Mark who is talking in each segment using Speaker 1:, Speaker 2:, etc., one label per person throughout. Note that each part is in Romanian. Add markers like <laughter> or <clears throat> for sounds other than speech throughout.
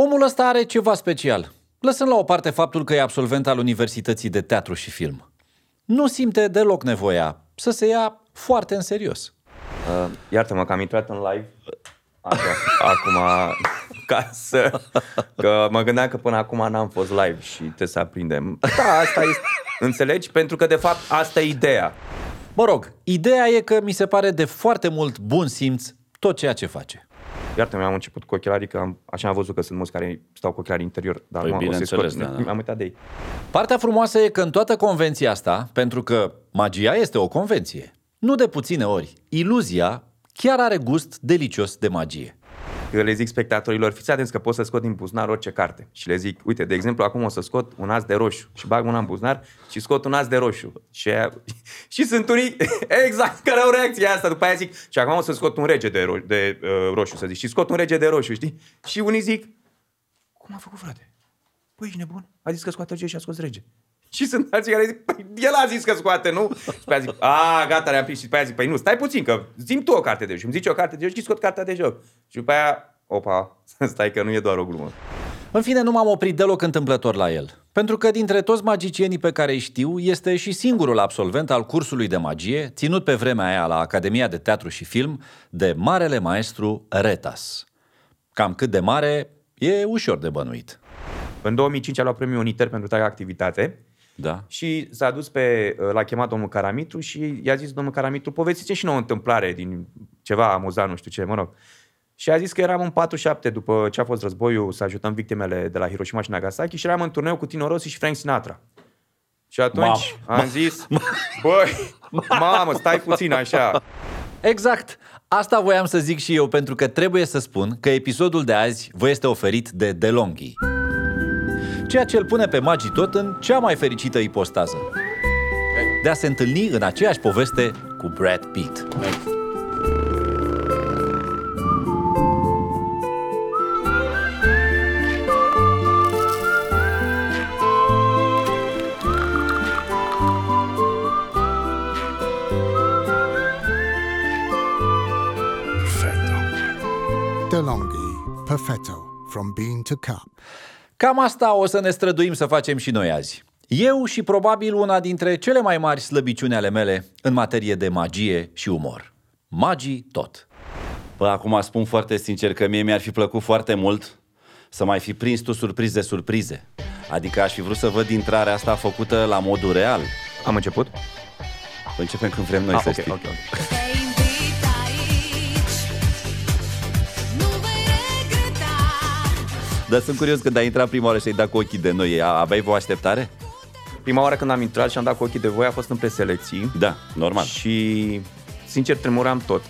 Speaker 1: Omul ăsta are ceva special. Lăsând la o parte faptul că e absolvent al Universității de Teatru și Film. Nu simte deloc nevoia să se ia foarte în serios.
Speaker 2: Uh, iartă-mă că am intrat în live Așa, <laughs> acum ca să... Că mă gândeam că până acum n-am fost live și trebuie să aprindem. Da, asta este... Înțelegi? Pentru că, de fapt, asta e ideea.
Speaker 1: Mă rog, ideea e că mi se pare de foarte mult bun simț tot ceea ce face.
Speaker 2: Iartă-mă, am început cu ochelarii, că am, așa am văzut că sunt mulți care stau cu ochelarii interior, dar
Speaker 3: Păi,
Speaker 2: nu am o să
Speaker 3: bineînțeles,
Speaker 2: scot.
Speaker 3: da, da.
Speaker 2: Am uitat de ei.
Speaker 1: Partea frumoasă e că în toată convenția asta, pentru că magia este o convenție, nu de puține ori, iluzia chiar are gust delicios de magie.
Speaker 2: Eu le zic spectatorilor, fiți atenți că pot să scot din buzunar orice carte. Și le zic, uite, de exemplu, acum o să scot un as de roșu și bag una în buzunar și scot un as de roșu. Și, aia... <laughs> și sunt unii, <laughs> exact, care au reacția asta. După aia zic, și acum o să scot un rege de, ro- de uh, roșu, să zic. Și scot un rege de roșu, știi? Și unii zic, cum a făcut, frate? Păi, ești nebun? A zis că scoate rege și a scos rege. Și sunt alții care zic, păi, el a zis că scoate, nu? Și pe aia zic, a, gata, le-am prins. Și după aia zic, păi nu, stai puțin, că zim tu o carte de joc. Și îmi zici o carte de joc și scot cartea de joc. Și după aia, opa, <laughs> stai că nu e doar o glumă.
Speaker 1: În fine, nu m-am oprit deloc întâmplător la el. Pentru că dintre toți magicienii pe care îi știu, este și singurul absolvent al cursului de magie, ținut pe vremea aia la Academia de Teatru și Film, de marele maestru Retas. Cam cât de mare, e ușor de bănuit.
Speaker 2: În 2005 a luat premiul Uniter pentru tare activitate
Speaker 1: Da?
Speaker 2: și s-a dus pe, l-a chemat domnul Caramitru și i-a zis domnul Caramitru, povestiți și nouă o întâmplare din ceva amuzant, nu știu ce, mă rog. Și a zis că eram în 47 după ce a fost războiul să ajutăm victimele de la Hiroshima și Nagasaki și eram în turneu cu Tino Rossi și Frank Sinatra. Și atunci
Speaker 1: Mamă.
Speaker 2: am zis, băi, mamă, stai puțin așa.
Speaker 1: Exact! Asta voiam să zic și eu, pentru că trebuie să spun că episodul de azi vă este oferit de DeLonghi. Ceea ce îl pune pe magii tot în cea mai fericită ipostază. De a se întâlni în aceeași poveste cu Brad Pitt.
Speaker 4: DeLonghi, Perfetto, from bean to cup.
Speaker 1: Cam asta o să ne străduim să facem și noi azi. Eu și probabil una dintre cele mai mari slăbiciuni ale mele în materie de magie și umor. Magii tot.
Speaker 3: Bă, acum spun foarte sincer că mie mi-ar fi plăcut foarte mult să mai fi prins tu surprize surprize. Adică aș fi vrut să văd intrarea asta făcută la modul real.
Speaker 2: Am început?
Speaker 3: Începem când vrem noi
Speaker 2: Ah,
Speaker 3: să
Speaker 2: ok,
Speaker 3: știi.
Speaker 2: ok, ok.
Speaker 3: Dar sunt curios când ai intrat prima oară și ai dat cu ochii de noi. A- Aveai o așteptare?
Speaker 2: Prima oară când am intrat și am dat cu ochii de voi a fost în preselecții.
Speaker 3: Da, normal.
Speaker 2: Și, sincer, tremuram tot.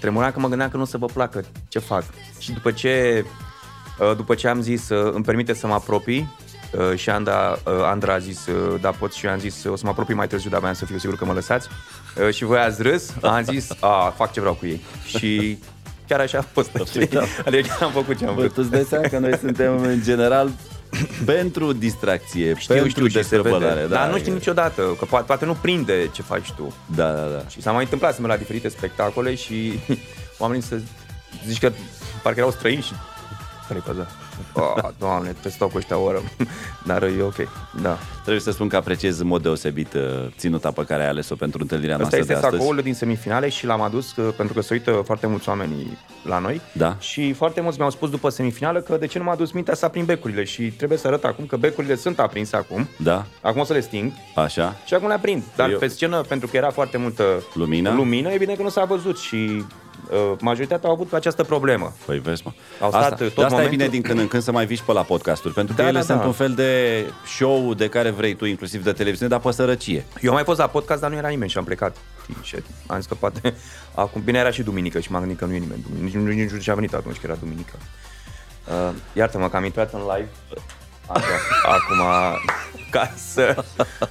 Speaker 2: Tremuram că mă gândeam că nu o să vă placă ce fac. Și după ce, uh, după ce am zis, uh, îmi permite să mă apropii, uh, și Anda, uh, Andra a zis, uh, da, pot și eu am zis, o să mă apropii mai târziu, dar voiam să fiu sigur că mă lăsați. Uh, Și voi ați râs, am zis, a, fac ce vreau cu ei. Și chiar așa a fost. știi? Adică am făcut ce am
Speaker 3: Bă,
Speaker 2: vrut.
Speaker 3: tu îți dai seama că noi suntem în general pentru distracție,
Speaker 2: Știu,
Speaker 3: pentru
Speaker 2: știu și se
Speaker 3: destrăbălare.
Speaker 2: vede.
Speaker 3: Da,
Speaker 2: Dar nu știi
Speaker 3: e-
Speaker 2: niciodată, că poate, poate nu prinde ce faci tu.
Speaker 3: Da, da, da.
Speaker 2: Și s-a mai întâmplat să merg la diferite spectacole și <laughs> oamenii să zici că parcă erau străini și care-i păza? Oh, doamne, trebuie să stau cu ăștia o oră. <laughs> Dar e ok, da.
Speaker 3: Trebuie să spun că apreciez în mod deosebit uh, ținuta pe care ai ales-o pentru întâlnirea
Speaker 2: Asta
Speaker 3: noastră
Speaker 2: este
Speaker 3: de astăzi.
Speaker 2: sacoul din semifinale și l-am adus uh, pentru că se uită foarte mulți oameni la noi.
Speaker 3: Da.
Speaker 2: Și foarte mulți mi-au spus după semifinală că de ce nu m-a dus mintea să aprind becurile și trebuie să arăt acum că becurile sunt aprinse acum.
Speaker 3: Da,
Speaker 2: Acum o să le sting
Speaker 3: așa.
Speaker 2: și acum le aprind. Dar
Speaker 3: Eu-
Speaker 2: pe scenă, pentru că era foarte multă
Speaker 3: Lumină?
Speaker 2: lumină evident că nu s-a văzut și uh, majoritatea au avut această problemă.
Speaker 3: Păi vezi, mă.
Speaker 2: Au stat
Speaker 3: asta,
Speaker 2: tot
Speaker 3: de asta e
Speaker 2: momentul-
Speaker 3: bine din când în când să mai vii și pe la podcasturi, pentru că
Speaker 2: Da,
Speaker 3: ele
Speaker 2: da,
Speaker 3: sunt
Speaker 2: da.
Speaker 3: un fel de show de care vrei tu, inclusiv de televiziune, dar pe sărăcie.
Speaker 2: Eu am mai fost la podcast, dar nu era nimeni și am plecat. Știi, Și am zis că poate... <laughs> Acum, bine, era și duminică și m-am gândit că nu e nimeni. Nici, nici, nici nu știu ce a venit atunci, că era duminică. Uh, iartă-mă că am intrat în live. Așa, acum, ca să...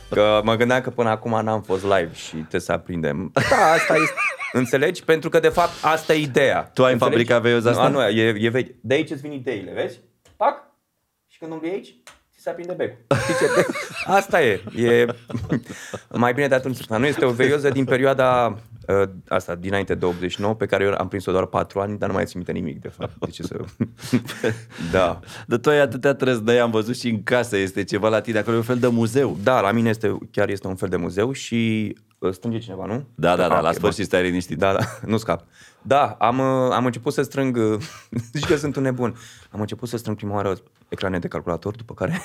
Speaker 2: Că mă gândeam că până acum n-am fost live și trebuie să aprindem. Da, asta este... Înțelegi? Pentru că, de fapt, asta e ideea.
Speaker 3: Tu ai
Speaker 2: Înțelegi?
Speaker 3: fabricat veiuza asta?
Speaker 2: Nu, nu, e, e vechi. De aici îți vin ideile, vezi? Pac! Și când umbli aici, ți se aprinde becul. Știi ce? Asta e. E mai bine de atunci. Nu este o veioză din perioada Uh, Asta, dinainte de 89, pe care eu am prins-o doar 4 ani, dar nu mai țin minte nimic, de fapt. De ce să... <laughs> da.
Speaker 3: De tu ai atâtea trăzdăi, am văzut și în casă, este ceva la tine, acolo e un fel de muzeu.
Speaker 2: Da, la mine este, chiar este un fel de muzeu și uh, strânge cineva, nu?
Speaker 3: Da, da, da,
Speaker 2: Ah,
Speaker 3: la
Speaker 2: ok,
Speaker 3: sfârșit
Speaker 2: bun.
Speaker 3: stai liniștit.
Speaker 2: Da, da, <laughs> nu scap. Da, am, uh, am început să strâng, uh, <laughs> zici că sunt un nebun, am început să strâng prima oară ecrane de calculator, după care,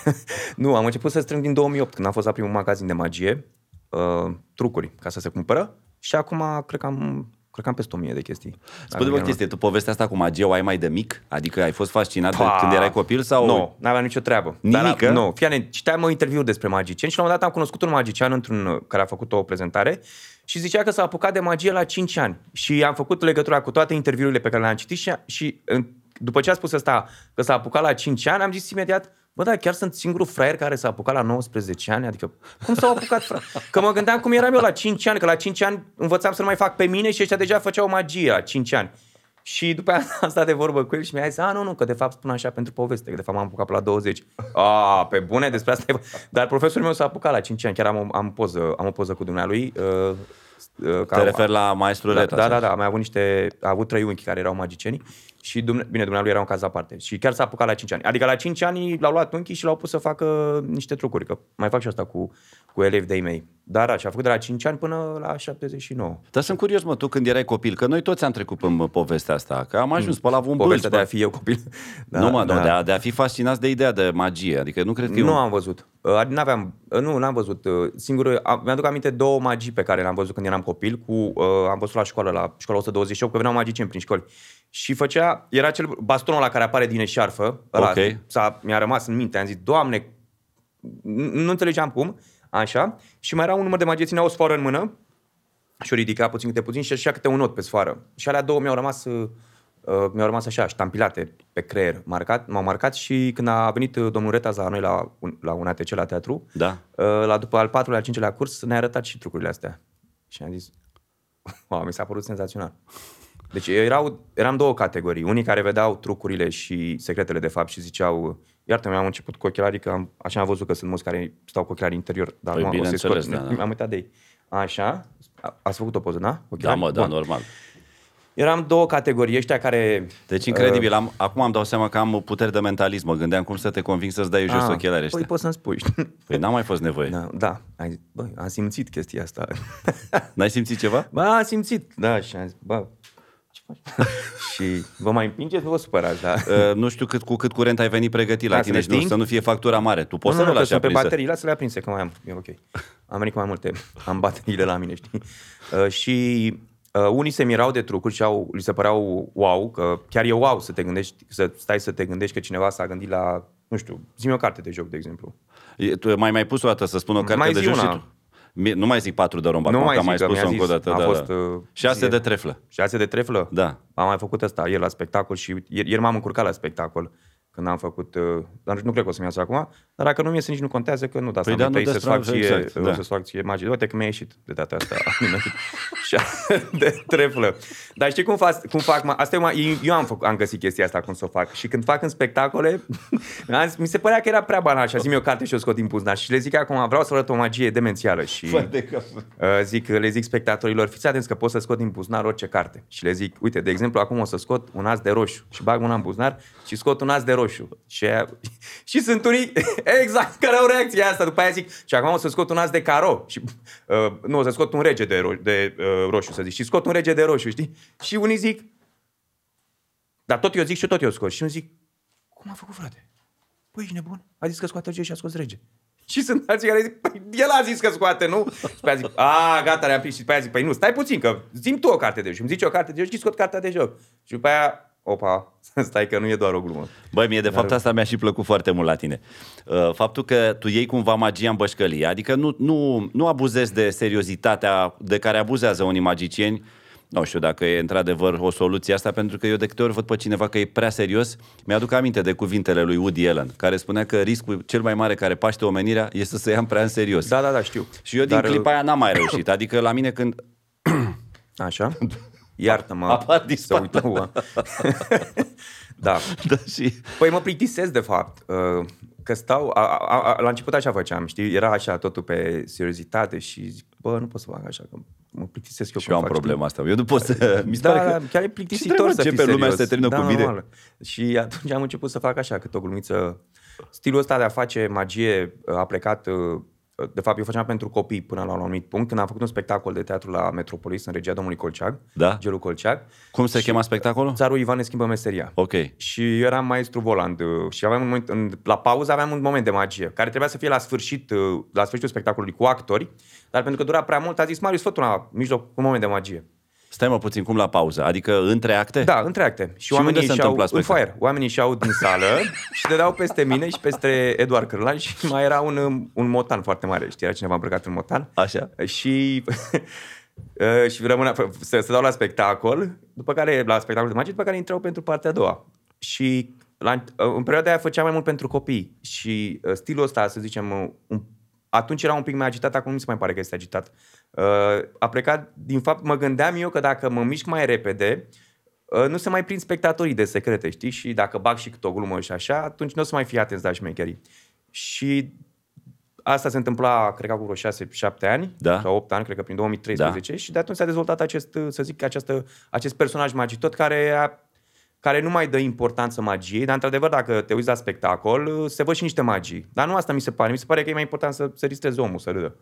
Speaker 2: nu, am început să strâng din 2008, când am fost la primul magazin de magie, uh, trucuri, ca să se cumpără și acum cred că am, cred că am peste 1000 de chestii.
Speaker 3: Spune-mă o chestie, tu povestea asta cu magie o ai mai de mic? Adică ai fost fascinat de
Speaker 2: Pa!
Speaker 3: când erai copil sau...
Speaker 2: Nu, n-aveam nicio treabă.
Speaker 3: Nimică?
Speaker 2: Dar, nu, fiane, citeam un interviu despre magicieni și la un moment dat am cunoscut un magician într-un, uh, care a făcut o prezentare și zicea că s-a apucat de magie la 5 ani. Și am făcut legătura cu toate interviurile pe care le-am citit și, și în- după ce a spus asta că s-a apucat la 5 ani, am zis imediat, bă, da, chiar sunt singurul fraier care s-a apucat la 19 ani? Adică, cum s-au apucat, frate? Că mă gândeam cum eram eu la 5 ani, că la 5 ani învățam să nu mai fac pe mine și ăștia deja făceau magie la 5 ani. Și după aia am stat de vorbă cu el și mi-a zis, a, nu, nu, că de fapt spun așa pentru poveste, că de fapt m-am apucat pe la 20. A, pe bune, despre asta e... Dar profesorul meu s-a apucat la 5 ani, chiar am, o- am, poză, am o poză cu dumnealui. Uh, uh,
Speaker 3: Te referi la maestru
Speaker 2: da,
Speaker 3: Reta?
Speaker 2: da,
Speaker 3: sau?
Speaker 2: da, da, am mai avut niște, a avut trei unchi care erau magicieni și, dumne, bine, dumnealui era un caz aparte. Și chiar s-a apucat la 5 ani. Adică la 5 ani l-au luat unchii și l-au pus să facă niște trucuri, că mai fac și asta cu, cu elevi de-ai mei. Dar așa, a făcut de la 5 ani până la 79.
Speaker 3: Dar sunt curios, mă, tu când erai copil, că noi toți am trecut în povestea asta, că am ajuns pe la un
Speaker 2: Povestea
Speaker 3: bâlț,
Speaker 2: de a fi eu copil. <laughs>
Speaker 3: Da, nu, mă, da. Nu, de, a, de a fi fascinați de ideea de magie. Adică nu cred că e
Speaker 2: Nu
Speaker 3: un...
Speaker 2: am văzut. Uh, N-aveam, uh, nu, n-am văzut. Uh, Singur, am- mi-aduc aminte două magii pe care le-am văzut când eram copil. Cu, uh, am văzut la școală, la școala 128, că veneau magicieni prin școli. Și făcea, era cel bastonul la care apare din eșarfă. Ăla,
Speaker 3: Ok.
Speaker 2: s-a, mi-a rămas în minte. Am zis, Doamne, n- nu înțelegeam cum. Așa. Și mai era un număr de magii, ținea o sfoară în mână și o ridica puțin câte puțin și așa câte un not pe sfoară. Și alea două mi-au rămas, uh, uh, mi-au rămas așa, ștampilate pe creier, marcat, m-au marcat și când a venit uh, domnul Retaz la noi la un, la un ATC la teatru,
Speaker 3: Da.
Speaker 2: uh, la după al patrulea, al cincelea curs, ne-a arătat și trucurile astea. Și am zis, <laughs> wow, mi s-a părut senzațional. Deci erau, eram două categorii. Unii care vedeau trucurile și secretele de fapt și ziceau, iartă mi am început cu ochelarii, că am, așa am văzut că sunt mulți care stau cu ochelarii interior, dar
Speaker 3: Păi,
Speaker 2: nu o să-i
Speaker 3: bineînțeles,
Speaker 2: scot.
Speaker 3: da, da.
Speaker 2: Am uitat de ei. Așa, A- ați făcut o poză, da?
Speaker 3: Da,
Speaker 2: Ochelarii?
Speaker 3: mă, da,
Speaker 2: Bun.
Speaker 3: normal.
Speaker 2: Eram două categorii, ăștia care...
Speaker 3: Deci incredibil. Am, acum am dau seama că am puteri de mentalism. Mă gândeam cum să te conving să-ți dai jos
Speaker 2: Ah,
Speaker 3: ochelarii ăștia.
Speaker 2: Păi poți să-mi spui, știi?
Speaker 3: Păi n-a mai fost nevoie.
Speaker 2: Da, da. Ai zis, băi, am simțit chestia asta.
Speaker 3: N-ai simțit ceva?
Speaker 2: Ba, am simțit, da, și am zis, bă, ce faci? <laughs> și vă mai împingeți, nu vă supărați, da?
Speaker 3: Uh, nu știu cât, cu cât curent ai venit pregătit la
Speaker 2: Da,
Speaker 3: tine
Speaker 2: să
Speaker 3: și
Speaker 2: le
Speaker 3: nu,
Speaker 2: sting?
Speaker 3: să nu fie factura mare. Tu poți să nu
Speaker 2: că
Speaker 3: lași
Speaker 2: sunt pe
Speaker 3: aprinsă.
Speaker 2: baterii, lasă-le aprinse, că mai am, e ok. Am venit cu mai multe, <laughs> am bateriile la mine, știi? Uh, și uh, unii se mirau de trucuri și au, li se păreau wow, că chiar e wow să te gândești, să stai să te gândești că cineva s-a gândit la, nu știu, zi o carte de joc, de exemplu.
Speaker 3: E, Tu mai mai pus o dată să spun o carte
Speaker 2: Mai
Speaker 3: de
Speaker 2: zi
Speaker 3: joc și
Speaker 2: una.
Speaker 3: tu. Mi- Nu mai zic patru de romba,
Speaker 2: Nu
Speaker 3: acum,
Speaker 2: mai
Speaker 3: că am
Speaker 2: zic,
Speaker 3: mai
Speaker 2: că
Speaker 3: spus-o
Speaker 2: mi-a
Speaker 3: încă o
Speaker 2: zis,
Speaker 3: dată.
Speaker 2: a
Speaker 3: Da,
Speaker 2: fost,
Speaker 3: da.
Speaker 2: uh,
Speaker 3: Șase
Speaker 2: zi-
Speaker 3: de treflă.
Speaker 2: Șase de treflă?
Speaker 3: Da.
Speaker 2: Am mai făcut asta ieri la spectacol și ieri, ieri m-am încurcat la spectacol când am făcut, uh, dar nu cred că o să-mi iasă acum, dar dacă nu mi iese nici nu contează că nu, dar
Speaker 3: Păi
Speaker 2: păi
Speaker 3: da,
Speaker 2: da,
Speaker 3: nu
Speaker 2: să-ți fac
Speaker 3: destrăm,
Speaker 2: ție,
Speaker 3: exact,
Speaker 2: exact,
Speaker 3: da.
Speaker 2: să-ți fac ție magie. Uite că mi-a ieșit de data asta. <laughs> Șase <laughs> de treflă. Dar știi cum fac? Cum fac mă? Asta e, mă, eu am, făcut, am găsit chestia asta cum să o fac. Și când fac în spectacole, <laughs> am zis, mi se părea că era prea banal și a zis o carte și o scot din buzunar. Și le zic acum, vreau să arăt o magie demențială. Și... Uh, zic, le zic spectatorilor, fiți atenți că pot să scot din buzunar orice carte. Și le zic, uite, de exemplu, acum o să scot un as de roșu și bag mâna în buzunar și scot un as de roșu. Și, aia- <laughs> și sunt unii, <laughs> exact, care au reacția asta. După aia zic, și acum o să scot un as de caro. Și, uh, nu, o să scot un rege de, ro- de uh, roșu, să zic. Și scot un rege de roșu, știi? Și unii zic, dar tot eu zic și tot eu scot. Și eu zic, cum a făcut, frate? Păi, ești nebun? A zis că scoate rege și a scos rege. <laughs> Și sunt alții care zic, păi, el a zis că scoate, nu? Și pe aia zic, a, gata, le-am prins. Și pe aia zic, păi nu, stai puțin, că zim tu o carte de joc. Și îmi zici o carte de joc și scot cartea de joc. Și după aia, opa, <laughs> stai că nu e doar o glumă.
Speaker 3: Băi, mie de fapt asta mi-a și plăcut foarte mult la tine. Uh, Faptul că tu iei cumva magia în bășcălie, adică nu, nu, nu abuzezi de seriozitatea de care abuzează unii magicieni. Nu știu dacă e într-adevăr o soluție asta, pentru că eu de câte ori văd pe cineva că e prea serios, mi-aduc aminte de cuvintele lui Woody Allen, care spunea că riscul cel mai mare care paște omenirea este să se ia prea în serios.
Speaker 2: Da, da, da, știu.
Speaker 3: Și eu din
Speaker 2: Dar,
Speaker 3: clipa aia n-am mai reușit. Adică la mine când <coughs>
Speaker 2: Așa? <coughs> Iartă-mă.
Speaker 3: Apar din
Speaker 2: să
Speaker 3: spate.
Speaker 2: uită, <laughs> ua. da.
Speaker 3: da, și
Speaker 2: Păi mă plictisesc, de fapt, uh, că stau, a, a, a, la început așa făceam, știi, era așa totul pe seriozitate și zic, bă, bă, nu pot să fac așa, că mă plictisesc eu
Speaker 3: Și eu am
Speaker 2: când fac,
Speaker 3: problema asta. Eu nu pot să... <laughs> Mi se
Speaker 2: da,
Speaker 3: pare că...
Speaker 2: chiar e
Speaker 3: Ce
Speaker 2: plictisitor
Speaker 3: trebuie,
Speaker 2: să fii
Speaker 3: începe lumea
Speaker 2: serios.
Speaker 3: să se termină
Speaker 2: da,
Speaker 3: cu mine?
Speaker 2: normal. Și atunci am început să fac așa, cât o glumiță. Stilul ăsta de a face magie a plecat, uh, de fapt eu făceam pentru copii până la un anumit punct, când am făcut un spectacol de teatru la Metropolis, în regia domnului Colceag,
Speaker 3: Da.
Speaker 2: Gelu Colceag.
Speaker 3: Cum se chema spectacolul?
Speaker 2: Țarul Ivan ne schimbă meseria.
Speaker 3: Ok.
Speaker 2: Și eu eram maestru voland uh, și aveam un moment, în, la pauză aveam un moment de magie, care trebuia să fie la sfârșit, uh, la sfârșitul spectacolului cu actori, dar pentru că dura prea mult, a zis Marius, fă tu la mijloc un moment de magie.
Speaker 3: Stai mă puțin, cum la pauză? Adică între acte?
Speaker 2: Da, între acte. Și,
Speaker 3: Și
Speaker 2: oamenii
Speaker 3: unde se
Speaker 2: și-au,
Speaker 3: întâmpla
Speaker 2: în
Speaker 3: spectacol?
Speaker 2: foaie. Oamenii și-au din sală și dădeau peste mine și peste Eduard Cârlan și mai era un, um, un motan foarte mare. Știi, era cineva îmbrăcat în motan.
Speaker 3: Așa.
Speaker 2: Și, <laughs> uh, și rămânea, să se dau la spectacol, după care, la spectacolul de magie, după care intrau pentru partea a doua. Și la, uh, în perioada aia făceam mai mult pentru copii și uh, stilul ăsta, să zicem, uh, un, atunci era un pic mai agitat, acum nu mi se mai pare că este agitat. Uh, a plecat, din fapt, mă gândeam eu că dacă mă mișc mai repede, uh, nu se mai prind spectatorii de secrete, știi? Și dacă bag și câte o glumă și așa, atunci nu o să mai fie atenți la șmecherii. Și asta se întâmpla, cred că cu vreo 6-7 ani,
Speaker 3: Da.
Speaker 2: sau 8 ani, cred că prin 2013, da. și de atunci s-a dezvoltat acest, să zic, această, acest personaj magitot care, a, care nu mai dă importanță magiei, dar într-adevăr dacă te uiți la spectacol, se văd și niște magii. Dar nu asta mi se pare, mi se pare că e mai important să, să distrezi omul, să râdă.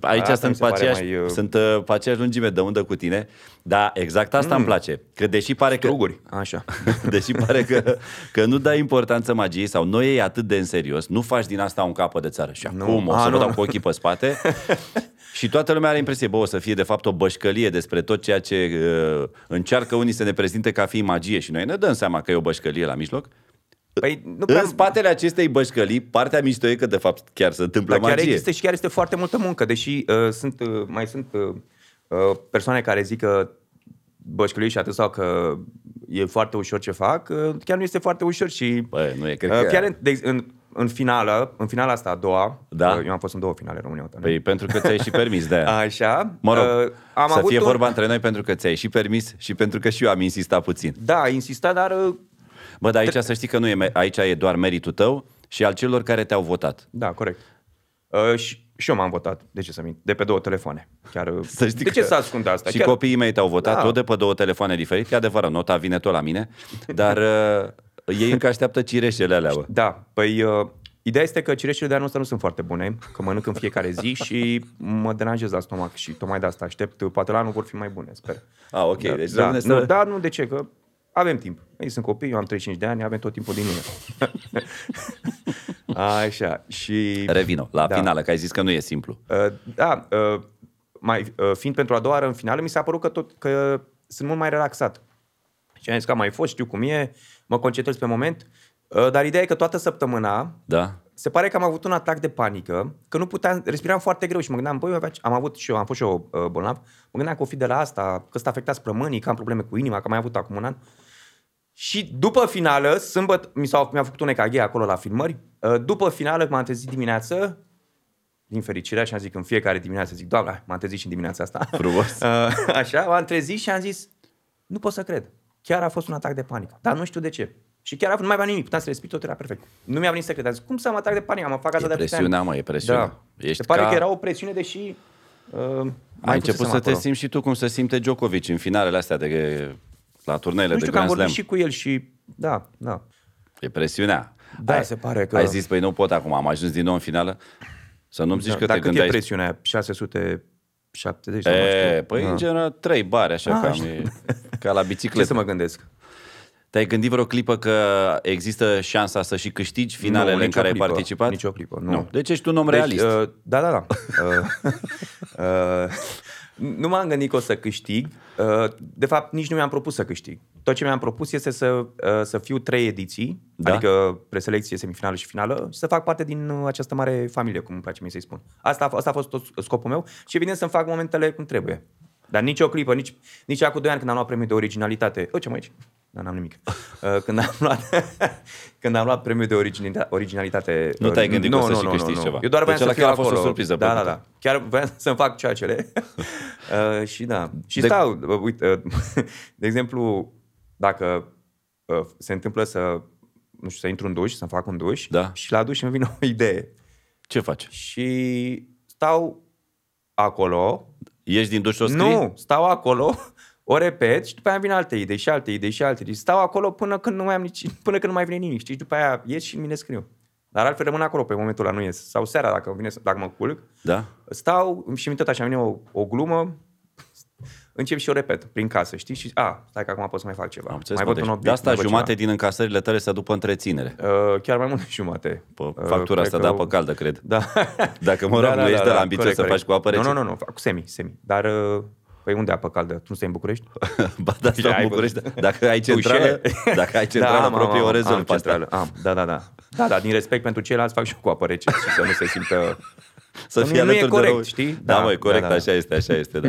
Speaker 3: Aici
Speaker 2: Asta
Speaker 3: sunt,
Speaker 2: mi se
Speaker 3: pe
Speaker 2: pare
Speaker 3: aceeași,
Speaker 2: mai, uh,
Speaker 3: sunt uh, pe aceeași lungime de undă cu tine, dar exact asta mm. îmi place. Că deși pare că,
Speaker 2: Struguri, așa. <laughs>
Speaker 3: deși pare că, că nu dai importanță magiei sau nu iei atât de în serios, nu faci din asta un capăt de țară. Și
Speaker 2: Nu.
Speaker 3: acum o
Speaker 2: A,
Speaker 3: să vă
Speaker 2: nu,
Speaker 3: dau
Speaker 2: nu.
Speaker 3: cu ochii pe spate. <laughs> și toată lumea are impresie, bă, o să fie de fapt o bășcălie despre tot ceea ce uh, încearcă unii să ne prezinte ca fiind magie și noi ne dăm seama că e o bășcălie la mijloc.
Speaker 2: Păi, nu
Speaker 3: În spatele acestei bășcălii, partea mișto e că de fapt chiar se întâmplă
Speaker 2: Dar chiar
Speaker 3: magie.
Speaker 2: există și chiar este foarte multă muncă, deși uh, sunt, uh, mai sunt uh, uh, persoane care zic că bășcălie și atât sau că e foarte ușor ce fac, uh, chiar nu este foarte ușor și
Speaker 3: Bă, nu e, cred
Speaker 2: uh,
Speaker 3: că-
Speaker 2: chiar în, de, în, în finală, în finala asta a doua,
Speaker 3: Da.
Speaker 2: uh, eu am fost în două finale în România.
Speaker 3: Păi pentru că ți-ai și permis de aia. <laughs>
Speaker 2: Așa.
Speaker 3: Mă rog,
Speaker 2: uh, am
Speaker 3: să
Speaker 2: avut
Speaker 3: fie
Speaker 2: un,
Speaker 3: vorba între noi pentru că ți-ai și permis și pentru că și eu am insistat puțin.
Speaker 2: Da, insista, dar uh,
Speaker 3: Bă, dar aici să știi că nu e, me- aici e doar meritul tău și al celor care te-au votat.
Speaker 2: da, corect. Uh, și, și eu m-am votat, de ce să mint, de pe două telefoane. Chiar, uh,
Speaker 3: Să știi
Speaker 2: de ce
Speaker 3: că
Speaker 2: să ascund asta?
Speaker 3: Și
Speaker 2: Chiar,
Speaker 3: copiii mei te-au votat,
Speaker 2: Da.
Speaker 3: tot de pe două telefoane diferite. E adevărat, nota vine tot la mine, dar uh, ei încă așteaptă cireșele alea, bă.
Speaker 2: Da, păi uh, ideea este că cireșele de anul ăsta nu sunt foarte bune, că mănânc în fiecare zi <laughs> și mă deranjez la stomac și tocmai de asta aștept. Poate la anul vor fi mai bune, sper.
Speaker 3: Ah, ok,
Speaker 2: da,
Speaker 3: deci
Speaker 2: da,
Speaker 3: rămâne să-
Speaker 2: nu, da, nu, de ce? Că avem timp. Ei sunt copii, eu am 35 de ani, avem tot timpul din lume. <laughs> Așa, și...
Speaker 3: Revino, la
Speaker 2: Da.
Speaker 3: finală, că ai zis că nu e simplu.
Speaker 2: Uh, da, uh, mai, uh, fiind pentru a doua oară în finală, mi s-a părut că, tot, că sunt mult mai relaxat. Și am zis că am mai fost, știu cum e, mă concentrez pe moment, uh, dar ideea e că toată săptămâna
Speaker 3: Da?
Speaker 2: Se pare că am avut un atac de panică, că nu puteam, respiram foarte greu și mă gândeam, băi, avea- am avut și eu, am fost și eu uh, bolnav, mă gândeam că o fi de la asta, că ăsta afectați plămânii, că am probleme cu inima, că am mai avut acum un an. Și după finală, sâmbătă, mi, s-au, mi-a făcut un EKG acolo la filmări, uh, după finală m-am trezit dimineață, din fericire, și am zic în fiecare dimineață, zic, doamne, m-am trezit și în dimineața asta.
Speaker 3: Frumos. <laughs>
Speaker 2: Uh, Așa, m-am trezit și am zis, nu pot să cred. Chiar a fost un atac de panică, dar nu știu de ce. Și chiar a, nu mai aveam nimic, puteam să respir, tot era perfect. Nu mi-a venit să cred. Am zis, cum să am atac de panică? Am fac asta
Speaker 3: E
Speaker 2: de atâția
Speaker 3: presiunea,
Speaker 2: ani.
Speaker 3: mă, e presiunea.
Speaker 2: Da.
Speaker 3: Ești
Speaker 2: Se pare
Speaker 3: ca-
Speaker 2: că era o presiune, deși... Uh, mai
Speaker 3: Ai început
Speaker 2: fusesem
Speaker 3: să te
Speaker 2: acolo.
Speaker 3: simți și tu cum se simte Djokovic în finalele astea de la turneele
Speaker 2: Nu
Speaker 3: de
Speaker 2: știu că am
Speaker 3: Grand
Speaker 2: vorbit
Speaker 3: Slam.
Speaker 2: și cu el și... Da, da.
Speaker 3: E presiunea.
Speaker 2: Da,
Speaker 3: ai,
Speaker 2: se pare că-
Speaker 3: Ai zis, păi nu pot acum, am ajuns din nou în finală. Să nu-mi zici
Speaker 2: da.
Speaker 3: că
Speaker 2: Dar
Speaker 3: te
Speaker 2: cât
Speaker 3: gândeai...
Speaker 2: e presiunea aia? 670 sau nu
Speaker 3: E,
Speaker 2: știu.
Speaker 3: păi
Speaker 2: Da.
Speaker 3: în general trei bare, așa,
Speaker 2: Ah,
Speaker 3: cam,
Speaker 2: așa.
Speaker 3: e, ca la
Speaker 2: Ce
Speaker 3: bicicletă.
Speaker 2: să mă gândesc?
Speaker 3: Te-ai gândit vreo clipă că există șansa să și câștigi finalele
Speaker 2: Nu,
Speaker 3: în
Speaker 2: nicio
Speaker 3: care ai
Speaker 2: clipă,
Speaker 3: participat?
Speaker 2: nicio clipă, nu.
Speaker 3: Deci ești un om realist.
Speaker 2: Deci, uh, da, da, da. <laughs> uh, uh, nu m-am gândit că o să câștig. Uh, de fapt, nici nu mi-am propus să câștig. Tot ce mi-am propus este să, uh, să fiu trei ediții,
Speaker 3: Da.
Speaker 2: adică preselecție, semifinală și finală, și să fac parte din uh, această mare familie, cum îmi place mie să-i spun. Asta, a- asta a fost tot scopul meu și evident să-mi fac momentele cum trebuie. Dar nici o clipă, nici, nici acum doi ani când am luat premiul de originalitate. O, ce mă aici? Da, n-am nimic. <laughs> Uh, când, am luat, <laughs> când am luat premiul de originalita- originalitate...
Speaker 3: Nu te-ai gândit
Speaker 2: nu,
Speaker 3: că o să
Speaker 2: nu,
Speaker 3: și
Speaker 2: nu,
Speaker 3: câștigi
Speaker 2: nu,
Speaker 3: ceva.
Speaker 2: Eu doar
Speaker 3: Deci
Speaker 2: vreau
Speaker 3: ăla
Speaker 2: să fiu
Speaker 3: chiar a fost o
Speaker 2: acolo.
Speaker 3: surpriză
Speaker 2: Da, da,
Speaker 3: plăcută.
Speaker 2: da. Chiar vreau <laughs> să-mi fac ceacele. uh, și da. Și
Speaker 3: De-
Speaker 2: stau, uh, uite, uh, de exemplu, dacă uh, se întâmplă să, nu știu, să intru în duș, să-mi fac un duș
Speaker 3: Da.
Speaker 2: și la duș îmi vine o idee.
Speaker 3: Ce faci?
Speaker 2: Și stau acolo,
Speaker 3: Ieși din duș și o scrii?
Speaker 2: nu, stau acolo, o repet și după aia vin alte idei și alte idei și alte idei. Stau acolo până când nu mai am nici, până când nu mai vine nimic, știi? Și după aia ies și mine scriu. Dar altfel rămân acolo pe momentul ăla, nu ies. Sau seara, dacă, vine, să- dacă mă culc,
Speaker 3: Da?
Speaker 2: stau și mi tot așa vine o, o glumă, încep și o repet prin casă, știi? Și, a, stai că acum pot să mai fac ceva.
Speaker 3: Am înțeles,
Speaker 2: mai
Speaker 3: mă,
Speaker 2: văd un
Speaker 3: deci
Speaker 2: obiect.
Speaker 3: de asta
Speaker 2: mai văd
Speaker 3: jumate
Speaker 2: ceva.
Speaker 3: din încasările tale se duc pe întreținere.
Speaker 2: Uh, chiar mai mult de jumate.
Speaker 3: Pe
Speaker 2: Uh,
Speaker 3: factura
Speaker 2: cred
Speaker 3: asta
Speaker 2: că-
Speaker 3: de apă caldă, cred.
Speaker 2: Da.
Speaker 3: Dacă, mă rog, nu ești de la ambițios să faci cu apă rece.
Speaker 2: Nu, nu, nu, fac cu semi, semi. Dar, uh, păi unde apă caldă? Tu nu stai în București? <laughs>
Speaker 3: ba da, stau
Speaker 2: ai
Speaker 3: în București.
Speaker 2: văzut.
Speaker 3: Dacă ai centrală,
Speaker 2: Dușe?
Speaker 3: dacă ai <laughs> centrală
Speaker 2: Da, am, am,
Speaker 3: proprie,
Speaker 2: am,
Speaker 3: o
Speaker 2: am
Speaker 3: rezolvi pe asta.
Speaker 2: centrală. Am, da, da, da. Da, da, din respect pentru ceilalți fac și eu cu apă rece și să nu se simtă... <laughs>
Speaker 3: Să
Speaker 2: Nu-
Speaker 3: fie
Speaker 2: nu e
Speaker 3: alături
Speaker 2: corect,
Speaker 3: de rău.
Speaker 2: știi?
Speaker 3: Da,
Speaker 2: Da,
Speaker 3: măi, corect,
Speaker 2: da, da.
Speaker 3: așa este, așa este, da.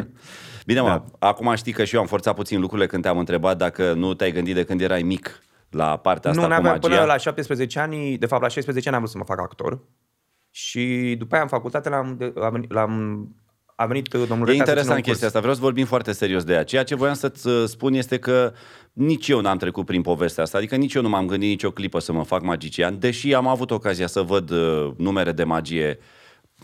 Speaker 3: Bine, mă,
Speaker 2: Da.
Speaker 3: acum știi că și eu am forțat puțin lucrurile când te-am întrebat dacă nu te-ai gândit de când erai mic la partea asta
Speaker 2: nu,
Speaker 3: cu
Speaker 2: n-aveam,
Speaker 3: magia.
Speaker 2: până la 17 ani, de fapt la 16 ani am vrut să mă fac actor și după aia în facultate l-am, de- a venit, l-am a venit uh, domnul
Speaker 3: E
Speaker 2: rector să țină
Speaker 3: interesant
Speaker 2: un
Speaker 3: chestia
Speaker 2: curs.
Speaker 3: asta, vreau să vorbim foarte serios de ea. Ceea ce voiam să-ți uh, spun este că nici eu n-am trecut prin povestea asta, adică nici eu nu m-am gândit nicio clipă să mă fac magician, deși am avut ocazia să văd uh, numere de magie,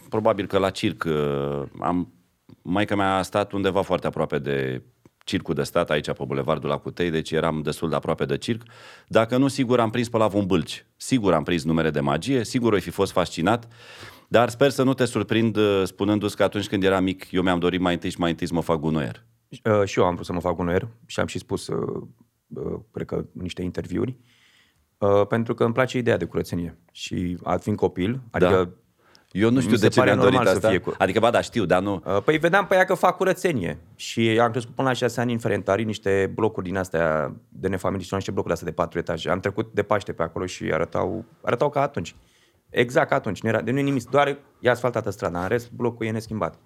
Speaker 3: probabil că la circ uh, am... Maica mea a stat undeva foarte aproape de circul de stat aici pe Bulevardul Acutei, deci eram destul de aproape de circ. Dacă nu, sigur am prins pe la un bâlci. Sigur am prins numere de magie, sigur oi fi fost fascinat, dar sper să nu te surprind uh, spunându-ți că atunci când eram mic, eu mi-am dorit mai întâi și mai întâi să mă fac gunoier.
Speaker 2: Uh, și eu am vrut să mă fac gunoier și am și spus, uh, uh, cred că, în niște interviuri, uh, pentru că îmi place ideea de curățenie. Și a fiind copil, adică...
Speaker 3: Da. Eu nu știu
Speaker 2: mi
Speaker 3: de
Speaker 2: se
Speaker 3: ce
Speaker 2: pare
Speaker 3: mi-am dorit
Speaker 2: normal să
Speaker 3: asta.
Speaker 2: fie cu-
Speaker 3: Adică, ba da, știu, dar nu...
Speaker 2: Uh, Păi vedeam pe ea că fac curățenie și am crescut până la 6 ani în Ferentari, niște blocuri din astea de nefamilie și niște blocuri astea de patru etaje. Am trecut de Paște pe acolo și arătau, arătau ca atunci. Exact ca atunci. Nu era, de nu e nimic, doar e asfaltată strada. În rest, blocul e neschimbat.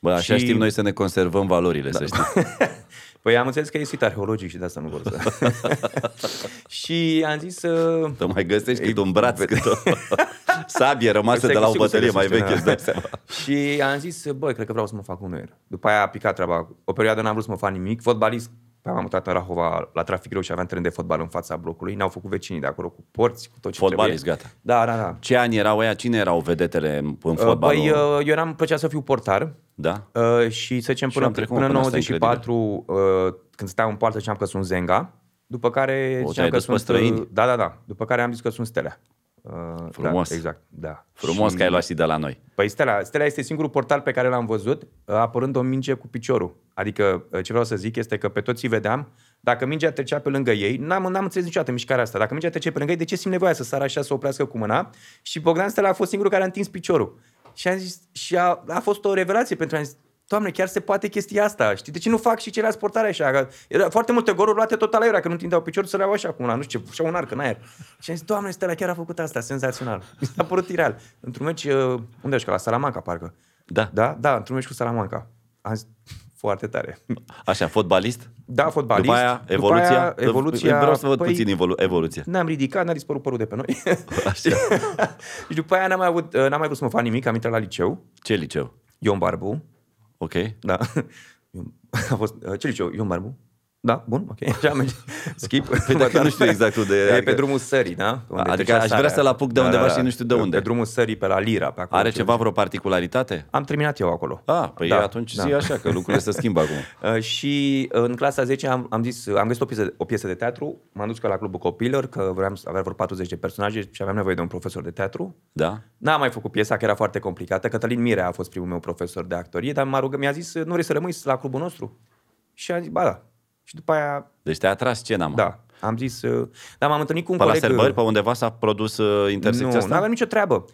Speaker 3: Bă, așa
Speaker 2: Și-
Speaker 3: știm noi să ne conservăm valorile, să știi. <laughs>
Speaker 2: Păi am înțeles că e sit arheologic și de asta nu vor să... <laughs> și am zis să...
Speaker 3: Să mai găsești cât
Speaker 2: Ei,
Speaker 3: un braț,
Speaker 2: vede-
Speaker 3: cât o <laughs> sabie rămasă
Speaker 2: Păi
Speaker 3: de la o
Speaker 2: sigur se
Speaker 3: bătălie mai
Speaker 2: găsește,
Speaker 3: veche, îți
Speaker 2: da.
Speaker 3: dai seama.
Speaker 2: Și am zis, băi, cred că vreau să mă fac un noier. După aia a picat treaba. O perioadă n-am vrut să mă fac nimic. Fotbalist, m-am mutat în Rahova la trafic greu și aveam teren de fotbal în fața blocului. Ne-au făcut vecinii de acolo cu porți, cu tot ce
Speaker 3: Fotbalist,
Speaker 2: trebuie.
Speaker 3: gata.
Speaker 2: Da, da, da.
Speaker 3: Ce ani erau ăia? Cine erau vedetele în, în fotbalul?
Speaker 2: Păi, uh, eu eram, plăcea să fiu portar
Speaker 3: Da?
Speaker 2: uh, și să zicem
Speaker 3: Și
Speaker 2: până,
Speaker 3: am trecut
Speaker 2: până în
Speaker 3: până asta,
Speaker 2: 94, uh, când stăteam în poartă, ziceam că sunt Zenga. După care
Speaker 3: O,
Speaker 2: ziceam
Speaker 3: te-ai
Speaker 2: că
Speaker 3: dus pe
Speaker 2: sunt...
Speaker 3: străini?
Speaker 2: uh, Da, da, da. După care am zis că sunt Stelea. Uh,
Speaker 3: Frumos.
Speaker 2: Da, exact, da.
Speaker 3: Frumos
Speaker 2: Și-
Speaker 3: că ai luat și de la noi.
Speaker 2: Păi Stella, Stella este singurul portal pe care l-am văzut uh, apărând o minge cu piciorul. Adică uh, ce vreau să zic este că pe toți îi vedeam, dacă mingea trecea pe lângă ei, n-am, n-am înțeles niciodată mișcarea asta. Dacă mingea trecea pe lângă ei, de ce simt nevoia să sară așa, să oprească cu mâna? Și Bogdan Stella a fost singurul care a întins piciorul. Și am zis, și a, a fost o revelație pentru a zis, Doamne, chiar se poate chestia asta. Știi, de ce nu fac și ceilalți portare așa? Că era foarte multe goluri luate tot la că nu întindeau piciorul să le iau așa cu una, nu știu ce, și un arc în aer. Și am zis, Doamne, Stella chiar a făcut asta, senzațional. Mi s-a părut ireal. Într-un meci, uh, unde ești, la Salamanca, parcă.
Speaker 3: Da.
Speaker 2: Da, da, într-un meci cu Salamanca. Am zis, foarte tare.
Speaker 3: Așa, fotbalist?
Speaker 2: Da, fotbalist.
Speaker 3: După aia, evoluția?
Speaker 2: După aia, evoluția
Speaker 3: Vreau să văd
Speaker 2: păi,
Speaker 3: puțin evolu- evoluția.
Speaker 2: Ne-am ridicat, n-a dispărut părul de pe noi. <laughs>
Speaker 3: Așa. <laughs>
Speaker 2: și după aia n-am mai, avut, uh, n-am mai vrut să mă fac nimic, am intrat la liceu.
Speaker 3: Ce liceu?
Speaker 2: Ion Barbu,
Speaker 3: Ok.
Speaker 2: Da. <laughs> <laughs> A fost, uh, ce liceu? Ion Barbu? Da, bun, ok. Așa merge. Skip. <laughs>
Speaker 3: Păi dacă nu știu exact unde e,
Speaker 2: E
Speaker 3: adică-
Speaker 2: pe drumul sării, da? Unde
Speaker 3: Adică
Speaker 2: trecea
Speaker 3: aș vrea
Speaker 2: sarea.
Speaker 3: să-l apuc de undeva și nu știu de unde.
Speaker 2: Pe drumul sării, pe la Lira, pe acolo.
Speaker 3: Are ceva vreo particularitate?
Speaker 2: Am terminat eu acolo.
Speaker 3: Ah, păi
Speaker 2: Da,
Speaker 3: atunci
Speaker 2: da.
Speaker 3: zi așa, că lucrurile se schimbă acum. <laughs>
Speaker 2: Uh, și uh, în clasa 10 am, am zis, am găsit o piesă, o piesă de teatru, m-am dus că la clubul copilor, că vreau să avea vreo 40 de personaje și aveam nevoie de un profesor de teatru.
Speaker 3: Da?
Speaker 2: N-am mai făcut piesa, că era foarte complicată. Cătălin Mirea a fost primul meu profesor de actorie, dar m-a rugat, mi-a zis, nu vrei să rămâi la clubul nostru? Și am zis, ba da. Și după aia,
Speaker 3: Deci te-a atras scena, mă.
Speaker 2: da, am zis, uh, dar m-am întâlnit cu un
Speaker 3: Pe la
Speaker 2: coleg...
Speaker 3: serbări, pe undeva s-a produs uh, intersecția
Speaker 2: nu,
Speaker 3: asta?
Speaker 2: nu aveam nicio treabă.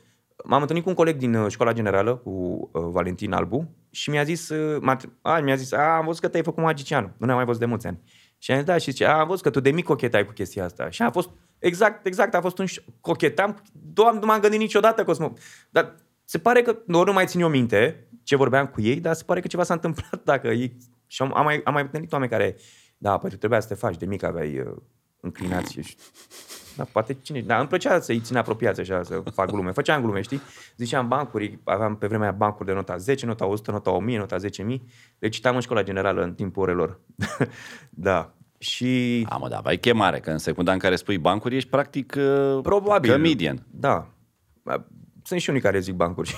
Speaker 2: M-am întâlnit cu un coleg din uh, școala generală, cu uh, Valentin Albu, și mi-a zis, uh, m-a, a, mi-a zis, a, am văzut că te-ai făcut magician. Nu ne-am mai văzut de mulți ani. Și am zis, da, și zice, a, am văzut că tu de mic cochetai cu chestia asta. Și a fost, exact, exact, a fost un ș- cochetam. Doamne, nu m-am gândit niciodată că o să mă... Dar se pare că, nu, nu mai țin eu minte ce vorbeam cu ei, dar se pare că ceva s-a întâmplat <laughs> dacă ei... Și am, am, mai, am mai întâlnit oameni care, da, păi tu trebuia să te faci, de mic aveai uh, înclinație și da, poate cine... Dar îmi plăcea să-i țin apropiați așa, să fac glume. Făceam glume, știi? Ziceam bancuri, aveam pe vremea aia bancuri de nota 10, nota 100, nota 1000, nota 10.000. Le citam în școala generală în timpul orelor. <laughs> da. Și
Speaker 3: A, mă, da, vai chemare, că în secunda în care spui bancuri ești practic uh,
Speaker 2: probabil...
Speaker 3: comedian.
Speaker 2: Da. sunt și unii care zic bancuri. și-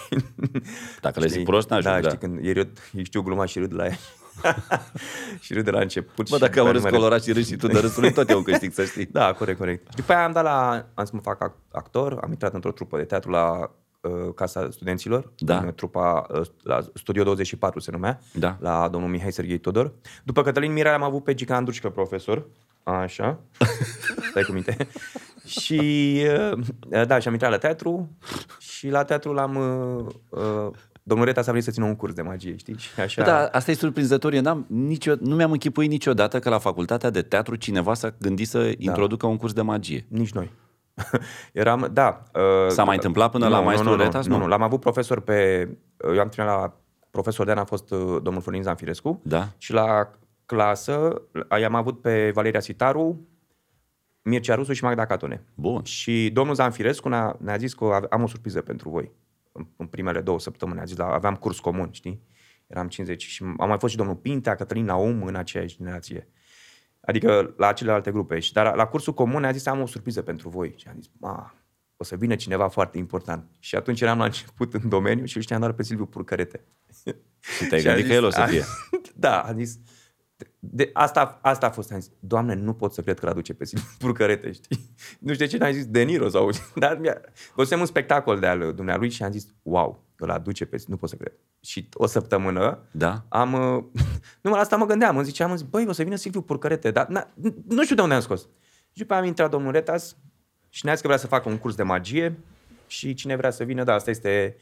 Speaker 3: Dacă le zic
Speaker 2: Știi?
Speaker 3: prost, n-ajung,
Speaker 2: da,
Speaker 3: da.
Speaker 2: știi, când e râd, eu știu gluma și râd la ea. <laughs> și râd de la început.
Speaker 3: Bă,
Speaker 2: și
Speaker 3: dacă am
Speaker 2: după
Speaker 3: râs
Speaker 2: aia nu mai
Speaker 3: colorat și râs și tu de râsul lui, tot e un câștig, să știi.
Speaker 2: Da, corect, corect. Și după aia am dat la, am să mă fac ac- actor, am intrat într-o trupă de teatru la uh, Casa Studenților,
Speaker 3: Da.
Speaker 2: în trupa, uh, la Studio 24 se numea,
Speaker 3: Da.
Speaker 2: la domnul Mihai Serghei Tudor. După Cătălin Mirea am avut pe Gica Andrușcă profesor, așa, <laughs> stai cu minte. și uh, da, și am intrat la teatru și la teatru l-am... Uh, uh, domnul Reta s-a venit să țină un curs de magie, știi? Și așa...
Speaker 3: Da, asta e surprinzător. Eu n-am nicio, nu mi-am închipuit niciodată că la facultatea de teatru cineva s-a gândit să introducă un curs de magie.
Speaker 2: Nici noi. <laughs> Eram, da. Uh,
Speaker 3: S-a mai întâmplat până la maestrul
Speaker 2: nu, nu,
Speaker 3: Retas?
Speaker 2: Nu,
Speaker 3: Nu.
Speaker 2: nu, l-am avut profesor pe... uh, Eu am terminat la profesor de an, a fost uh, domnul Florin Zanfirescu.
Speaker 3: Da.
Speaker 2: Și la clasă uh, i-am avut pe Valeria Sitaru, Mircea Rusu și Magda Catone.
Speaker 3: Bun.
Speaker 2: Și domnul Zanfirescu ne-a, ne-a zis că ave- am o surpriză pentru voi. În, în primele două săptămâni a zis, la, aveam curs comun, știi? Eram 50 și am mai fost și domnul Pintea, Cătălin Naum în aceeași generație. Adică la celelalte grupe. Și, dar la, la cursul comun ne-a zis, am o surpriză pentru voi. Și am zis, ma, o să vină cineva foarte important. Și atunci eram la început în domeniu și îl știam doar pe Silviu Purcărete.
Speaker 3: Și te-ai <laughs>
Speaker 2: Și a
Speaker 3: gândit că
Speaker 2: zis-
Speaker 3: el o să
Speaker 2: a-
Speaker 3: fie. <laughs>
Speaker 2: Da, a zis, de, asta, asta a fost, am zis, Doamne, nu pot să cred că l-aduce pe Silviu <laughs> Purcărete, știi? <laughs> Nu știu de ce n-am zis De Niro sau... <laughs> Dar mi-a... Văzusem un spectacol de al dumnealui și am zis, wow, îl aduce pe nu pot să cred. Și o săptămână
Speaker 3: Da?
Speaker 2: am... uh, Nu, la asta mă gândeam, îmi ziceam, îmi zic, băi, o să vină Silviu Purcărete, dar na, nu știu de unde am scos. Și după aia am intrat domnul Retas și ne-a zis că vrea să facă un curs de magie și cine vrea să vină, da, asta este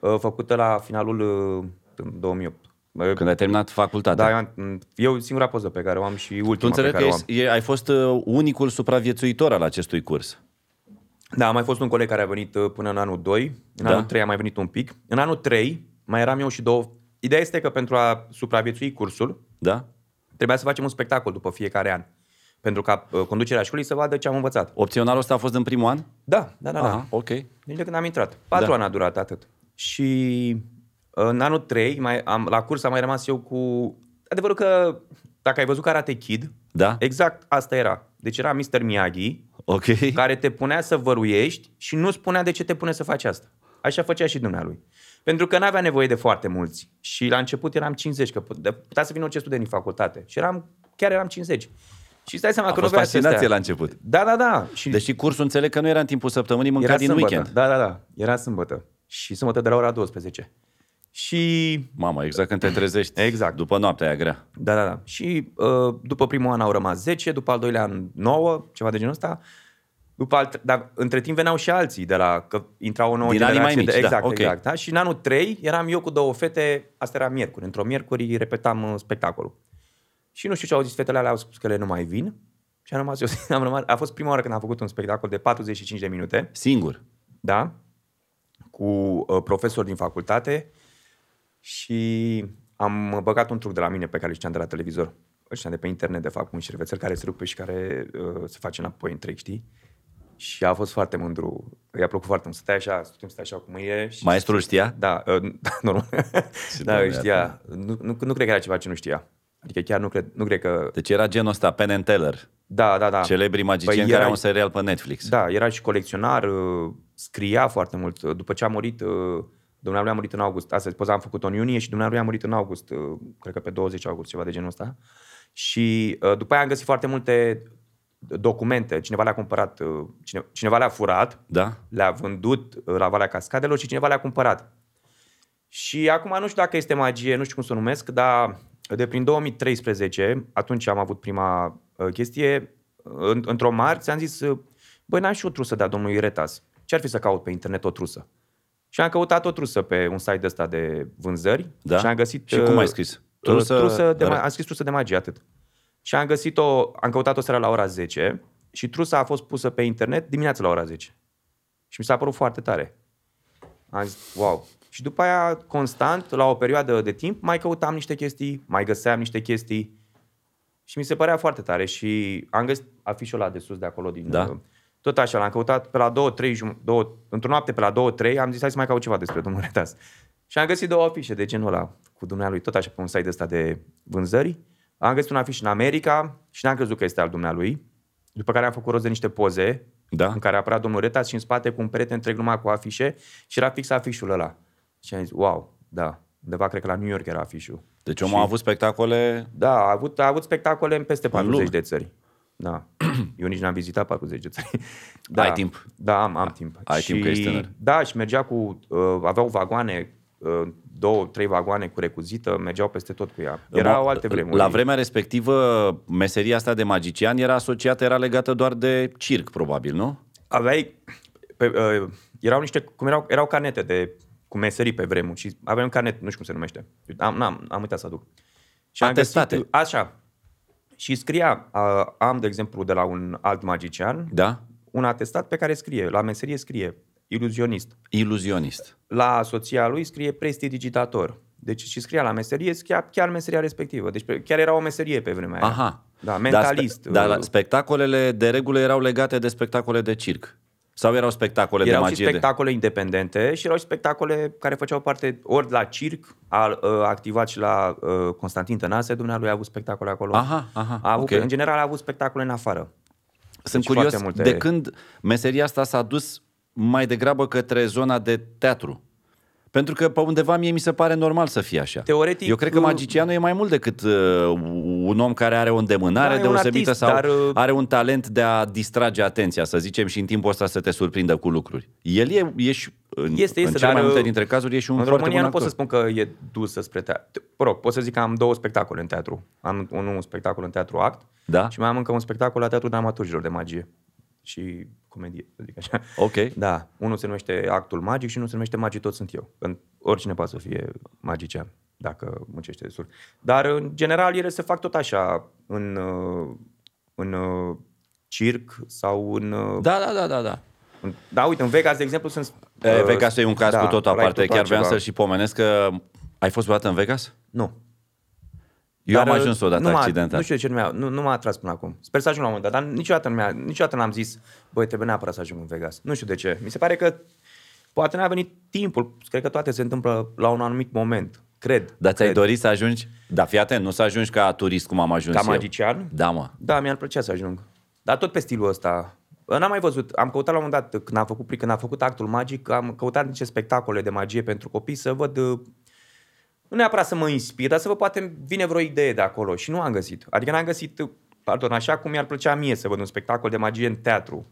Speaker 2: uh, făcută la finalul uh, în 2008. Uh,
Speaker 3: Când ai terminat facultatea.
Speaker 2: da, eu, am, eu singura poză pe care o am și ultima
Speaker 3: tu înțeleg
Speaker 2: pe
Speaker 3: că
Speaker 2: care o am.
Speaker 3: ești, e, ai fost uh, unicul supraviețuitor al acestui curs.
Speaker 2: Da, a mai fost un coleg care a venit uh, până în anul 2, în
Speaker 3: Da.
Speaker 2: anul 3 a mai venit un pic. În anul 3 mai eram eu și două... Ideea este că pentru a supraviețui cursul,
Speaker 3: Da?
Speaker 2: trebuia să facem un spectacol după fiecare an. Pentru ca uh, conducerea școlii să vadă ce am învățat.
Speaker 3: Opționalul ăsta a fost în primul an?
Speaker 2: Da, da, da. da.
Speaker 3: Aha, ok.
Speaker 2: Deci de când am intrat. Patru
Speaker 3: Da.
Speaker 2: ani a durat atât. Și în anul 3, mai, am, la curs am mai rămas eu cu... Adevărul că, dacă ai văzut Karate Kid,
Speaker 3: Da?
Speaker 2: exact asta era. Deci era Mr. Miyagi,
Speaker 3: Ok.
Speaker 2: care te punea să văruiești și nu spunea de ce te pune să faci asta. Așa făcea și dumnealui. Pentru că n-avea nevoie de foarte mulți. Și la început eram 50, că put- putea să vină orice student din facultate. Și eram, chiar eram 50. Și stai seama
Speaker 3: A
Speaker 2: că
Speaker 3: fost
Speaker 2: nu voia să
Speaker 3: fascinație
Speaker 2: stea.
Speaker 3: la început.
Speaker 2: Da, da, da. Și
Speaker 3: Deși cursul înțeleg că nu era în timpul săptămânii, mânca
Speaker 2: era
Speaker 3: din
Speaker 2: sâmbătă.
Speaker 3: weekend.
Speaker 2: Da, da, da. Era sâmbătă. Și sâmbătă de la ora 12. Și
Speaker 3: Mamă, exact când te <clears throat> trezești.
Speaker 2: Exact.
Speaker 3: După noaptea aia grea.
Speaker 2: Da, da, da. Și uh, după primul an au rămas 10, după al doilea an 9, ceva de genul ăsta. După al, tre- dar între timp veneau și alții de la, că intrau o nouă
Speaker 3: Din anii mai
Speaker 2: generație.
Speaker 3: mici,
Speaker 2: de,
Speaker 3: da,
Speaker 2: exact,
Speaker 3: ok.
Speaker 2: exact. Da? Și în anul 3 eram eu cu două fete, asta era miercuri. Într-o miercuri repetam uh, spectacolul. Și nu știu ce au zis fetele alea, au spus că ele nu mai vin. Și am rămas eu, <laughs> am rămas, a fost prima oară când am făcut un spectacol de 45 de minute
Speaker 3: Singur.
Speaker 2: da, cu uh, profesori din facultate și am băgat un truc de la mine pe care îl știam de la televizor. Îl știam de pe internet, de fapt, un șervețel care se rupe și care uh, se face înapoi întreg, știi? Și a fost foarte mândru. I-a plăcut foarte mult. Stai așa, stăteam stai așa cu mâinile. Și
Speaker 3: Maestrul știa?
Speaker 2: Da, uh, da <laughs> normal. <laughs> da,
Speaker 3: doamne,
Speaker 2: știa. Nu, nu, nu cred că era ceva ce nu știa. Adică chiar nu cred, nu cred că...
Speaker 3: Deci era genul ăsta, Penn and Teller.
Speaker 2: Da, da, da.
Speaker 3: Celebrii magicieni
Speaker 2: Păi
Speaker 3: care
Speaker 2: era-
Speaker 3: au un serial pe Netflix.
Speaker 2: Da, era și colecționar, uh, scria foarte mult. Uh, După ce a murit, uh, dumnealui a murit în august. Asta poza am făcut-o în iunie și dumnealui a murit în august, uh, cred că pe 20 august, ceva de genul ăsta. Și uh, după aia am găsit foarte multe documente. Cineva le-a cumpărat, uh, cine, cineva le-a furat,
Speaker 3: Da?
Speaker 2: le-a vândut uh, la Valea Cascadelor și cineva le-a cumpărat. Și acum nu știu dacă este magie, nu știu cum să o numesc, dar de prin 2013, atunci am avut prima uh, chestie, în, într-o marți am zis, uh, băi, n-am și o trusă de-a domnului Retas. Ce ar fi să caut pe internet o trusă? Și am căutat o trusă pe un site ăsta de vânzări
Speaker 3: Da?
Speaker 2: și am găsit...
Speaker 3: Și cum
Speaker 2: uh,
Speaker 3: ai scris?
Speaker 2: Trusă,
Speaker 3: Trusă-
Speaker 2: trusă de,
Speaker 3: Re-
Speaker 2: ma- am scris trusă de magie, atât. Și am găsit-o, am căutat-o seara la ora 10 și trusa a fost pusă pe internet dimineața la ora 10. Și mi s-a părut foarte tare. Am zis, wow. Și după aia, constant, la o perioadă de timp, mai căutam niște chestii, mai găseam niște chestii și mi se părea foarte tare și am găsit afișul ăla de sus de acolo din...
Speaker 3: Da.
Speaker 2: Uh, Tot așa, l-am căutat pe la două, trei, jum- două, într-o noapte pe la două, trei, am zis hai să mai caut ceva despre domnul Retas. Și am găsit două afișe de genul ăla cu dumnealui, tot așa pe un site ăsta de vânzări. Am găsit un afiș în America și n-am crezut că este al dumnealui. După care am făcut rost de niște poze
Speaker 3: Da.
Speaker 2: în care apărea domnul Retas și în spate cu un perete întreg numai cu afișe și era fix afișul ăla. Și am zis, wow, da, undeva cred că la New York era afișul.
Speaker 3: Deci omul a avut spectacole...
Speaker 2: Da, a avut, a avut spectacole în peste 40
Speaker 3: lume.
Speaker 2: de țări. Da. Eu nici n-am vizitat 40 de țări. Da.
Speaker 3: Ai timp.
Speaker 2: Da, am, am timp.
Speaker 3: Ai timp că ești tânăr.
Speaker 2: Da, și mergea cu... Uh, aveau vagoane, uh, două, trei vagoane cu recuzită, mergeau peste tot cu ea. Erau alte vremuri.
Speaker 3: La vremea respectivă, meseria asta de magician era asociată, era legată doar de circ, probabil, nu?
Speaker 2: Aveai... Pe, uh, erau niște... Cum erau, erau carnete de cu meserii pe vremuri și aveam un carnet, nu știu cum se numește. Am, n-am, am uitat să aduc. Și am
Speaker 3: Atestate.
Speaker 2: găsit, așa. Și scria, uh, am, de exemplu, de la un alt magician,
Speaker 3: Da?
Speaker 2: un atestat pe care scrie, la meserie scrie iluzionist.
Speaker 3: Iluzionist.
Speaker 2: La soția lui scrie prestidigitator. Deci și scria la meserie, scria chiar meseria respectivă. Deci pe- chiar era o meserie pe vremea aia.
Speaker 3: Aha.
Speaker 2: Da, mentalist.
Speaker 3: Dar, spe- dar
Speaker 2: uh,
Speaker 3: spectacolele de regulă erau legate de spectacole de circ. Sau erau spectacole
Speaker 2: erau
Speaker 3: de
Speaker 2: și
Speaker 3: magie? de...
Speaker 2: spectacole independente și erau și spectacole care făceau parte ori la circ, a, a activat și la uh, Constantin Tănase, dumnealui a avut spectacole acolo.
Speaker 3: Aha, aha,
Speaker 2: a avut,
Speaker 3: ok.
Speaker 2: În general a avut spectacole în afară.
Speaker 3: Sunt
Speaker 2: Deci
Speaker 3: curios
Speaker 2: foarte multe-
Speaker 3: de când meseria asta s-a dus mai degrabă către zona de teatru. Pentru că pe undeva mie mi se pare normal să fie așa.
Speaker 2: Teoretic,
Speaker 3: Eu cred că
Speaker 2: uh,
Speaker 3: magicianul e mai mult decât uh, un om care are o îndemânare
Speaker 2: Da, e un
Speaker 3: deosebită
Speaker 2: artist,
Speaker 3: sau
Speaker 2: dar, uh,
Speaker 3: are un talent de a distrage atenția, să zicem, și în timpul ăsta să te surprindă cu lucruri. El e, e și, în,
Speaker 2: Este,
Speaker 3: în
Speaker 2: este,
Speaker 3: cele mai
Speaker 2: dar,
Speaker 3: multe
Speaker 2: uh,
Speaker 3: dintre cazuri, e și un
Speaker 2: în
Speaker 3: foarte
Speaker 2: România
Speaker 3: bun
Speaker 2: nu pot să
Speaker 3: actor.
Speaker 2: spun că e dusă spre teatru. Mă rog, pot să zic că am două spectacole în teatru. Am unul un spectacol în teatru act
Speaker 3: Da?
Speaker 2: și mai am încă un spectacol la teatru dramaturgilor de magie și comedie, să zic așa.
Speaker 3: Ok.
Speaker 2: Da, unul se numește Actul Magic și unul se numește Magii Tot Sunt Eu. În, oricine poate să fie magician, dacă muncește destul. Dar, în general, ele se fac tot așa, în, uh, în uh, circ sau în... uh,
Speaker 3: Da, da, da, da, da.
Speaker 2: în da, uite, în Vegas, de exemplu, sunt...
Speaker 3: E,
Speaker 2: uh,
Speaker 3: Vegas e un caz
Speaker 2: da,
Speaker 3: cu totul
Speaker 2: ăla e
Speaker 3: aparte.
Speaker 2: totul
Speaker 3: Chiar vreau
Speaker 2: altceva.
Speaker 3: să și pomenesc că ai fost vreodată în Vegas?
Speaker 2: Nu.
Speaker 3: Eu
Speaker 2: Dar,
Speaker 3: am ajuns odată
Speaker 2: nu m-a-
Speaker 3: accidental.
Speaker 2: Nu știu de ce nu, mi-a, nu, nu m-a atras până acum. Sper să ajung la un moment dat, dar niciodată, nu mi-a, niciodată n-am zis, băi, trebuie neapărat să ajung în Vegas. Nu știu de ce. Mi se pare că poate n-a venit timpul. Cred că toate se întâmplă la un anumit moment. Cred.
Speaker 3: Dar ți-ai
Speaker 2: cred.
Speaker 3: dorit să ajungi? Da, fii atent, nu să ajungi ca turist cum am ajuns
Speaker 2: Ca
Speaker 3: eu.
Speaker 2: magician?
Speaker 3: Da, mă.
Speaker 2: Da, mi-ar plăcea să ajung. Dar tot pe stilul ăsta. N-am mai văzut. Am căutat la un moment dat, când am făcut, când am făcut actul magic, am căutat niște spectacole de magie pentru copii să văd uh, nu neapărat să mă inspir, dar să vă poate vine vreo idee de acolo și nu am găsit. Adică n-am găsit, uh, pardon, așa cum mi-ar plăcea mie să văd un spectacol de magie în teatru.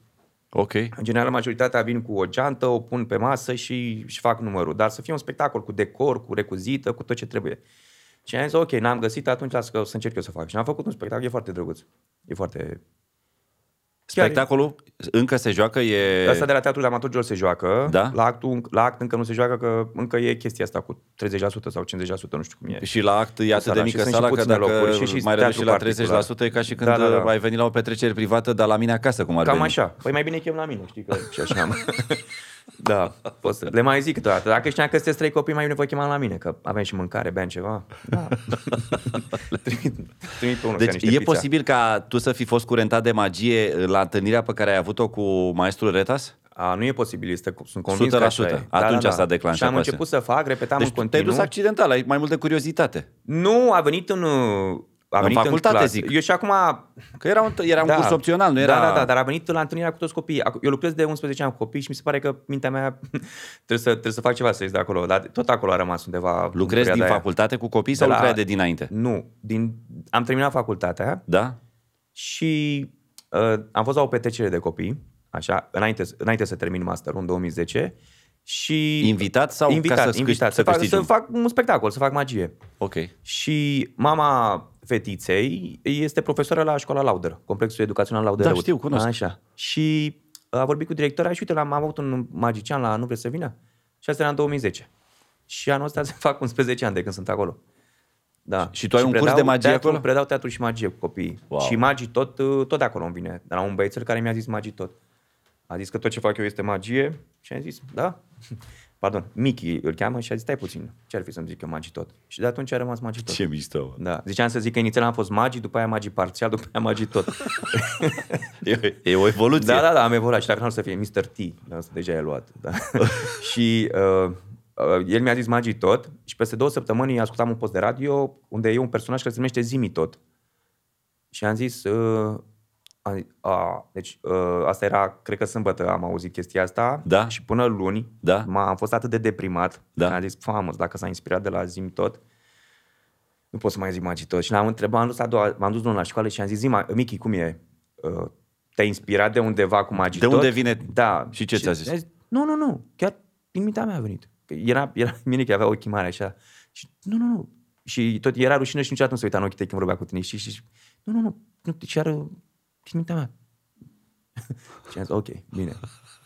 Speaker 3: Ok.
Speaker 2: În general, majoritatea vin cu o geantă, o pun pe masă și, și fac numărul. Dar să fie un spectacol cu decor, cu recuzită, cu tot ce trebuie. Și am zis, ok, n-am găsit, atunci las că o să încerc eu să fac. Și am făcut un spectacol, e foarte drăguț. E foarte... Chiar e-
Speaker 3: Spectacolul încă se joacă, e...
Speaker 2: Asta de la Teatrul Dramaturgilor se joacă,
Speaker 3: Da?
Speaker 2: la, actul, la act încă nu se joacă, că încă e chestia asta cu 30% sau 50%, nu știu cum e.
Speaker 3: Și la act e atât de
Speaker 2: Sala,
Speaker 3: mică
Speaker 2: și sunt
Speaker 3: sala
Speaker 2: și
Speaker 3: că
Speaker 2: puține
Speaker 3: dacă
Speaker 2: locuri, și- și
Speaker 3: mai reduci și la
Speaker 2: teatru particular.
Speaker 3: 30% e ca și când
Speaker 2: Da, da, da.
Speaker 3: ai venit la o petrecere privată, dar la mine acasă, cum ar
Speaker 2: Cam
Speaker 3: veni.
Speaker 2: așa. Păi mai bine chem la mine, știi că <laughs> și așa am. <laughs> da, pot să... le mai zic câteodată. Dacă știam că sunteți trei copii, mai bine vă chemam la mine, că avem și mâncare, beam ceva. Da. <laughs> trimit, trimit pe unul să ia
Speaker 3: Deci
Speaker 2: niște
Speaker 3: e
Speaker 2: pizza.
Speaker 3: posibil ca tu să fi fost curentat de magie la întâlnirea pe care ai avut-o cu maestrul Retas?
Speaker 2: A, nu e posibil, este, sunt convins
Speaker 3: 100%.
Speaker 2: că așa e.
Speaker 3: Atunci s-a declanșat
Speaker 2: Și am
Speaker 3: pasia.
Speaker 2: început să fac, repetam
Speaker 3: Deci
Speaker 2: în
Speaker 3: tu te-ai
Speaker 2: continuu.
Speaker 3: dus accidental, ai mai multă curiozitate.
Speaker 2: Nu, a venit în... uh, A
Speaker 3: În
Speaker 2: venit
Speaker 3: facultate,
Speaker 2: clasă.
Speaker 3: zic.
Speaker 2: Eu și acum
Speaker 3: Că era un, era un curs opțional, nu era...
Speaker 2: Da, da, da, dar a venit la întâlnirea cu toți copiii. Ac- Eu lucrez de 11 ani cu copii și mi se pare că mintea mea <laughs> trebuie să, trebuie să fac ceva să ies de acolo. Dar tot acolo a rămas undeva. în
Speaker 3: Lucrezi din
Speaker 2: perioada aia.
Speaker 3: facultate cu copii sau
Speaker 2: De la-
Speaker 3: lucrai de dinainte?
Speaker 2: Nu, din, am terminat facultatea
Speaker 3: Da?
Speaker 2: și uh, am fost la o petrecere de copii, așa, înainte, înainte să termin masterul în 2010. Și
Speaker 3: Invitat sau ca
Speaker 2: invitat,
Speaker 3: să-ți
Speaker 2: invitat,
Speaker 3: câști-
Speaker 2: să,
Speaker 3: să
Speaker 2: fac,
Speaker 3: câștigi
Speaker 2: să
Speaker 3: un-
Speaker 2: fac un spectacol, să fac magie.
Speaker 3: Ok.
Speaker 2: Și mama fetiței este profesoară la școala Lauder, Complexul Educațional Lauder.
Speaker 3: Da,
Speaker 2: Răut.
Speaker 3: știu, cunosc.
Speaker 2: Așa. Și a vorbit cu directora și uite, l-am am avut un magician la Nu vreți să vină? Și asta era în 2010. Și anul ăsta se fac 11 ani de când sunt acolo. Da.
Speaker 3: Și tu ai un curs de magie
Speaker 2: teatru,
Speaker 3: acolo?
Speaker 2: Predau teatru și magie cu copiii.
Speaker 3: Wow.
Speaker 2: Și magii tot, tot de acolo îmi vine. De la un băiețel care mi-a zis magii tot. A zis că tot ce fac eu este magie și am zis, da? <laughs> Pardon, Mickey îl cheamă și a zis, stai puțin, ce ar fi să-mi zic eu magii tot? Și de atunci a rămas magii tot.
Speaker 3: Ce mișto. mă.
Speaker 2: Da. Ziceam să zic că inițial am fost magii, după aia magii parțial, după aia magii tot. <laughs>
Speaker 3: E, e o evoluție.
Speaker 2: da, da, da, am evoluat și dacă nu ar să fie Mr. T, dar asta deja e luat. Da. <laughs> și uh, uh, el mi-a zis magii tot și peste două săptămâni ascultam un post de radio unde e un personaj care se numește Zimi tot. Și am zis, uh, A, a, deci uh, asta era, cred că sâmbătă am auzit chestia asta
Speaker 3: Da.
Speaker 2: și până luni
Speaker 3: Da.
Speaker 2: m- am fost atât de deprimat
Speaker 3: Da.
Speaker 2: că am zis, famă, dacă s-a inspirat de la Zim tot, nu pot să mai zic Magi tot. Și l-am întrebat, am dus, a doua, m-am dus luni la școală și am zis, zi, Michi, cum e? Uh, te-ai inspirat de undeva cu Magi
Speaker 3: De
Speaker 2: tot?
Speaker 3: unde vine-
Speaker 2: Da.
Speaker 3: și ce ți-a zis?
Speaker 2: a Nu, nu, nu, chiar din mintea mea a venit. Că Era, era mine că avea ochii mari așa. Și nu, nu, nu. Și tot era rușine și niciodată nu se uita în ochii tăi când vorbea cu tine. Și, și, și nu, nu, nu, nu, chiar uh, din mintea mea. și am zis, ok, bine.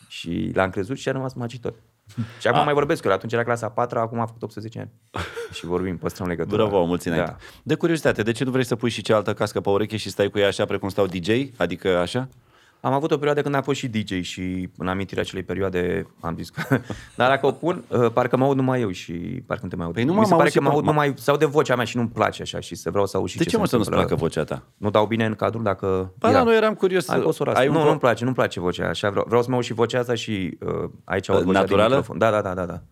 Speaker 2: Și l-am crezut și a rămas Magi tot. <laughs> Și acum mai vorbesc, că atunci era clasa a patra, acum a făcut 18 ani. <laughs> Și vorbim, păstrăm legătura.
Speaker 3: Bravo, mulți înainte.
Speaker 2: Da.
Speaker 3: De curiozitate, de ce nu vrei să pui și cealaltă cască pe ureche și stai cu ea așa precum stau DJ? Adică așa?
Speaker 2: Am avut o perioadă când am fost și DJ și în amintirea acelei perioade am zis că... <laughs> Dar dacă o pun, uh, parcă mă aud numai eu și parcă nu te mai aud.
Speaker 3: Păi nu
Speaker 2: Mi
Speaker 3: m-am
Speaker 2: se pare
Speaker 3: auzit
Speaker 2: că mă
Speaker 3: pe-
Speaker 2: aud
Speaker 3: m-
Speaker 2: numai, sau de vocea mea și nu-mi place așa și să vreau să aud și
Speaker 3: De ce, mă
Speaker 2: se
Speaker 3: să nu-ți
Speaker 2: întâmplă.
Speaker 3: placă vocea ta?
Speaker 2: Nu dau bine în cadru dacă...
Speaker 3: Ba da, nu eram curios.
Speaker 2: Ai fost
Speaker 3: Ai
Speaker 2: ai
Speaker 3: un
Speaker 2: Nu,
Speaker 3: vo-
Speaker 2: nu-mi place, nu-mi place vocea așa. Vreau, vreau să mă aud și vocea asta și uh, aici aud
Speaker 3: Uh,
Speaker 2: vocea
Speaker 3: naturală?
Speaker 2: din microfon. Da, da, da, da, da.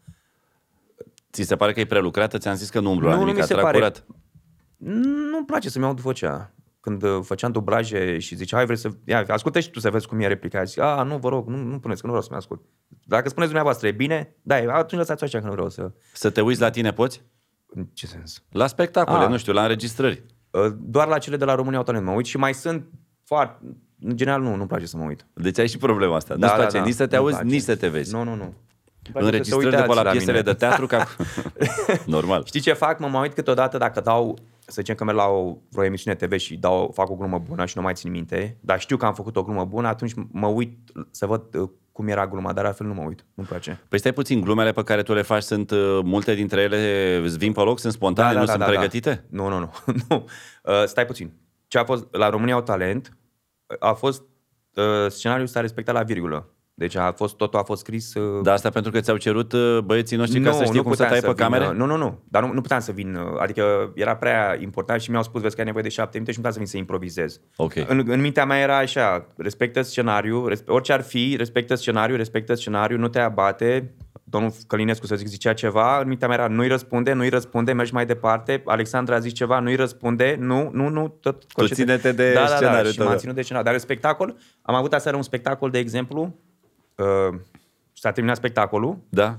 Speaker 3: Ți se pare că e prelucrată? Ți-am zis că nu umblu la
Speaker 2: Nu, nu
Speaker 3: nimic,
Speaker 2: mi se
Speaker 3: trag
Speaker 2: pare.
Speaker 3: curat.
Speaker 2: Nu-mi place să-mi aud vocea. Când uh, făceam dublaje și zicea, hai vrei să... Ia, ascultă și tu să vezi cum e replica. Zic, a, nu, vă rog, nu, nu puneți, că nu vreau să-mi ascult. Dacă spuneți dumneavoastră, e bine? Da, e- atunci lăsați așa că nu vreau să...
Speaker 3: Să te uiți la tine poți?
Speaker 2: În ce sens?
Speaker 3: La spectacole,
Speaker 2: Ah.
Speaker 3: nu știu, la înregistrări.
Speaker 2: Uh, Doar la cele de la România au talent mă uit și mai sunt foarte... În general nu, nu-mi place să mă uit.
Speaker 3: Deci ai și problema asta. Nu-ți place nici să te
Speaker 2: nu-mi
Speaker 3: auzi, nici să te vezi.
Speaker 2: Nu, nu, nu. Îmi place să se
Speaker 3: Înregistrări
Speaker 2: uite
Speaker 3: de pe la
Speaker 2: alții
Speaker 3: piesele
Speaker 2: mine.
Speaker 3: de teatru ca... <laughs> Normal. <laughs>
Speaker 2: Știi ce fac? Mă mai uit câteodată dacă dau, să zicem că merg la o, vreo emisiune TV și dau, fac o glumă bună și nu mai țin minte, dar știu că am făcut o glumă bună, atunci mă uit să văd uh, cum era gluma, dar altfel nu mă uit. Nu-mi place.
Speaker 3: Păi stai puțin, glumele pe care tu le faci sunt, uh, multe dintre ele îți vin pe loc, sunt spontane, nu sunt pregătite?
Speaker 2: Nu, nu, nu. <laughs> nu. Uh, stai puțin. Ce a fost la România au talent, uh, a fost uh, scenariul s-a respectat la virgulă. Deci a fost, totul a fost scris uh,
Speaker 3: Dar asta pentru că ți-au cerut uh, băieții noștri ca să știe cum să
Speaker 2: puteam
Speaker 3: tai pe
Speaker 2: vin,
Speaker 3: camere?
Speaker 2: uh, Nu, nu, nu. Dar nu, nu puteam să vin. uh, Adică era prea important și mi-au spus, vezi că ai nevoie de șapte minute și nu puteam să vin să improvizez.
Speaker 3: Ok.
Speaker 2: În, în mintea mea era așa, respectă scenariu, respe, orice ar fi, respectă scenariu, respectă scenariu, nu te abate. Domnul Călinescu să zic zicea ceva, în mintea mea era nu-i răspunde, nu-i răspunde, mergi mai departe. Alexandra a zis ceva, nu-i răspunde, nu, nu, nu. Tot
Speaker 3: ține-te de
Speaker 2: da, da,
Speaker 3: scenariu,
Speaker 2: Da, și
Speaker 3: da,
Speaker 2: m-am
Speaker 3: da.
Speaker 2: ținut de scenariu. Dar spectacol, am avut aseară un spectacol, de exemplu, uh, s-a terminat spectacolul
Speaker 3: Da?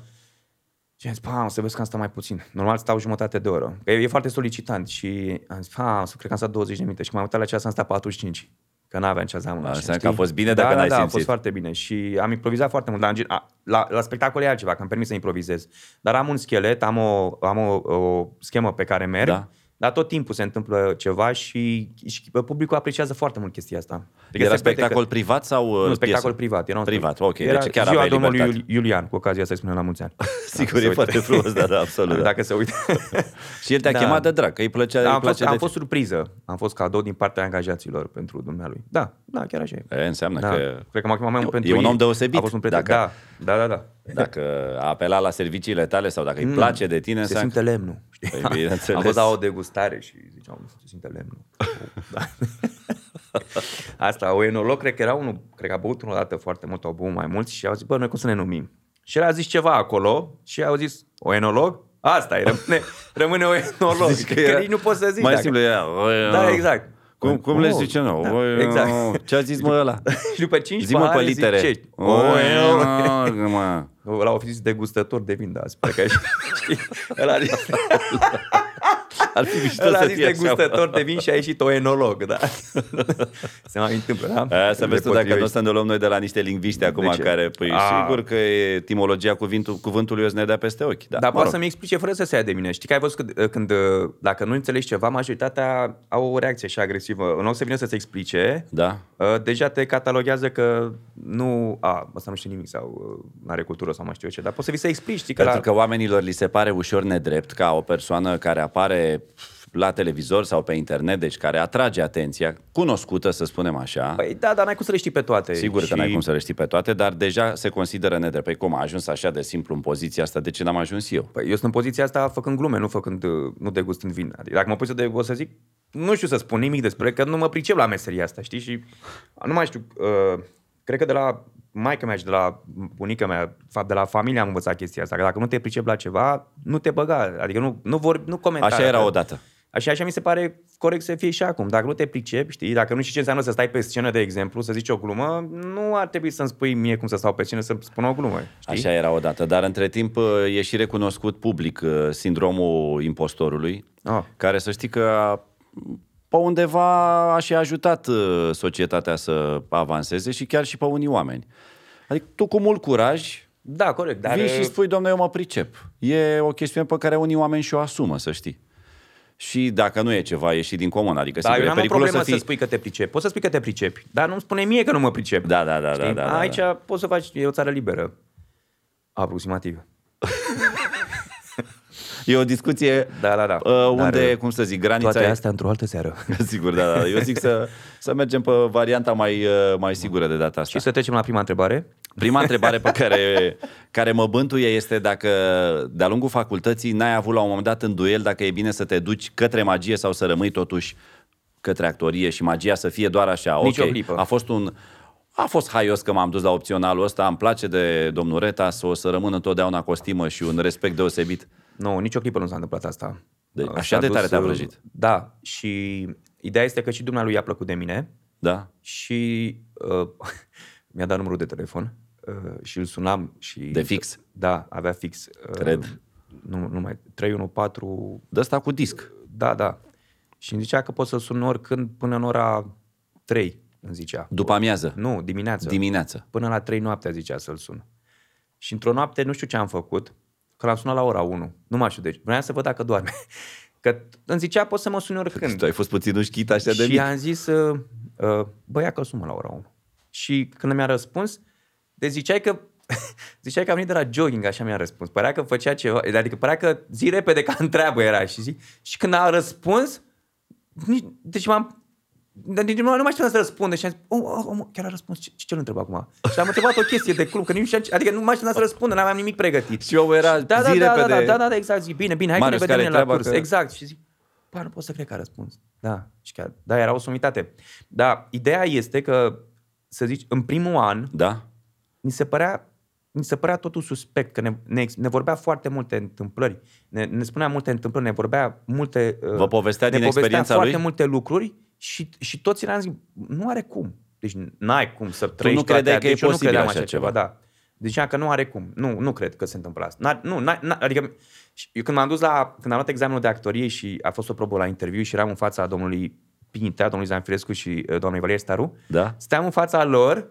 Speaker 2: și am zis, pa, o să vezi că am stat mai puțin. Normal stau jumătate de oră. Că e, e foarte solicitant și am zis, pa, o să cred că am stat 20 de minute și m-am uitat la ceas, am stat 45. Că n-aveam ce să am.
Speaker 3: A,
Speaker 2: Și
Speaker 3: înseamnă
Speaker 2: știi?
Speaker 3: că a fost bine
Speaker 2: da,
Speaker 3: dacă
Speaker 2: da,
Speaker 3: n-ai
Speaker 2: da, a
Speaker 3: simțit.
Speaker 2: fost foarte bine și am improvizat foarte mult. Dar, în gen- a, la, la spectacol e altceva, că îmi permis să improvizez. Dar am un schelet, am o, am o, o schemă pe care merg,
Speaker 3: Da.
Speaker 2: Dar tot timpul se întâmplă ceva și, și publicul apreciază foarte mult chestia asta. Adică
Speaker 3: Era
Speaker 2: se vede
Speaker 3: spectacol
Speaker 2: că-
Speaker 3: privat sau uh,
Speaker 2: nu,
Speaker 3: piesă?
Speaker 2: spectacol privat. Era un
Speaker 3: Privat, ok.
Speaker 2: Era
Speaker 3: deci chiar
Speaker 2: ziua
Speaker 3: aveai
Speaker 2: domnului
Speaker 3: libertate.
Speaker 2: Iul- Iulian, cu ocazia să-i spunem la mulți ani. <laughs>
Speaker 3: Sigur,
Speaker 2: Dacă
Speaker 3: e
Speaker 2: se
Speaker 3: foarte
Speaker 2: uită.
Speaker 3: frumos, da, da, absolut. <laughs> Da.
Speaker 2: Dacă se uită. <laughs>
Speaker 3: Și el te-a
Speaker 2: Da.
Speaker 3: chemat de drag, că îi plăcea,
Speaker 2: Da,
Speaker 3: îi
Speaker 2: am, fost,
Speaker 3: place
Speaker 2: am
Speaker 3: de...
Speaker 2: fost surpriză. Am fost cadou din partea angajaților pentru dumnealui. Da, da, chiar așa e.
Speaker 3: E, înseamnă
Speaker 2: da.
Speaker 3: că
Speaker 2: Cred că m-a chemat mai mult
Speaker 3: E-
Speaker 2: pentru
Speaker 3: e un
Speaker 2: ei.
Speaker 3: om deosebit.
Speaker 2: A fost un prieten.
Speaker 3: Dacă-
Speaker 2: Da, da, da, da. <laughs>
Speaker 3: dacă a apelat la serviciile tale sau dacă îi place de tine,
Speaker 2: Mm. Se
Speaker 3: înseamnă...
Speaker 2: simte lemnul. Știi? <laughs>
Speaker 3: Păi, bineînțeles.
Speaker 2: Am fost la o degustare și ziceam, se simte lemnul. Da. <laughs> Asta, o enolog, cred că era unul, cred că a băut unul dată foarte mult, au băut mai mulți și au zis, bă, noi cum să ne numim? Și el a zis ceva acolo și au zis, o enolog? Asta e, rămâne, rămâne o enolog.
Speaker 3: Zici
Speaker 2: Că, că nici nu poți să zici.
Speaker 3: Mai
Speaker 2: dacă-
Speaker 3: simplu era...
Speaker 2: Da, exact.
Speaker 3: Cum, cum le
Speaker 2: Oh,
Speaker 3: zice, nu?
Speaker 2: da,
Speaker 3: Oi,
Speaker 2: exact.
Speaker 3: oh, Ce a zis mă ăla?
Speaker 2: și după 5
Speaker 3: Zi-mă pe
Speaker 2: pahare
Speaker 3: litere.
Speaker 2: zicești.
Speaker 3: Oi,
Speaker 2: Oi,
Speaker 3: mă.
Speaker 2: Ăla a fost degustător de vin, da, sper că <laughs> știi. Ăla a zis, <laughs>
Speaker 3: Ar fi mișto
Speaker 2: ăla a
Speaker 3: să
Speaker 2: zis
Speaker 3: fie așa.
Speaker 2: degustător de vin și a ieșit o enolog, da. Se mai întâmplă, da?
Speaker 3: Aia să vezi tu dacă nu o
Speaker 2: Nepotrivești.
Speaker 3: să ne luăm noi de la niște lingviști acum
Speaker 2: ce?
Speaker 3: care, păi
Speaker 2: A.
Speaker 3: sigur că e etimologia cuvintul, cuvântului o să ne dea peste ochi. Da,
Speaker 2: Dar
Speaker 3: mă
Speaker 2: poate
Speaker 3: rog.
Speaker 2: să-mi explice fără să se ia de mine. Știi că ai văzut că, când, dacă nu înțelegi ceva, majoritatea au o reacție așa agresivă. În loc să vină să se explice,
Speaker 3: Da.
Speaker 2: uh, deja te cataloghează că nu, a, ăsta nu știe nimic sau nu are cultură sau mai știu eu ce. Dar poți să vii să explici, știi că
Speaker 3: Pentru
Speaker 2: la...
Speaker 3: că oamenilor li se pare ușor nedrept ca o persoană care apare la televizor sau pe internet, deci care atrage atenția, cunoscută, să spunem așa.
Speaker 2: Păi da, dar n-ai cum să le știi pe toate.
Speaker 3: Sigur
Speaker 2: și...
Speaker 3: că n-ai cum să le știi pe toate, dar deja se consideră nedrept. Păi cum a ajuns așa de simplu în poziția asta, de ce n-am ajuns eu?
Speaker 2: Păi eu sunt în poziția asta făcând glume, nu făcând, uh, nu degustând vin. Adică dacă mă pui să, de, o să zic, nu știu să spun nimic despre, că nu mă pricep la meseria asta, știi? Și nu mai știu, uh, cred că de la maica mea și de la bunica mea, de fapt de la familie am învățat chestia asta, că dacă nu te pricep la ceva, nu te băga, adică nu, nu vor, nu comenta.
Speaker 3: Așa era odată.
Speaker 2: Așa, așa mi se pare corect să fie și acum. Dacă nu te pricepi, știi, dacă nu știi ce înseamnă să stai pe scenă, de exemplu, să zici o glumă, nu ar trebui să-mi spui mie cum să stau pe scenă să spun o glumă. Știi?
Speaker 3: Așa era odată, dar între timp uh, e și recunoscut public uh, sindromul impostorului,
Speaker 2: Ah.
Speaker 3: care să știi că pe undeva aș și ajutat uh, societatea să avanseze și chiar și pe unii oameni. Adică tu cu mult curaj
Speaker 2: Da, corect. Dar
Speaker 3: Dar... Vii și spui, domnule, eu mă pricep. E o chestiune pe care unii oameni și-o asumă, să știi. Și dacă nu e ceva ieșit din comun, adică
Speaker 2: da,
Speaker 3: sigur,
Speaker 2: eu
Speaker 3: e
Speaker 2: n-am o
Speaker 3: periculos
Speaker 2: problemă
Speaker 3: să
Speaker 2: să,
Speaker 3: fii...
Speaker 2: spui că te pricepi. Poți să spui că te pricepi, dar nu-mi spune mie că nu mă pricep.
Speaker 3: Da, da, da,
Speaker 2: Știi?
Speaker 3: da, da, da,
Speaker 2: Aici
Speaker 3: da.
Speaker 2: poți să faci, e o țară liberă. Aproximativ. <laughs>
Speaker 3: E o discuție
Speaker 2: Da, da, da.
Speaker 3: uh, unde,
Speaker 2: Dar,
Speaker 3: cum să zic, granița
Speaker 2: Toate
Speaker 3: e...
Speaker 2: astea într-o altă seară. <laughs>
Speaker 3: Sigur, da, da. Eu zic să, să mergem pe varianta mai, uh, mai sigură de data asta.
Speaker 2: Și să trecem la prima întrebare.
Speaker 3: Prima <laughs> întrebare pe care, care mă bântuie este dacă de-a lungul facultății n-ai avut la un moment dat în duel dacă e bine să te duci către magie sau să rămâi totuși către actorie și magia să fie doar așa.
Speaker 2: Nici o
Speaker 3: ok,
Speaker 2: clipă.
Speaker 3: A fost un... A fost haios că m-am dus la opționalul ăsta, îmi place de domnul Reta, să o să rămân întotdeauna costimă și un respect deosebit.
Speaker 2: Nu, nicio clipă nu s-a întâmplat asta.
Speaker 3: De-
Speaker 2: Uh,
Speaker 3: așa
Speaker 2: s-a
Speaker 3: de
Speaker 2: dus,
Speaker 3: tare te-a
Speaker 2: uh,
Speaker 3: vrăjit.
Speaker 2: Da, și ideea este că și dumnealui i-a plăcut de mine
Speaker 3: Da?
Speaker 2: și uh, <laughs> mi-a dat numărul de telefon uh, și îl sunam și...
Speaker 3: De fix?
Speaker 2: Da, avea fix. Uh,
Speaker 3: Cred.
Speaker 2: Nu, nu mai... 314...
Speaker 3: De ăsta cu disc.
Speaker 2: Da, da. Și îmi zicea că pot să sun oricând până în ora 3, îmi zicea.
Speaker 3: După amiază.
Speaker 2: Nu, dimineața.
Speaker 3: Dimineața.
Speaker 2: Până la 3 noaptea zicea să-l sun. Și într-o noapte nu știu ce am făcut, că l-am sunat la ora 1. Nu mai știu, deci vreau să văd dacă doarme. Că îmi zicea, poți să mă suni oricând.
Speaker 3: Tu ai fost puțin ușchit așa de
Speaker 2: și
Speaker 3: mic.
Speaker 2: am zis, uh, uh, bă, ia că sună la ora 1. Și când mi-a răspuns, deci ziceai că <laughs> Ziceai că a venit de la jogging, așa mi-a răspuns. Părea că făcea ceva, adică părea că zi repede ca întreabă era și zi. Și când a răspuns, nici, deci m-am dar nici nu, nu mai știu să răspundă și am zis, oh, oh, oh, chiar a răspuns, ce, ce l întreb acum? Și am întrebat o chestie de club, că nici nu știam, ce- adică nu mai știu să <laughs> răspundă, n-aveam nimic pregătit.
Speaker 3: Și omul era
Speaker 2: da, da,
Speaker 3: zi
Speaker 2: da, da,
Speaker 3: repede.
Speaker 2: da, da, da, exact, zi, bine, bine, hai
Speaker 3: Marius,
Speaker 2: că ne vedem
Speaker 3: care
Speaker 2: mâine la
Speaker 3: treaba
Speaker 2: curs.
Speaker 3: că-
Speaker 2: Exact, și zic, bă, nu pot să cred că a răspuns. Da, și chiar, da, era o sumitate. Da, ideea este că, să zici, în primul an,
Speaker 3: Da?
Speaker 2: mi se părea mi se părea totul suspect, că ne, ne, ne vorbea foarte multe întâmplări, ne, ne spunea multe întâmplări, ne vorbea multe... uh,
Speaker 3: Vă povestea
Speaker 2: ne
Speaker 3: din
Speaker 2: povestea
Speaker 3: experiența
Speaker 2: foarte
Speaker 3: lui?
Speaker 2: multe lucruri și, și toți eram zic, nu are cum. Deci n-ai cum să trăiești
Speaker 3: nu credeai
Speaker 2: toate-
Speaker 3: că e
Speaker 2: deci eu nu
Speaker 3: posibil
Speaker 2: credeam
Speaker 3: așa ceva.
Speaker 2: Da. Zicea că nu are cum. Nu, nu cred că se întâmplă asta. N-ar, nu, n-ar, n-ar, adică și eu când m-am dus la, când am luat examenul de actorie și a fost o probă la interviu și eram în fața domnului Pintea, domnului Zanfirescu și uh, doamnei Valerie Staru,
Speaker 3: Da?
Speaker 2: Steam în fața lor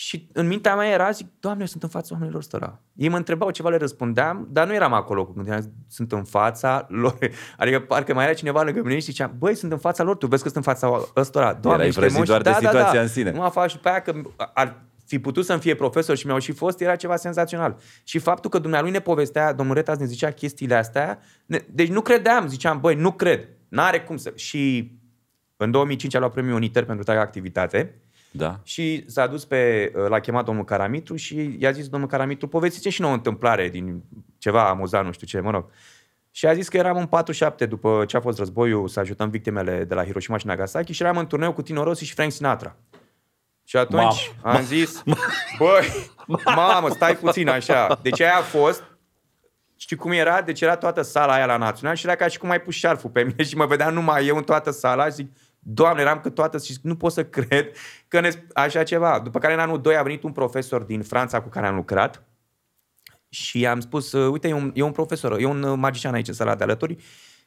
Speaker 2: și în mintea mea era, zic, Doamne, eu sunt în fața oamenilor ăstora. Ei mă întrebau ceva, le răspundeam, dar nu eram acolo cu gândirea, sunt în fața lor. <laughs> Adică parcă mai era cineva lângă mine și zicea, băi, sunt în fața lor, tu vezi că sunt în fața ăstora. Doamne,
Speaker 3: Erai
Speaker 2: ești
Speaker 3: vrăjit
Speaker 2: emoși?"
Speaker 3: doar de
Speaker 2: da, da,
Speaker 3: situația
Speaker 2: da.
Speaker 3: în sine.
Speaker 2: Nu a fac și pe aia că ar fi putut să-mi fie profesor și mi-au și fost, era ceva senzațional. Și faptul că dumnealui ne povestea, domnul Retas ne zicea chestiile astea, ne, deci nu credeam, ziceam, băi, nu cred, n-are cum să... Și în 2005 a luat premiul Uniter pentru întreaga activitate,
Speaker 3: Da?
Speaker 2: și s-a dus pe, l-a chemat domnul Caramitru și i-a zis domnul Caramitru, povestiți și nouă o întâmplare din ceva amuzant, nu știu ce, mă rog. Și a zis că eram în 47 după ce a fost războiul să ajutăm victimele de la Hiroshima și Nagasaki și eram în turneu cu Tino Rossi și Frank Sinatra. Și atunci
Speaker 3: Mamă.
Speaker 2: am zis, băi, mamă, stai puțin așa. Deci aia a fost, știi cum era? Deci era toată sala aia la Național și era ca și cum ai pus șarful pe mine și mă vedeam numai eu în toată sala și zic, Doamne, eram că toată și zic, nu pot să <laughs> cred că ne, așa ceva. După care în anul 2 a venit un profesor din Franța cu care am lucrat și am spus, uh, uite, e un, e un profesor, e un uh, magician aici în sala de alături,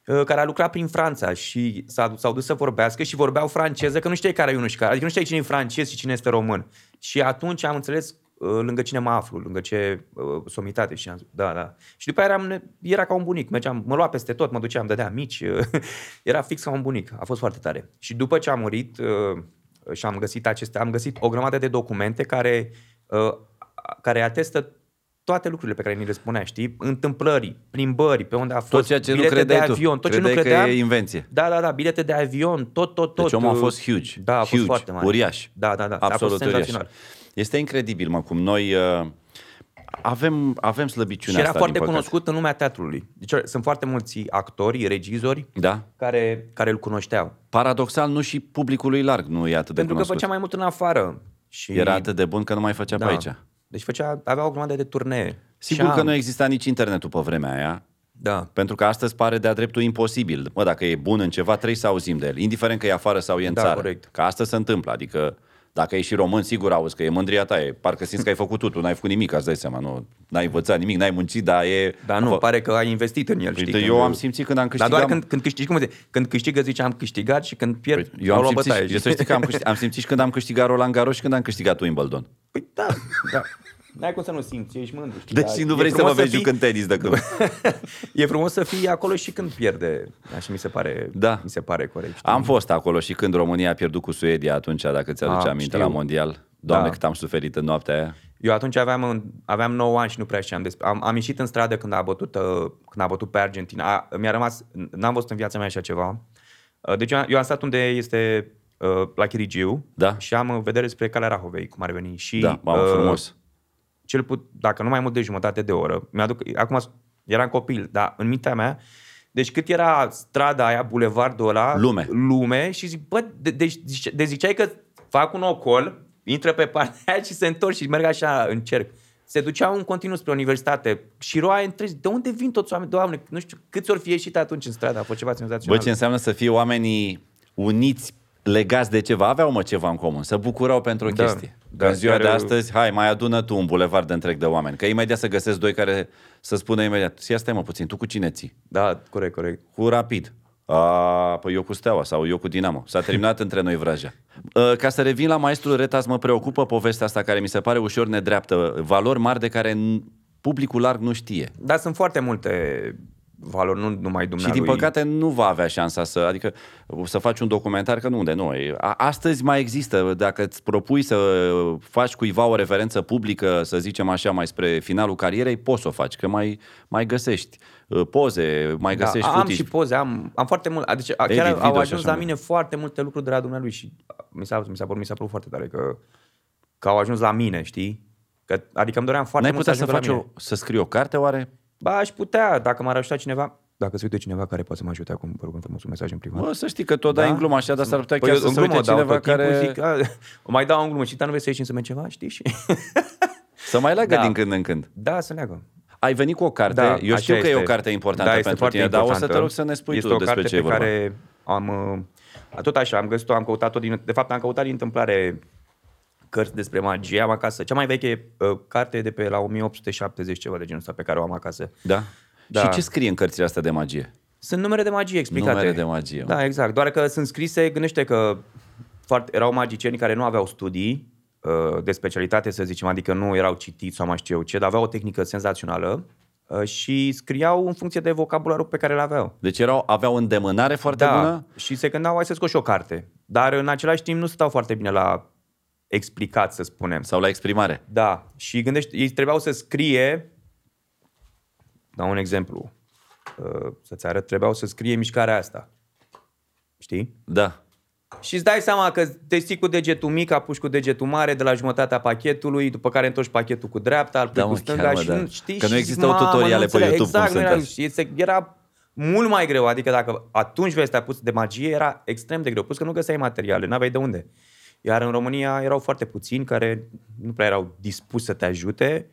Speaker 2: uh, care a lucrat prin Franța și s-a, s-au dus să vorbească și vorbeau franceză, că nu știai care e unul și care, adică nu știai cine e francez și cine este român. Și atunci am înțeles uh, lângă cine mă aflu, lângă ce uh, somitate și am zis, da, da. Și după aia eram, era ca un bunic, mergeam, mă lua peste tot, mă duceam, dădea mici, uh, <laughs> era fix ca un bunic, a fost foarte tare. Și după ce a murit uh, și am găsit aceste, am găsit o grămadă de documente care, uh, care atestă toate lucrurile pe care ni le spunea, știi? Întâmplări, plimbări, pe unde a fost,
Speaker 3: Tot ceea ce nu
Speaker 2: bilete
Speaker 3: credeai
Speaker 2: de
Speaker 3: tu.
Speaker 2: avion, tot ce nu
Speaker 3: Credeai că
Speaker 2: credeam.
Speaker 3: e invenție.
Speaker 2: Da, da, da, bilete de avion, tot, tot, tot.
Speaker 3: Deci omul a
Speaker 2: uh,
Speaker 3: fost huge.
Speaker 2: Da, a fost
Speaker 3: huge,
Speaker 2: foarte mare.
Speaker 3: uriaș.
Speaker 2: Da, da, da. a
Speaker 3: Absolut
Speaker 2: fost
Speaker 3: uriaș.
Speaker 2: Senzațional.
Speaker 3: Este incredibil, mă, cum noi uh, avem, avem
Speaker 2: Și
Speaker 3: slăbiciunea
Speaker 2: era
Speaker 3: asta,
Speaker 2: foarte
Speaker 3: din păcate.
Speaker 2: cunoscut în lumea teatrului. Deci sunt foarte mulți actori, regizori
Speaker 3: Da?
Speaker 2: care, care îl cunoșteau.
Speaker 3: Paradoxal, nu și publicului larg nu e atât de
Speaker 2: Pentru că
Speaker 3: cunoscut.
Speaker 2: făcea mai mult în afară. Și
Speaker 3: Era atât de bun că nu mai făcea
Speaker 2: da.
Speaker 3: pe aici.
Speaker 2: Deci făcea, avea o grămadă de turnee.
Speaker 3: Sigur
Speaker 2: Și
Speaker 3: că
Speaker 2: am-
Speaker 3: nu exista nici internetul pe vremea aia.
Speaker 2: Da.
Speaker 3: Pentru că astăzi pare de-a dreptul imposibil. Mă, dacă e bun în ceva, trebuie să auzim de el, indiferent că e afară sau e în
Speaker 2: Da,
Speaker 3: țară.
Speaker 2: corect.
Speaker 3: Că asta se întâmplă, adică dacă ești și român, sigur auzi că e mândria ta, e, parcă simți că ai făcut totul, n-ai făcut nimic, îți dai seama, nu, n-ai învățat nimic, n-ai muncit, dar e...
Speaker 2: Dar nu,
Speaker 3: a fă-
Speaker 2: pare că ai investit în el, știi?
Speaker 3: Uite,
Speaker 2: când-
Speaker 3: eu am simțit când am
Speaker 2: Dar
Speaker 3: câștigat...
Speaker 2: doar când, când câștigi, cum zice, când câștigă zice am câștigat și când pierd,
Speaker 3: Păi, eu
Speaker 2: au
Speaker 3: am
Speaker 2: luat
Speaker 3: simțit,
Speaker 2: bătaie.
Speaker 3: și, eu să știi că am, câștig, am simțit și când am câștigat Roland Garros și când am câștigat Wimbledon.
Speaker 2: Păi da, da. N-ai cum să nu simți, ești mândru. Știi,
Speaker 3: Deci
Speaker 2: dar
Speaker 3: și nu
Speaker 2: e
Speaker 3: vrei să mă
Speaker 2: frumos
Speaker 3: vezi
Speaker 2: fii-
Speaker 3: jucând tenis de când. <laughs>
Speaker 2: E frumos să fii acolo și când pierde. Așa mi se pare,
Speaker 3: Da.
Speaker 2: mi se pare corect. Știi?
Speaker 3: Am fost acolo și când România a pierdut cu Suedia atunci, dacă ți-aduce
Speaker 2: Ah,
Speaker 3: aminte,
Speaker 2: știu.
Speaker 3: la Mondial. Doamne,
Speaker 2: Da.
Speaker 3: cât am suferit în noaptea aia.
Speaker 2: Eu atunci aveam, în- aveam 9 ani și nu prea știam despre... Am, am ieșit în stradă când a bătut, uh, când a bătut pe Argentina. A, mi-a rămas... N-am văzut în viața mea așa ceva. Uh, Deci eu, eu am stat unde este uh, la Chirigiu
Speaker 3: Da.
Speaker 2: și am în vedere spre calea Rahovei, cum ar veni. Și,
Speaker 3: Da, mamă,
Speaker 2: uh,
Speaker 3: frumos.
Speaker 2: Cel put, dacă nu mai mult de jumătate de oră, mi-aduc, acum eram copil, dar în mintea mea, deci cât era strada aia, bulevardul ăla,
Speaker 3: Lume.
Speaker 2: lume și zic, bă, de, deci, zice- de ziceai că fac un ocol, intră pe partea aia și se întorc și merg așa în cerc. Se duceau în continuu spre universitate și roaie întregi. De unde vin toți oameni? Doamne, nu știu câți ori fi ieșit atunci în stradă, a fost ceva
Speaker 3: Bă,
Speaker 2: senzațional.
Speaker 3: ce înseamnă să fie oamenii uniți, legați de ceva, aveau mă ceva în comun, să bucurau pentru o
Speaker 2: Da,
Speaker 3: chestie.
Speaker 2: da,
Speaker 3: Da, în ziua
Speaker 2: chiar
Speaker 3: de
Speaker 2: eu-
Speaker 3: astăzi, hai, mai adună tu un bulevard de întreg de oameni, că imediat să găsesc doi care să spună imediat, ia stai mă puțin, tu cu cine ții?
Speaker 2: Da, corect, corect.
Speaker 3: Cu Rapid. A, păi eu cu Steaua sau eu cu Dinamo. S-a terminat între noi vraja. Uh, Ca să revin la maestrul Retas, mă preocupă povestea asta care mi se pare ușor nedreaptă. Valori mari de care n- publicul larg nu știe.
Speaker 2: Dar sunt foarte multe valori, nu numai
Speaker 3: Și
Speaker 2: dumnealui.
Speaker 3: din păcate nu va avea șansa să, adică să faci un documentar, că nu unde nu. e- a- Astăzi mai există, dacă îți propui să faci cuiva o referență publică, să zicem așa, mai spre finalul carierei, poți să o faci, că mai, mai găsești uh, poze, mai
Speaker 2: Da,
Speaker 3: găsești
Speaker 2: am
Speaker 3: footage.
Speaker 2: și poze, am, am foarte mult. Adică
Speaker 3: Edit,
Speaker 2: chiar
Speaker 3: video
Speaker 2: au
Speaker 3: și
Speaker 2: ajuns
Speaker 3: așa
Speaker 2: la
Speaker 3: mai
Speaker 2: mine foarte multe lucruri de la dumnealui și mi s-a, mi s-a, părut, mi s-a părut foarte tare că, că au ajuns la mine, știi? Că, adică îmi doream foarte
Speaker 3: N-ai
Speaker 2: mult
Speaker 3: putea să,
Speaker 2: să ajungă
Speaker 3: faci
Speaker 2: la mine.
Speaker 3: o, să scrii o carte, oare?
Speaker 2: Ba, aș putea, dacă m-ar ajuta cineva, dacă se uite cineva care poate să mă ajute acum, vă rog frumos un mesaj în privat.
Speaker 3: Bă, să știi că tot dai în glumă așa, dar s-ar putea
Speaker 2: Păi
Speaker 3: chiar
Speaker 2: eu
Speaker 3: să
Speaker 2: în
Speaker 3: se uite
Speaker 2: glumă dau
Speaker 3: cineva
Speaker 2: tot timpul,
Speaker 3: care
Speaker 2: Zic, a, o mai dau în glumă și dar nu vrei să ieșim să mergem ceva, știi? Și... <laughs>
Speaker 3: să mai leagă
Speaker 2: Da.
Speaker 3: din când în când.
Speaker 2: da, să leagă.
Speaker 3: Ai venit cu o carte,
Speaker 2: Da,
Speaker 3: eu
Speaker 2: așa
Speaker 3: știu că e o
Speaker 2: este.
Speaker 3: carte importantă
Speaker 2: da, este
Speaker 3: pentru
Speaker 2: foarte
Speaker 3: tine, dar o să
Speaker 2: importantă.
Speaker 3: te rog să ne spui
Speaker 2: este
Speaker 3: tu
Speaker 2: o
Speaker 3: despre
Speaker 2: carte
Speaker 3: ce e
Speaker 2: pe
Speaker 3: vorba.
Speaker 2: care am... uh, Tot așa, am găsit-o, am căutat-o din... De fapt, am căutat din întâmplare cărți despre magie. Am acasă. Cea mai veche uh, carte e de pe la 1870 ceva de genul ăsta pe care o am acasă.
Speaker 3: Da?
Speaker 2: Da.
Speaker 3: Și ce scrie în cărțile astea de magie?
Speaker 2: Sunt numere de magie explicate.
Speaker 3: Numere de magie, mă.
Speaker 2: Da, exact. Doar că sunt scrise, gândește că foarte, erau magicieni care nu aveau studii uh, de specialitate, să zicem, adică nu erau citiți sau mai știu eu ce, dar aveau o tehnică senzațională uh, și scriau în funcție de vocabularul pe care îl aveau.
Speaker 3: Deci erau, aveau îndemânare foarte
Speaker 2: da,
Speaker 3: bună?
Speaker 2: și se gândeau, hai să scot și o carte. Dar în același timp nu stau foarte bine la explicat, să spunem.
Speaker 3: Sau la exprimare?
Speaker 2: Da, și gândește, ei trebuiau să scrie, dau un exemplu, uh, să-ți arăt, trebuiau să scrie mișcarea asta. Știi?
Speaker 3: Da.
Speaker 2: Și îți dai seama că te ții cu degetul mic, apuci cu degetul mare de la jumătatea pachetului, după care întorci pachetul cu dreapta, îl pui
Speaker 3: Da,
Speaker 2: cu
Speaker 3: mă,
Speaker 2: stânga
Speaker 3: chiar, mă,
Speaker 2: și
Speaker 3: da.
Speaker 2: nu știi.
Speaker 3: Că nu
Speaker 2: și
Speaker 3: existau
Speaker 2: zici, "Mamă,
Speaker 3: tutoriale
Speaker 2: nu
Speaker 3: pe
Speaker 2: înțeleg."
Speaker 3: YouTube cum
Speaker 2: exact,
Speaker 3: sunt
Speaker 2: nu era,
Speaker 3: azi.
Speaker 2: și este, era mult mai greu, adică dacă atunci vei sta pus de magie, era extrem de greu, plus că nu găseai materiale, n-aveai de unde. Iar în România erau foarte puțini care nu prea erau dispuși să te ajute.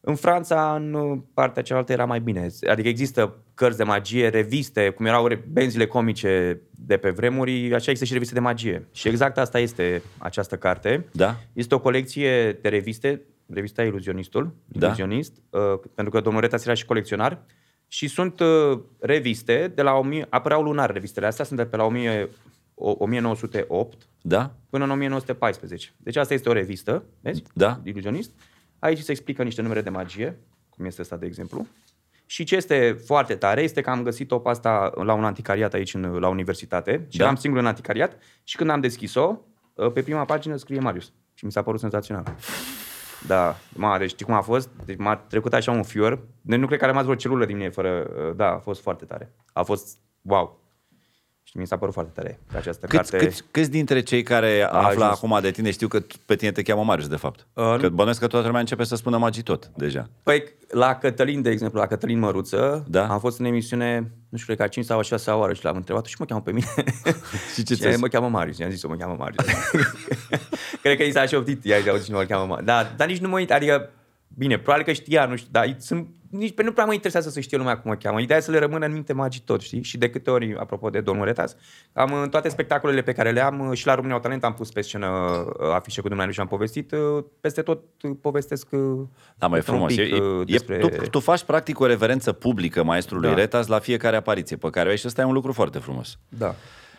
Speaker 2: În Franța, în partea cealaltă, era mai bine. Adică există cărți de magie, reviste, cum erau re- benzile comice de pe vremuri, așa există și reviste de magie. Și exact asta este această carte.
Speaker 3: Da?
Speaker 2: Este o colecție de reviste, revista Iluzionistul,
Speaker 3: Da.
Speaker 2: Iluzionist, uh, pentru că domnul Retas era și colecționar. Și sunt uh, reviste, de la 1000, apăreau lunar revistele astea, sunt de pe la 1000, o- 1908
Speaker 3: Da?
Speaker 2: până în 1914. Deci asta este o revistă, vezi?
Speaker 3: Da.
Speaker 2: Iluzionist. Aici se explică niște numere de magie, cum este asta, de exemplu. Și ce este foarte tare este că am găsit-o pe asta la un anticariat aici în, la universitate și
Speaker 3: Da.
Speaker 2: eram singur în anticariat și când am deschis-o, pe prima pagină scrie Marius. Și mi s-a părut senzațional. Da, ma, deci știi cum a fost? Deci m-a trecut așa un fior. Deci nu cred că a rămas vreo celulă din mine fără... Da, a fost foarte tare. A fost wow. Și mi s-a părut foarte tare că această
Speaker 3: Câți,
Speaker 2: carte...
Speaker 3: câți, câți dintre cei care
Speaker 2: A
Speaker 3: află
Speaker 2: ajuns.
Speaker 3: acum de tine știu că tu- pe tine te cheamă Marius, de fapt?
Speaker 2: Uh,
Speaker 3: că bănuiesc că toată lumea începe să spună magii tot, deja.
Speaker 2: Păi, la Cătălin, de exemplu, la Cătălin Măruță,
Speaker 3: Da.
Speaker 2: am fost în emisiune, nu știu, cred că a 5 sau a 6 oară și l-am întrebat și mă cheamă pe mine. <laughs>
Speaker 3: Și ce
Speaker 2: și
Speaker 3: ți-a zis?
Speaker 2: mă cheamă Marius, i-am zis-o, mă cheamă Marius. <laughs> cred că i s-a șoptit, i-a zis, auzi, nu mă cheamă Marius. Da, dar nici nu mă uit, adică, bine, probabil că știa, nu știu, dar sunt nici pe nu prea mă interesează să știe lumea cum mă cheamă. Ideea e să le rămână în minte magii tot, știi? Și de câte ori, apropo de domnul Retas, am în toate spectacolele pe care le am uh, și la România au Talent am pus pe scenă uh, afișe cu dumneavoastră și am povestit. uh, Peste tot uh, povestesc uh,
Speaker 3: Da, mai
Speaker 2: într-un
Speaker 3: frumos.
Speaker 2: pic,
Speaker 3: e,
Speaker 2: uh,
Speaker 3: e,
Speaker 2: despre...
Speaker 3: tu, tu faci practic o reverență publică maestrului
Speaker 2: Da.
Speaker 3: Retas la fiecare apariție pe care o ai și ăsta e un lucru foarte frumos.
Speaker 2: Da.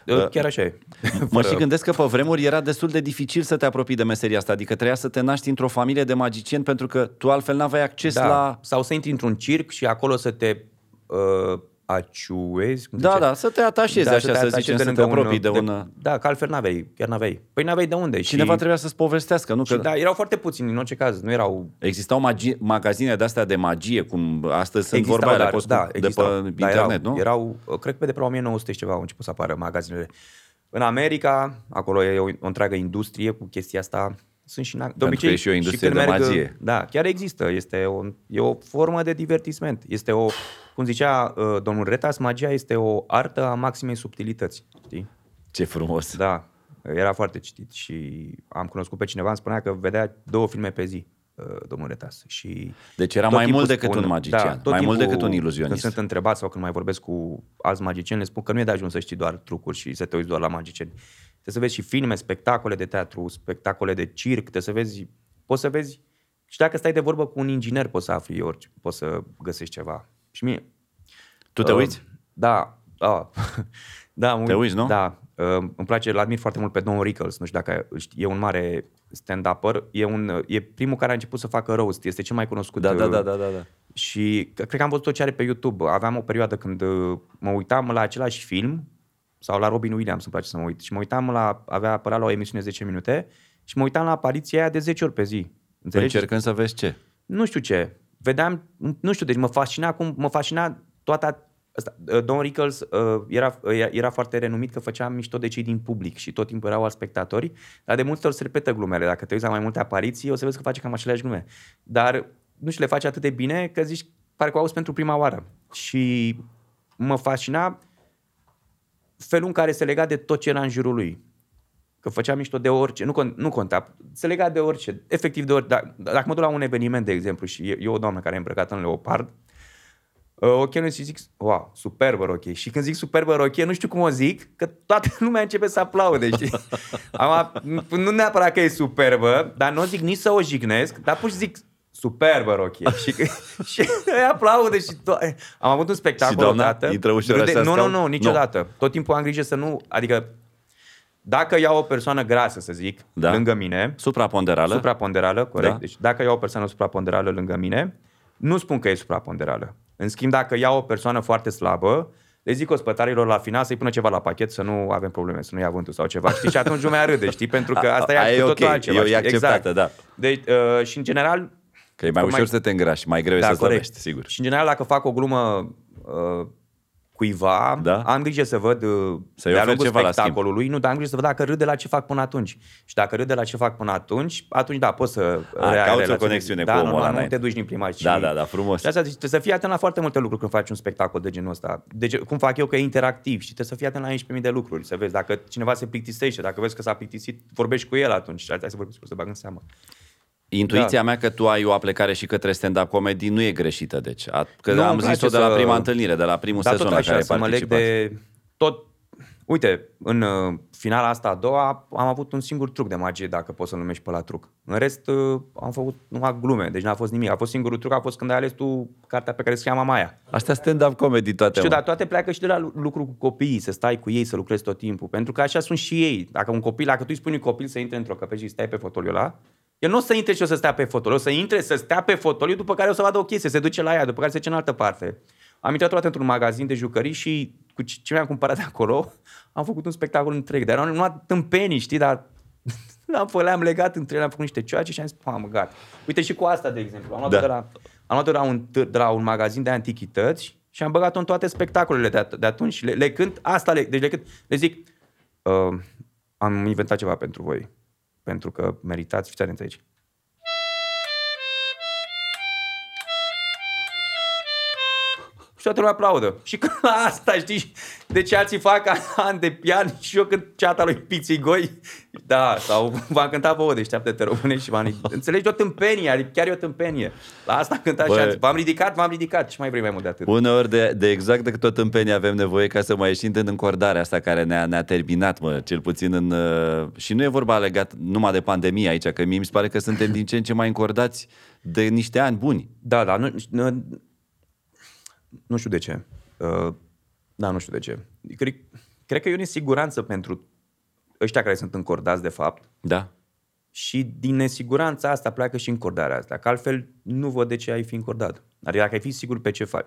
Speaker 2: Uh, Chiar așa e. <laughs>
Speaker 3: Mă
Speaker 2: Fără-
Speaker 3: și gândesc că pe vremuri era destul de dificil să te apropii de meseria asta, adică trebuia să te naști într-o familie de magicieni pentru că tu altfel n-aveai acces
Speaker 2: da.
Speaker 3: la...
Speaker 2: Sau să intri într-un circ și acolo să te uh, aciuezi. cum
Speaker 3: Da,
Speaker 2: zice?
Speaker 3: da, să te atașezi așa, să
Speaker 2: atașezi
Speaker 3: zicem,
Speaker 2: de
Speaker 3: să te
Speaker 2: lângă
Speaker 3: apropii de
Speaker 2: de,
Speaker 3: un...
Speaker 2: Da, că altfel n-aveai, chiar n-aveai. Păi n-aveai de unde.
Speaker 3: Cineva
Speaker 2: și,
Speaker 3: trebuia să-ți povestească, nu?
Speaker 2: și,
Speaker 3: Că
Speaker 2: da, erau foarte puțini în orice caz, nu erau...
Speaker 3: existau magi- magazine de-astea de magie, cum astăzi sunt
Speaker 2: Existau,
Speaker 3: vorba, le
Speaker 2: dar-
Speaker 3: poți
Speaker 2: da,
Speaker 3: de
Speaker 2: existau,
Speaker 3: pe
Speaker 2: dar
Speaker 3: internet,
Speaker 2: erau,
Speaker 3: nu?
Speaker 2: Erau, uh, cred că pe de pe la 1900 și ceva au început să apară magazinele. În America, acolo e o, o întreagă industrie cu chestia asta. Sunt și, în- de
Speaker 3: Pentru că e și o industrie
Speaker 2: când
Speaker 3: de magie.
Speaker 2: Da, chiar există. Este o, e o formă de divertisment. Este o, cum zicea uh, domnul Retas, magia este o artă a maximei subtilități. Știi?
Speaker 3: Ce frumos.
Speaker 2: Da, era foarte citit și am cunoscut pe cineva, îmi spunea că vedea două filme pe zi, uh, domnul Retas. Și
Speaker 3: Deci era
Speaker 2: tot
Speaker 3: mai
Speaker 2: timpul
Speaker 3: mult decât un magician,
Speaker 2: tot
Speaker 3: mai mult
Speaker 2: timpul
Speaker 3: decât un iluzionist.
Speaker 2: Când sunt întrebat sau când mai vorbesc cu alți magicieni, le spun că nu e de ajuns să știi doar trucuri și să te uiți doar la magicieni. Trebuie să vezi și filme, spectacole de teatru, spectacole de circ, trebuie să vezi, poți să vezi și dacă stai de vorbă cu un inginer poți să afli orice, poți să găsești ceva. Și mie,
Speaker 3: Tu te
Speaker 2: Uh,
Speaker 3: uiți?
Speaker 2: Da. <laughs> Ah. da mă
Speaker 3: Te
Speaker 2: uit,
Speaker 3: uiți, nu?
Speaker 2: Da. Uh, îmi place, îl admir foarte mult pe Don Rickles. Nu știu dacă îl știi, e un mare stand-upper. E, un, e primul care a început să facă roast. Este cel mai cunoscut.
Speaker 3: Da, da,
Speaker 2: uh,
Speaker 3: da, da, da, da.
Speaker 2: Și cred că am văzut tot ce are pe YouTube. Aveam o perioadă când uh, mă uitam la același film sau la Robin Williams, îmi place să mă uit. Și mă uitam la, avea apărat la o emisiune 10 minute și mă uitam la apariția aia de 10 ori pe zi. Înțelegi?
Speaker 3: Încercând să vezi ce.
Speaker 2: nu știu ce, vedeam, nu știu, deci mă fascina cum, mă fascina toată Asta, uh, Don Rickles uh, era, uh, era foarte renumit că făcea mișto de cei din public și tot timpul erau alți spectatori, dar de multe ori se repetă glumele. Dacă te uiți la mai multe apariții, o să vezi că face cam aceleași glume. Dar, nu știu, le face atât de bine că zici, parcă o auzi pentru prima oară. Și mă fascina felul în care se lega de tot ce era în jurul lui. Că făcea mișto de orice, nu, con- nu conta, se lega de orice, efectiv de orice. Dacă, dacă mă duc la un eveniment, de exemplu, și e, e o doamnă care e îmbrăcată în leopard, uh, ok, nu și zic, wow, superbă rochie. Și când zic superbă rochie, nu știu cum o zic, că toată <laughs> lumea începe să aplaude, știi? <laughs> Am, nu neapărat că e superbă, dar nu o zic nici să o jignesc, dar pur și zic, superbă rochie. și, <laughs> și îi aplaudă și to- Am avut un spectacol
Speaker 3: Și doamna
Speaker 2: odată.
Speaker 3: intră ușor
Speaker 2: Râde-
Speaker 3: așa
Speaker 2: Nu, nu,
Speaker 3: scaun?
Speaker 2: nu, niciodată. Nu. Tot timpul am grijă să nu, adică dacă iau o persoană grasă, să zic,
Speaker 3: Da.
Speaker 2: da. lângă mine,
Speaker 3: Supraponderală?
Speaker 2: supraponderală, corect,
Speaker 3: Da.
Speaker 2: deci dacă iau o persoană supraponderală lângă mine, nu spun că e supraponderală. În schimb, dacă iau o persoană foarte slabă, le zic ospătarilor la final să-i pună ceva la pachet, să nu avem probleme, să nu ia vântul sau ceva, știi? Și atunci lumea râde, știi? Pentru că asta
Speaker 3: A- aia
Speaker 2: e
Speaker 3: e
Speaker 2: cu totul
Speaker 3: ok,
Speaker 2: altceva,
Speaker 3: e- e
Speaker 2: știi?
Speaker 3: acceptată, da.
Speaker 2: Deci, uh, și în general,
Speaker 3: Că e mai
Speaker 2: Cum
Speaker 3: ușor
Speaker 2: mai-
Speaker 3: să te îngrași, mai greu e să slăbești, sigur.
Speaker 2: și în general, dacă fac o glumă uh, cuiva,
Speaker 3: Da.
Speaker 2: am grijă să văd uh,
Speaker 3: Să-i
Speaker 2: de-a
Speaker 3: oferi
Speaker 2: lungul
Speaker 3: ceva la schimb.
Speaker 2: spectacolului, nu, dar am grijă să văd dacă râde la ce fac până atunci. Și dacă râde la ce fac până atunci, atunci da, poți să
Speaker 3: A,
Speaker 2: rea-
Speaker 3: cauți o
Speaker 2: relaționezi.
Speaker 3: conexiune
Speaker 2: da,
Speaker 3: cu
Speaker 2: nu,
Speaker 3: omul
Speaker 2: nu,
Speaker 3: ăla
Speaker 2: nu
Speaker 3: înainte.
Speaker 2: te duci din prima
Speaker 3: Da,
Speaker 2: și...
Speaker 3: da, da, frumos.
Speaker 2: Și asta zic, trebuie să fii atent la foarte multe lucruri când faci un spectacol de genul ăsta. Deci, cum fac eu că e interactiv și trebuie să fii atent la 11.000 de lucruri, să vezi dacă cineva se plictisește, dacă vezi că s-a plictisit, vorbești cu el atunci, hai să vorbești cu să bag în seamă.
Speaker 3: Intuiția
Speaker 2: Da.
Speaker 3: mea că tu ai o aplecare și către stand-up comedy nu e greșită, deci. A, că
Speaker 2: Nu,
Speaker 3: am
Speaker 2: îmi place
Speaker 3: zis-o de la
Speaker 2: să-
Speaker 3: prima întâlnire, de la primul
Speaker 2: Dar
Speaker 3: sezon
Speaker 2: tot
Speaker 3: la
Speaker 2: așa,
Speaker 3: care ai
Speaker 2: să mă leg
Speaker 3: participat.
Speaker 2: de tot... Uite, în uh, finala asta a doua am avut un singur truc de magie, dacă poți să-l numești pe la truc. În rest uh, am făcut numai glume, deci n-a fost nimic. A fost singurul truc, a fost când ai ales tu cartea pe care scria mama aia.
Speaker 3: Astea stand-up comedy toate.
Speaker 2: Știu,
Speaker 3: mă.
Speaker 2: dar toate pleacă și de la lu- lucru cu copiii, să stai cu ei, să lucrezi tot timpul. Pentru că așa sunt și ei. Dacă un copil, dacă tu îi spui unui copil să intre într-o căpești și stai pe fotoliul ăla, el nu o să intre și o să stea pe fotoliu, o să intre, să stea pe fotoliu, după care o să vadă o chestie, se duce la ea, după care se duce în altă parte. Am intrat odată într-un magazin de jucării și cu ce ce mi-am cumpărat de acolo, <laughs> am făcut un spectacol întreg. Dar erau numai tâmpenii, știi, dar <laughs> le-am, fă- le-am legat între ele, am făcut niște cioace și am zis, mamă, gata. Uite și cu asta, de exemplu. Am luat
Speaker 3: Da.
Speaker 2: de, la, am luat de la, un, târ- de la un magazin de antichități și am băgat-o în toate spectacolele de, at- de atunci. Și Le, le cânt, asta le, deci le cânt, le zic, uh, am inventat ceva pentru voi. Pentru că meritați, fiți atenți aici. Și toată lumea aplaudă. Și că la <laughs> asta, știi, de ce alții fac <laughs> ani de pian și eu cânt ceata lui Pițigoi, da, sau <laughs> v-am cântat vouă, deșteaptă-te române și v-am Înțelegi o tâmpenie, adică chiar e o tâmpenie. La asta am cântat
Speaker 3: Bă.
Speaker 2: și alții. V-am ridicat, v-am ridicat. Ce mai vrei mai mult de atât?
Speaker 3: Uneori de, de exact de tot tâmpenie avem nevoie ca să mai ieșim din încordarea asta care ne-a, ne-a terminat, mă, cel puțin în... uh, Și nu e vorba legat numai de pandemie aici, că mie mi se pare că suntem din ce în ce mai încordați de niște ani buni.
Speaker 2: Da, da, nu, nu, nu știu de ce. Uh, da, nu știu de ce. Cred, cred că e o nesiguranță pentru ăștia care sunt încordați de fapt
Speaker 3: Da?
Speaker 2: și din nesiguranța asta pleacă și încordarea asta, că altfel nu văd de ce ai fi încordat. Adică dacă ai fi sigur pe ce faci.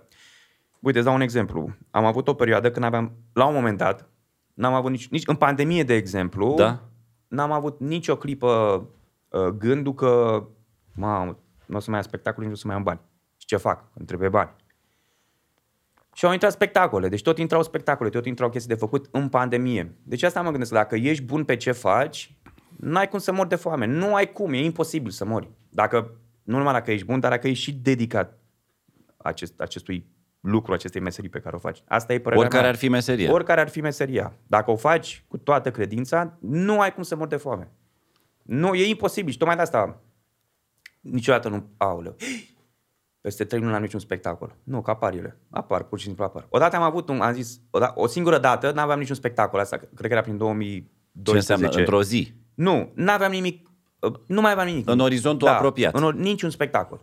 Speaker 2: Uite, îți dau un exemplu. Am avut o perioadă când aveam, la un moment dat, n-am avut nici, nici în pandemie, de exemplu,
Speaker 3: Da.
Speaker 2: n-am avut nicio clipă uh, gândul că, mamă, nu o să mai am spectacole, nici nu o să mai am bani. Și ce fac? Îmi trebuie bani. Și au intrat spectacole, deci tot intrau spectacole, tot intrau chestii de făcut în pandemie. Deci asta mă gândesc, dacă ești bun pe ce faci, n-ai cum să mori de foame. Nu ai cum, e imposibil să mori. Dacă, nu numai dacă ești bun, dar dacă ești și dedicat acest, acestui lucru, acestei meserii pe care o faci. Asta e părerea
Speaker 3: Oricare
Speaker 2: mea.
Speaker 3: ar fi meseria.
Speaker 2: Oricare ar fi meseria. Dacă o faci cu toată credința, nu ai cum să mori de foame. Nu, e imposibil. Și tocmai de asta niciodată nu... Aoleu. Peste trei luni n-am niciun spectacol. Nu, că apar ele. Apar, pur și simplu apar. Odată am avut, un, am zis, o, da, o singură dată n-aveam niciun spectacol. Asta cred că era prin 2012.
Speaker 3: Ce înseamnă? Într-o zi.
Speaker 2: Nu, n-aveam nimic. Nu mai aveam nimic.
Speaker 3: În orizontul apropiat.
Speaker 2: În, or- niciun spectacol.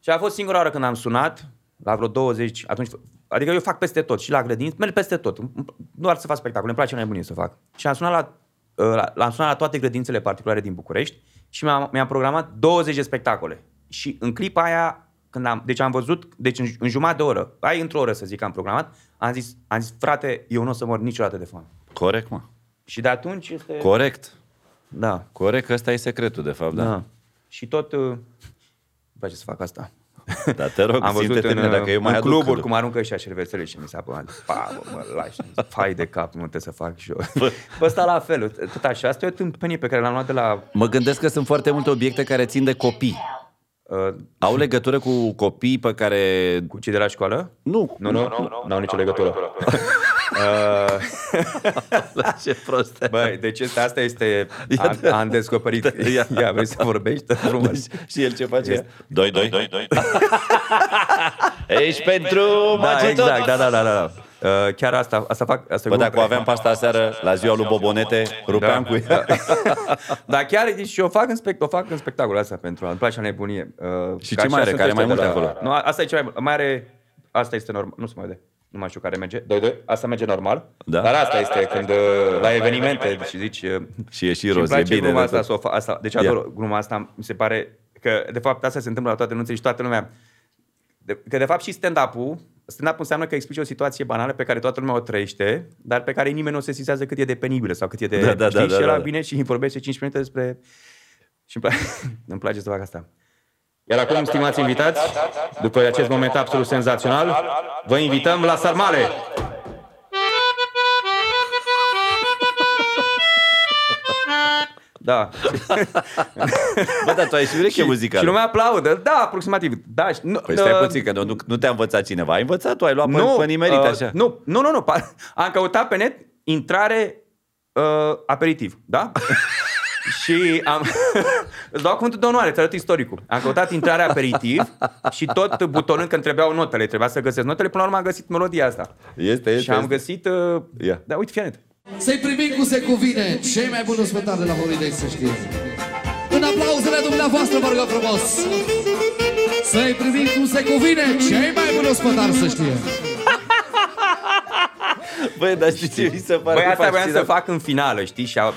Speaker 2: Și a fost singura oară când am sunat, la vreo 20, atunci, adică eu fac peste tot, și la grădini, merg peste tot. Nu doar să fac spectacole, îmi place nebunie să fac. Și am sunat la, la, l-am sunat la toate grădințele particulare din București și mi-am, mi-am programat 20 de spectacole. Și în clipa aia, când am, deci am văzut, deci în, în jumătate de oră, ai într-o oră să zic că am programat, am zis, am zis, frate, eu nu o să mor niciodată de foame.
Speaker 3: Corect, mă.
Speaker 2: Și de atunci este...
Speaker 3: Corect.
Speaker 2: Da.
Speaker 3: Corect, că ăsta e secretul, de fapt, da.
Speaker 2: Da. Și tot... Uh, îmi place să fac asta.
Speaker 3: Da, te rog, <laughs>
Speaker 2: Am văzut
Speaker 3: simte-te
Speaker 2: în,
Speaker 3: bine, dacă eu mai
Speaker 2: în
Speaker 3: aduc
Speaker 2: cluburi
Speaker 3: cât-
Speaker 2: cum aruncă și șervețele și mi s-a părut, pa, bă, mă lași, <laughs> fai de cap, nu trebuie să fac și eu. Bă, ăsta la fel, tot așa. Asta e o tâmpenie pe care l-am luat de la...
Speaker 3: Mă gândesc că sunt foarte multe obiecte care țin de copii.
Speaker 2: Uh,
Speaker 3: Au legătură cu copii pe care...
Speaker 2: cu cei de la școală?
Speaker 3: Nu,
Speaker 2: Nu, nu, nu, nu au nicio legătură. uh, <laughs> <laughs>
Speaker 3: ce prost.
Speaker 2: băi, deci asta, asta este... Am, am descoperit.
Speaker 3: Ia.
Speaker 2: Ia, vrei să vorbești? Frumos.
Speaker 3: Și el ce face? Doi, doi, doi, doi. <laughs> Ești pentru
Speaker 2: Da,
Speaker 3: Magitot.
Speaker 2: exact, da, da, da, da. Uh, chiar asta, asta fac. Asta
Speaker 3: Bă, dacă o aveam pe asta seară, la ziua lui Bobonete, rupeam
Speaker 2: Da.
Speaker 3: cu ea. <laughs>
Speaker 2: Dar chiar, deci eu fac în, spect- o fac în spectacolul asta pentru a îmi place nebunie. Uh,
Speaker 3: Și
Speaker 2: că
Speaker 3: ce
Speaker 2: așa
Speaker 3: mai are?
Speaker 2: sunt
Speaker 3: Care
Speaker 2: ăștia
Speaker 3: mai
Speaker 2: de
Speaker 3: multe
Speaker 2: la-
Speaker 3: acolo?
Speaker 2: Nu, asta e cea mai, mai are, asta este normal, nu se mai vede. Nu mai știu care merge. Doi, doi. Asta merge normal.
Speaker 3: Da.
Speaker 2: Dar asta este când uh, la evenimente și zici... uh,
Speaker 3: Și e și
Speaker 2: îmi
Speaker 3: roz, e
Speaker 2: place
Speaker 3: bine.
Speaker 2: gluma
Speaker 3: de
Speaker 2: asta,
Speaker 3: tot.
Speaker 2: să o fa- asta. Deci
Speaker 3: Ia.
Speaker 2: ador gluma asta. Mi se pare că, de fapt, asta se întâmplă la toate anunțele și toată lumea... De, că, de fapt, și stand-up-ul, stand-up înseamnă că explici o situație banală pe care toată lumea o trăiește, dar pe care nimeni nu se sizează cât e de penibilă sau cât e de...
Speaker 3: Da, da,
Speaker 2: știi?
Speaker 3: da, da,
Speaker 2: și ăla
Speaker 3: da.
Speaker 2: vine și îmi vorbește 5 minute despre... Și îmi place, <laughs> îmi place să fac asta. Iar acum, stimați invitați, după acest moment absolut senzațional, vă invităm la Sarmale! Da. <laughs>
Speaker 3: Bă, dar tu ai și ureche
Speaker 2: Și
Speaker 3: muzicală.
Speaker 2: lumea aplaudă. Da, aproximativ. Da, și nu,
Speaker 3: Păi stai
Speaker 2: uh,
Speaker 3: puțin, că nu, nu te-a învățat cineva. Ai învățat tu, ai luat pe,
Speaker 2: nu,
Speaker 3: pe nimerit,
Speaker 2: uh,
Speaker 3: așa.
Speaker 2: Nu, nu, nu, nu. pa- Am căutat pe net intrare uh, aperitiv, da? <laughs> și am... <laughs> Îți dau cuvântul de onoare, ți arăt istoricul. Am căutat intrare aperitiv și tot butonând că îmi trebuiau notele, trebuia să găsesc notele, până la urmă am găsit melodia asta.
Speaker 3: Este, este.
Speaker 2: și am
Speaker 3: este.
Speaker 2: găsit... Uh,
Speaker 3: Ia.
Speaker 2: Da, uite, fii atent.
Speaker 5: Să-i primim cum se cuvine. Cei mai buni ospătari de la Holiday, să știe În aplauzele dumneavoastră, vă rugăm frumos. Să-i primim cum se cuvine. Cei mai buni ospătari, să știe
Speaker 3: Băi, dar știi ce mi se pare?
Speaker 2: Băi, asta
Speaker 3: fascinant?
Speaker 2: voiam să fac în finală, știi? Și a-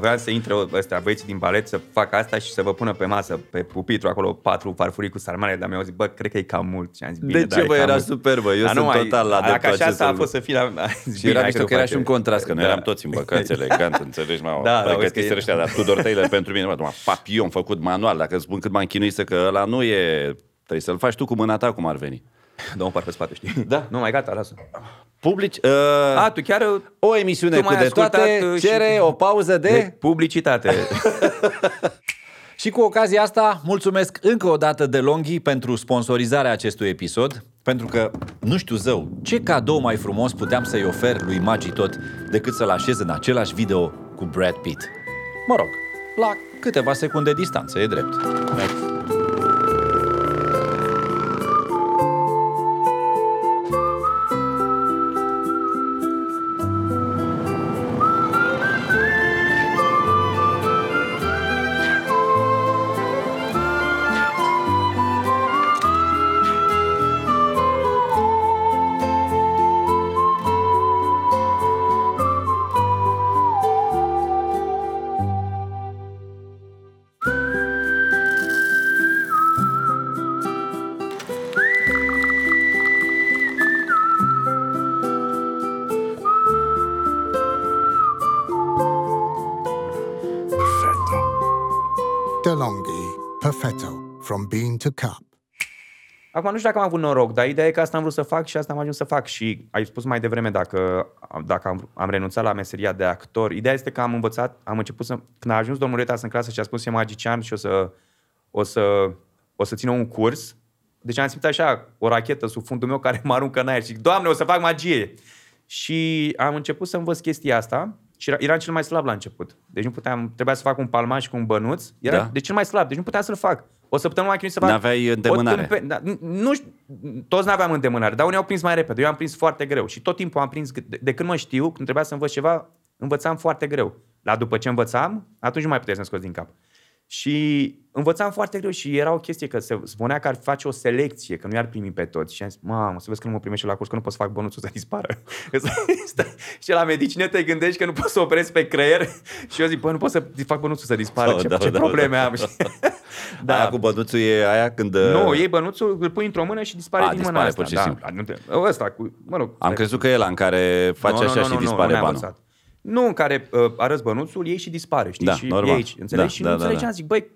Speaker 2: vreau să intre ăstea, băieții din balet, să fac asta și să vă pună pe masă, pe pupitru, acolo patru farfurii cu sarmale, dar mi-au zis, bă, cred că e cam mult. Și am zis, bine,
Speaker 3: De
Speaker 2: da,
Speaker 3: ce,
Speaker 2: e
Speaker 3: bă,
Speaker 2: cam
Speaker 3: era
Speaker 2: mult.
Speaker 3: superbă? Eu
Speaker 2: Dar
Speaker 3: sunt
Speaker 2: nu mai-
Speaker 3: total la
Speaker 2: Dacă
Speaker 3: adeptul
Speaker 2: așa
Speaker 3: acestui
Speaker 2: a
Speaker 3: lucru.
Speaker 2: fost să fie la...
Speaker 3: Și era mișto că era și un contrast, că noi
Speaker 2: Da.
Speaker 3: eram toți îmbăcați <laughs> elegant, înțelegi, mă,
Speaker 2: Da, da,
Speaker 3: pregătiți
Speaker 2: vezi că e-
Speaker 3: ăștia, dar Tudor Taylor pentru mine, mă, numai papion făcut manual, dacă îți spun cât m-am chinuit să că ăla nu e, trebuie să-l faci tu cu mâna ta cum ar veni.
Speaker 2: Dă un par pe spate, știi?
Speaker 3: Da.
Speaker 2: Nu, mai gata, lasă.
Speaker 3: Publici, uh,
Speaker 2: A, tu chiar uh,
Speaker 3: o emisiune
Speaker 2: tu
Speaker 3: cu
Speaker 2: mai
Speaker 3: de
Speaker 2: ascultat,
Speaker 3: toate,
Speaker 2: uh, și-
Speaker 3: cere o pauză de...
Speaker 2: de publicitate. <laughs>
Speaker 1: Și cu ocazia asta, mulțumesc încă o dată de Longhi pentru sponsorizarea acestui episod. Pentru că, nu știu zău, ce cadou mai frumos puteam să-i ofer lui Magi tot decât să-l așez în același video cu Brad Pitt. Mă rog, la câteva secunde distanță, e drept.
Speaker 4: DeLonghi, to cup.
Speaker 2: Acum nu știu dacă am avut noroc, dar ideea e că asta am vrut să fac și asta am ajuns să fac. Și ai spus mai devreme dacă, dacă am, am renunțat la meseria de actor. Ideea este că am învățat, am început să... Când a ajuns domnul Retas în clasă și a spus că e magician și o să, o să, o să țină un curs, deci am simțit așa o rachetă sub fundul meu care mă aruncă în aer și zic, Doamne, o să fac magie! Și am început să învăț chestia asta și era- eram cel mai slab la început. Deci nu puteam, trebuia să fac un palmaș cu un bănuț. Era
Speaker 3: Da.
Speaker 2: de cel mai slab, deci nu puteam să-l fac. O săptămână m-a chinuit să fac...
Speaker 3: N-aveai
Speaker 2: o
Speaker 3: îndemânare.
Speaker 2: tâmpe- da, n- nu știu, toți n-aveam îndemânare, dar unii au prins mai repede. Eu am prins foarte greu și tot timpul am prins, de, de când mă știu, când trebuia să învăț ceva, învățam foarte greu. Dar după ce învățam, atunci nu mai puteai să-mi scoți din cap. Și învățam foarte greu și era o chestie că se spunea că ar face o selecție, că nu i-ar primi pe toți. Și am zis, mamă, să vezi că nu mă primește la curs, că nu pot să fac bănuțul să dispară. <laughs> Stai- <laughs> și la medicină te gândești că nu poți să operezi pe creier și eu zic, bă, nu pot să fac bănuțul să dispară,
Speaker 3: Da, <laughs>
Speaker 2: ce,
Speaker 3: da,
Speaker 2: ce
Speaker 3: da,
Speaker 2: probleme
Speaker 3: da.
Speaker 2: am.
Speaker 3: Da. Aia cu bănuțul e aia când... uh,
Speaker 2: Nu, iei bănuțul, îl pui într-o mână și dispare
Speaker 3: A,
Speaker 2: din
Speaker 3: dispare
Speaker 2: mâna asta.
Speaker 3: pur și
Speaker 2: da,
Speaker 3: simplu.
Speaker 2: da, nu te, ăsta cu, mă rog.
Speaker 3: Am
Speaker 2: stai-
Speaker 3: crezut că e ăla în care faci
Speaker 2: Nu, nu,
Speaker 3: așa
Speaker 2: nu,
Speaker 3: și
Speaker 2: nu, nu,
Speaker 3: dispare
Speaker 2: nu, n-am
Speaker 3: banul.
Speaker 2: Învățat. Nu, în care uh, arăți bănuțul, iei și dispare, știi?
Speaker 3: Da,
Speaker 2: și
Speaker 3: normal.
Speaker 2: iei aici, înțelegi?
Speaker 3: Da,
Speaker 2: și
Speaker 3: da,
Speaker 2: nu
Speaker 3: da,
Speaker 2: înțelegeam,
Speaker 3: da.
Speaker 2: zic, băi,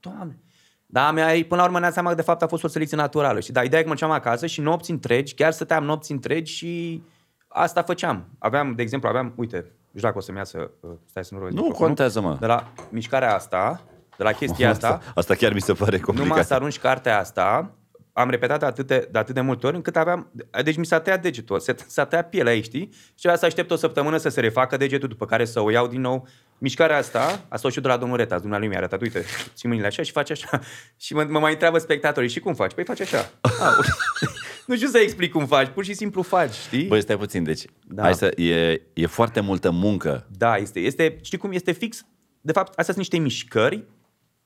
Speaker 2: doamne. Da, mea, până la urmă ne-am seama că de fapt a fost o selecție naturală. Și da, ideea e că mă duceam acasă și nopți întregi, chiar stăteam nopți întregi și asta făceam. Aveam, de exemplu, aveam, uite, nu știu dacă o să-mi iasă, uh, stai să nu rog
Speaker 3: Nu contează, mă.
Speaker 2: De la mișcarea asta, de la chestia asta,
Speaker 3: Asta, asta chiar mi se pare
Speaker 2: numai
Speaker 3: complicat.
Speaker 2: să arunci cartea asta, am repetat de atât de, de atât de multe ori încât aveam... Deci mi s-a tăiat degetul, se, s-a tăiat pielea aici, știi? Și trebuia să aștept o săptămână să se refacă degetul, după care să o iau din nou. Mișcarea asta, asta o știu de la domnul Retas, dumnealui mi-a arătat, uite, ții mâinile așa și faci așa. <laughs> Și mă, mă mai întreabă spectatorii, și cum faci? Păi faci așa. <laughs> Ah, ok. nu știu să explic cum faci, pur și simplu faci, știi?
Speaker 3: Băi, stai puțin, deci
Speaker 2: Da.
Speaker 3: hai să, e, e foarte multă muncă.
Speaker 2: Da, este, este, știi cum este fix? De fapt, astea sunt niște mișcări,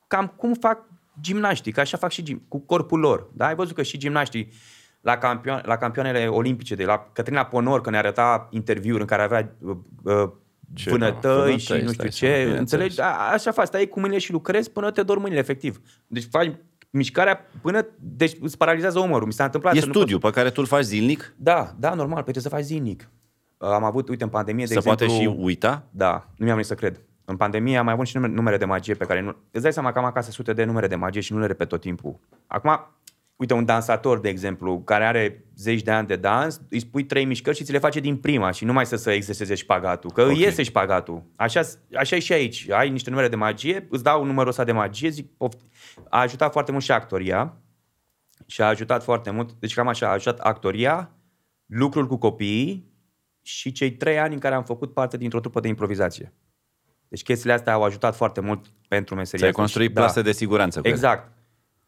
Speaker 2: cam cum fac gimnaștii, că așa fac și gim, cu corpul lor. Da? Ai văzut că și gimnaștii la, campion, la campioanele olimpice, de la Cătrina Ponor, că ne arăta interviuri în care avea uh, uh,
Speaker 3: Ce,
Speaker 2: vânătăi
Speaker 3: vânătăi,
Speaker 2: și nu știu
Speaker 3: stai
Speaker 2: ce,
Speaker 3: seama, bineînțeles.
Speaker 2: înțelegi? A, așa faci, stai cu mâinile și lucrezi până te dor mâinile, efectiv. Deci faci mișcarea până, deci îți paralizează umărul. Mi s-a întâmplat
Speaker 3: E
Speaker 2: să nu pot-
Speaker 3: studiu pe care tu îl faci zilnic,
Speaker 2: Da, da, normal, pe trebuie să faci zilnic. Uh, Am avut, uite, în pandemie, de
Speaker 3: se
Speaker 2: exemplu...
Speaker 3: poate și uita.
Speaker 2: Da, nu mi-am venit să cred. În pandemie am mai avut și numere, numere de magie pe care nu... Îți dai seama că am acasă sute de numere de magie și nu le repet tot timpul. Acum, uite, un dansator, de exemplu, care are zeci de ani de dans, îi spui trei mișcări și ți le face din prima și nu mai să, să exerseze șpagatul, că okay. îi iese șpagatul. Așa, așa e și aici. Ai niște numere de magie, îți dau numărul ăsta de magie, zic, poft... A ajutat foarte mult și actoria și a ajutat foarte mult, deci cam așa, a ajutat actoria, lucrul cu copiii și cei trei ani în care am făcut parte dintr-o trupă de improvizație. Deci chestiile astea au ajutat foarte mult pentru meseria
Speaker 3: Ți-ai
Speaker 2: asta.
Speaker 3: construit
Speaker 2: Și-
Speaker 3: plase de siguranță cu ele.
Speaker 2: Exact.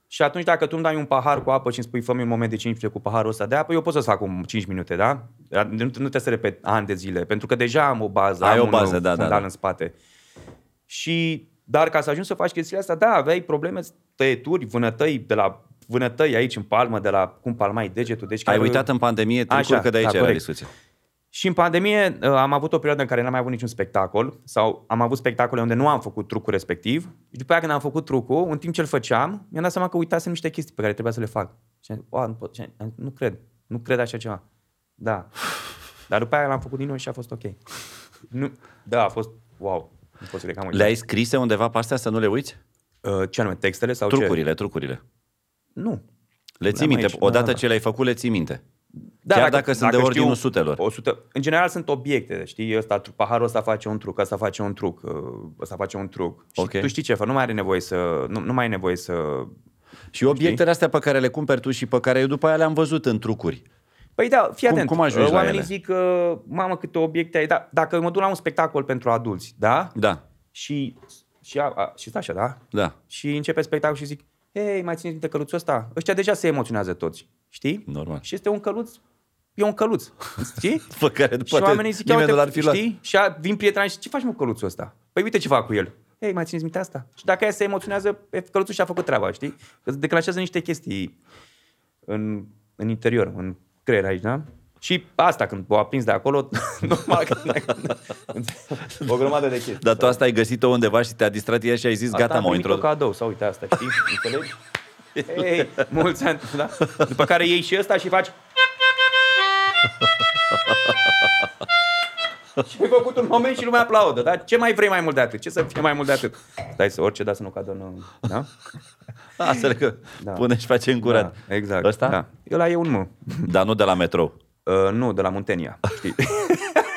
Speaker 2: Și atunci dacă tu îmi dai un pahar cu apă și îmi spui fă un moment de 5 minute cu paharul ăsta de apă, eu pot să fac un 5 minute, da? Dar Nu, nu trebuie să repet ani de zile, pentru că deja am o bază,
Speaker 3: Ai
Speaker 2: am
Speaker 3: o
Speaker 2: un
Speaker 3: bază, da,
Speaker 2: fundal
Speaker 3: da, da.
Speaker 2: în spate. Și, dar ca să ajungi să faci chestiile astea, da, aveai probleme, tăieturi, vânătăi, de la vânătăi aici în palmă, de la cum palmai degetul. Deci
Speaker 3: Ai
Speaker 2: chiar-
Speaker 3: uitat în pandemie tricuri,
Speaker 2: Așa,
Speaker 3: că de aici
Speaker 2: da,
Speaker 3: era
Speaker 2: corect.
Speaker 3: discuția.
Speaker 2: Și în pandemie uh, am avut o perioadă în care n-am mai avut niciun spectacol sau am avut spectacole unde nu am făcut trucul respectiv. Și după aia când am făcut trucul, în timp ce îl făceam, mi-am dat seama că uitasem niște chestii pe care trebuia să le fac. Și am zis, "Oa, nu, pot, și am zis, nu cred, nu cred așa ceva. Da. Dar după aia l-am făcut din nou și a fost ok. Nu, da, a fost wow. Nu pot să cred că am uitat.
Speaker 3: Le-ai scrise undeva pe astea să nu le uiți?
Speaker 2: Uh, ce anume, textele sau ce?
Speaker 3: Trucurile, trucurile.
Speaker 2: Nu.
Speaker 3: Le ții
Speaker 2: Le-am
Speaker 3: minte.
Speaker 2: aici,
Speaker 3: Odată
Speaker 2: da, da.
Speaker 3: ce le-ai făcut, le ții minte.
Speaker 2: Da,
Speaker 3: Chiar dacă sunt de ordinul
Speaker 2: știu
Speaker 3: sutelor.
Speaker 2: 100, în general sunt obiecte, știi, ăsta, paharul ăsta face un truc, ăsta face un truc, uh, ăsta face un truc. Și
Speaker 3: Ok.
Speaker 2: tu știi ce fă, nu mai are nevoie să, nu, nu mai ai nevoie să...
Speaker 3: Și obiectele astea pe care le cumperi tu și pe care eu după aia le-am văzut în trucuri.
Speaker 2: Păi da, fii
Speaker 3: Cum-
Speaker 2: atent.
Speaker 3: cum ajungi la
Speaker 2: Oamenii
Speaker 3: ele?
Speaker 2: zic că, mamă, câte obiecte ai. Da, dacă mă duc la un spectacol pentru adulți, da?
Speaker 3: Da,
Speaker 2: Și, și, a, a, și stai așa, da?
Speaker 3: da.
Speaker 2: Și începe spectacolul și zic, hei, mai țineți minte căluțul ăsta? Ăștia deja se emoționează toți, știi?
Speaker 3: Normal.
Speaker 2: Și este un căluț, e un căluț, știi? <laughs>
Speaker 3: Pe care
Speaker 2: și
Speaker 3: poate
Speaker 2: oamenii zic, ia
Speaker 3: nimeni
Speaker 2: uite,
Speaker 3: nu l-ar fi luat.
Speaker 2: știi? Și a, vin prieteni și ce faci mă cu căluțul ăsta? Păi uite ce fac cu el. Hei, mai țineți minte asta? Și dacă ea se emoționează, e, căluțul și-a făcut treaba, știi? Că îți declanșează niște chestii în, în interior, în creier aici, da? Și asta, când o aprins de acolo, <laughs> normal că o grămadă de chestii.
Speaker 3: Dar tu asta ai găsit-o undeva și te-a distrat ea și ai zis,
Speaker 2: Asta
Speaker 3: gata,
Speaker 2: am
Speaker 3: m-au
Speaker 2: primit-o
Speaker 3: introdus.
Speaker 2: cadou, sau uite asta, știi? Înțelegi? <laughs> Ei, mulți ani, da? După care iei și ăsta și faci... <laughs> și ai făcut un moment și lumea aplaudă, da? Ce mai vrei mai mult de atât? Ce să fie mai mult de atât? Stai să orice, da să nu cadă, nu... Da? <laughs>
Speaker 3: Asta că
Speaker 2: Da.
Speaker 3: pune și face în curat.
Speaker 2: Da, exact.
Speaker 3: Ăsta?
Speaker 2: Da. Ăla e un mă.
Speaker 3: Dar nu de la metrou.
Speaker 2: Uh, nu, de la Muntenia, știi?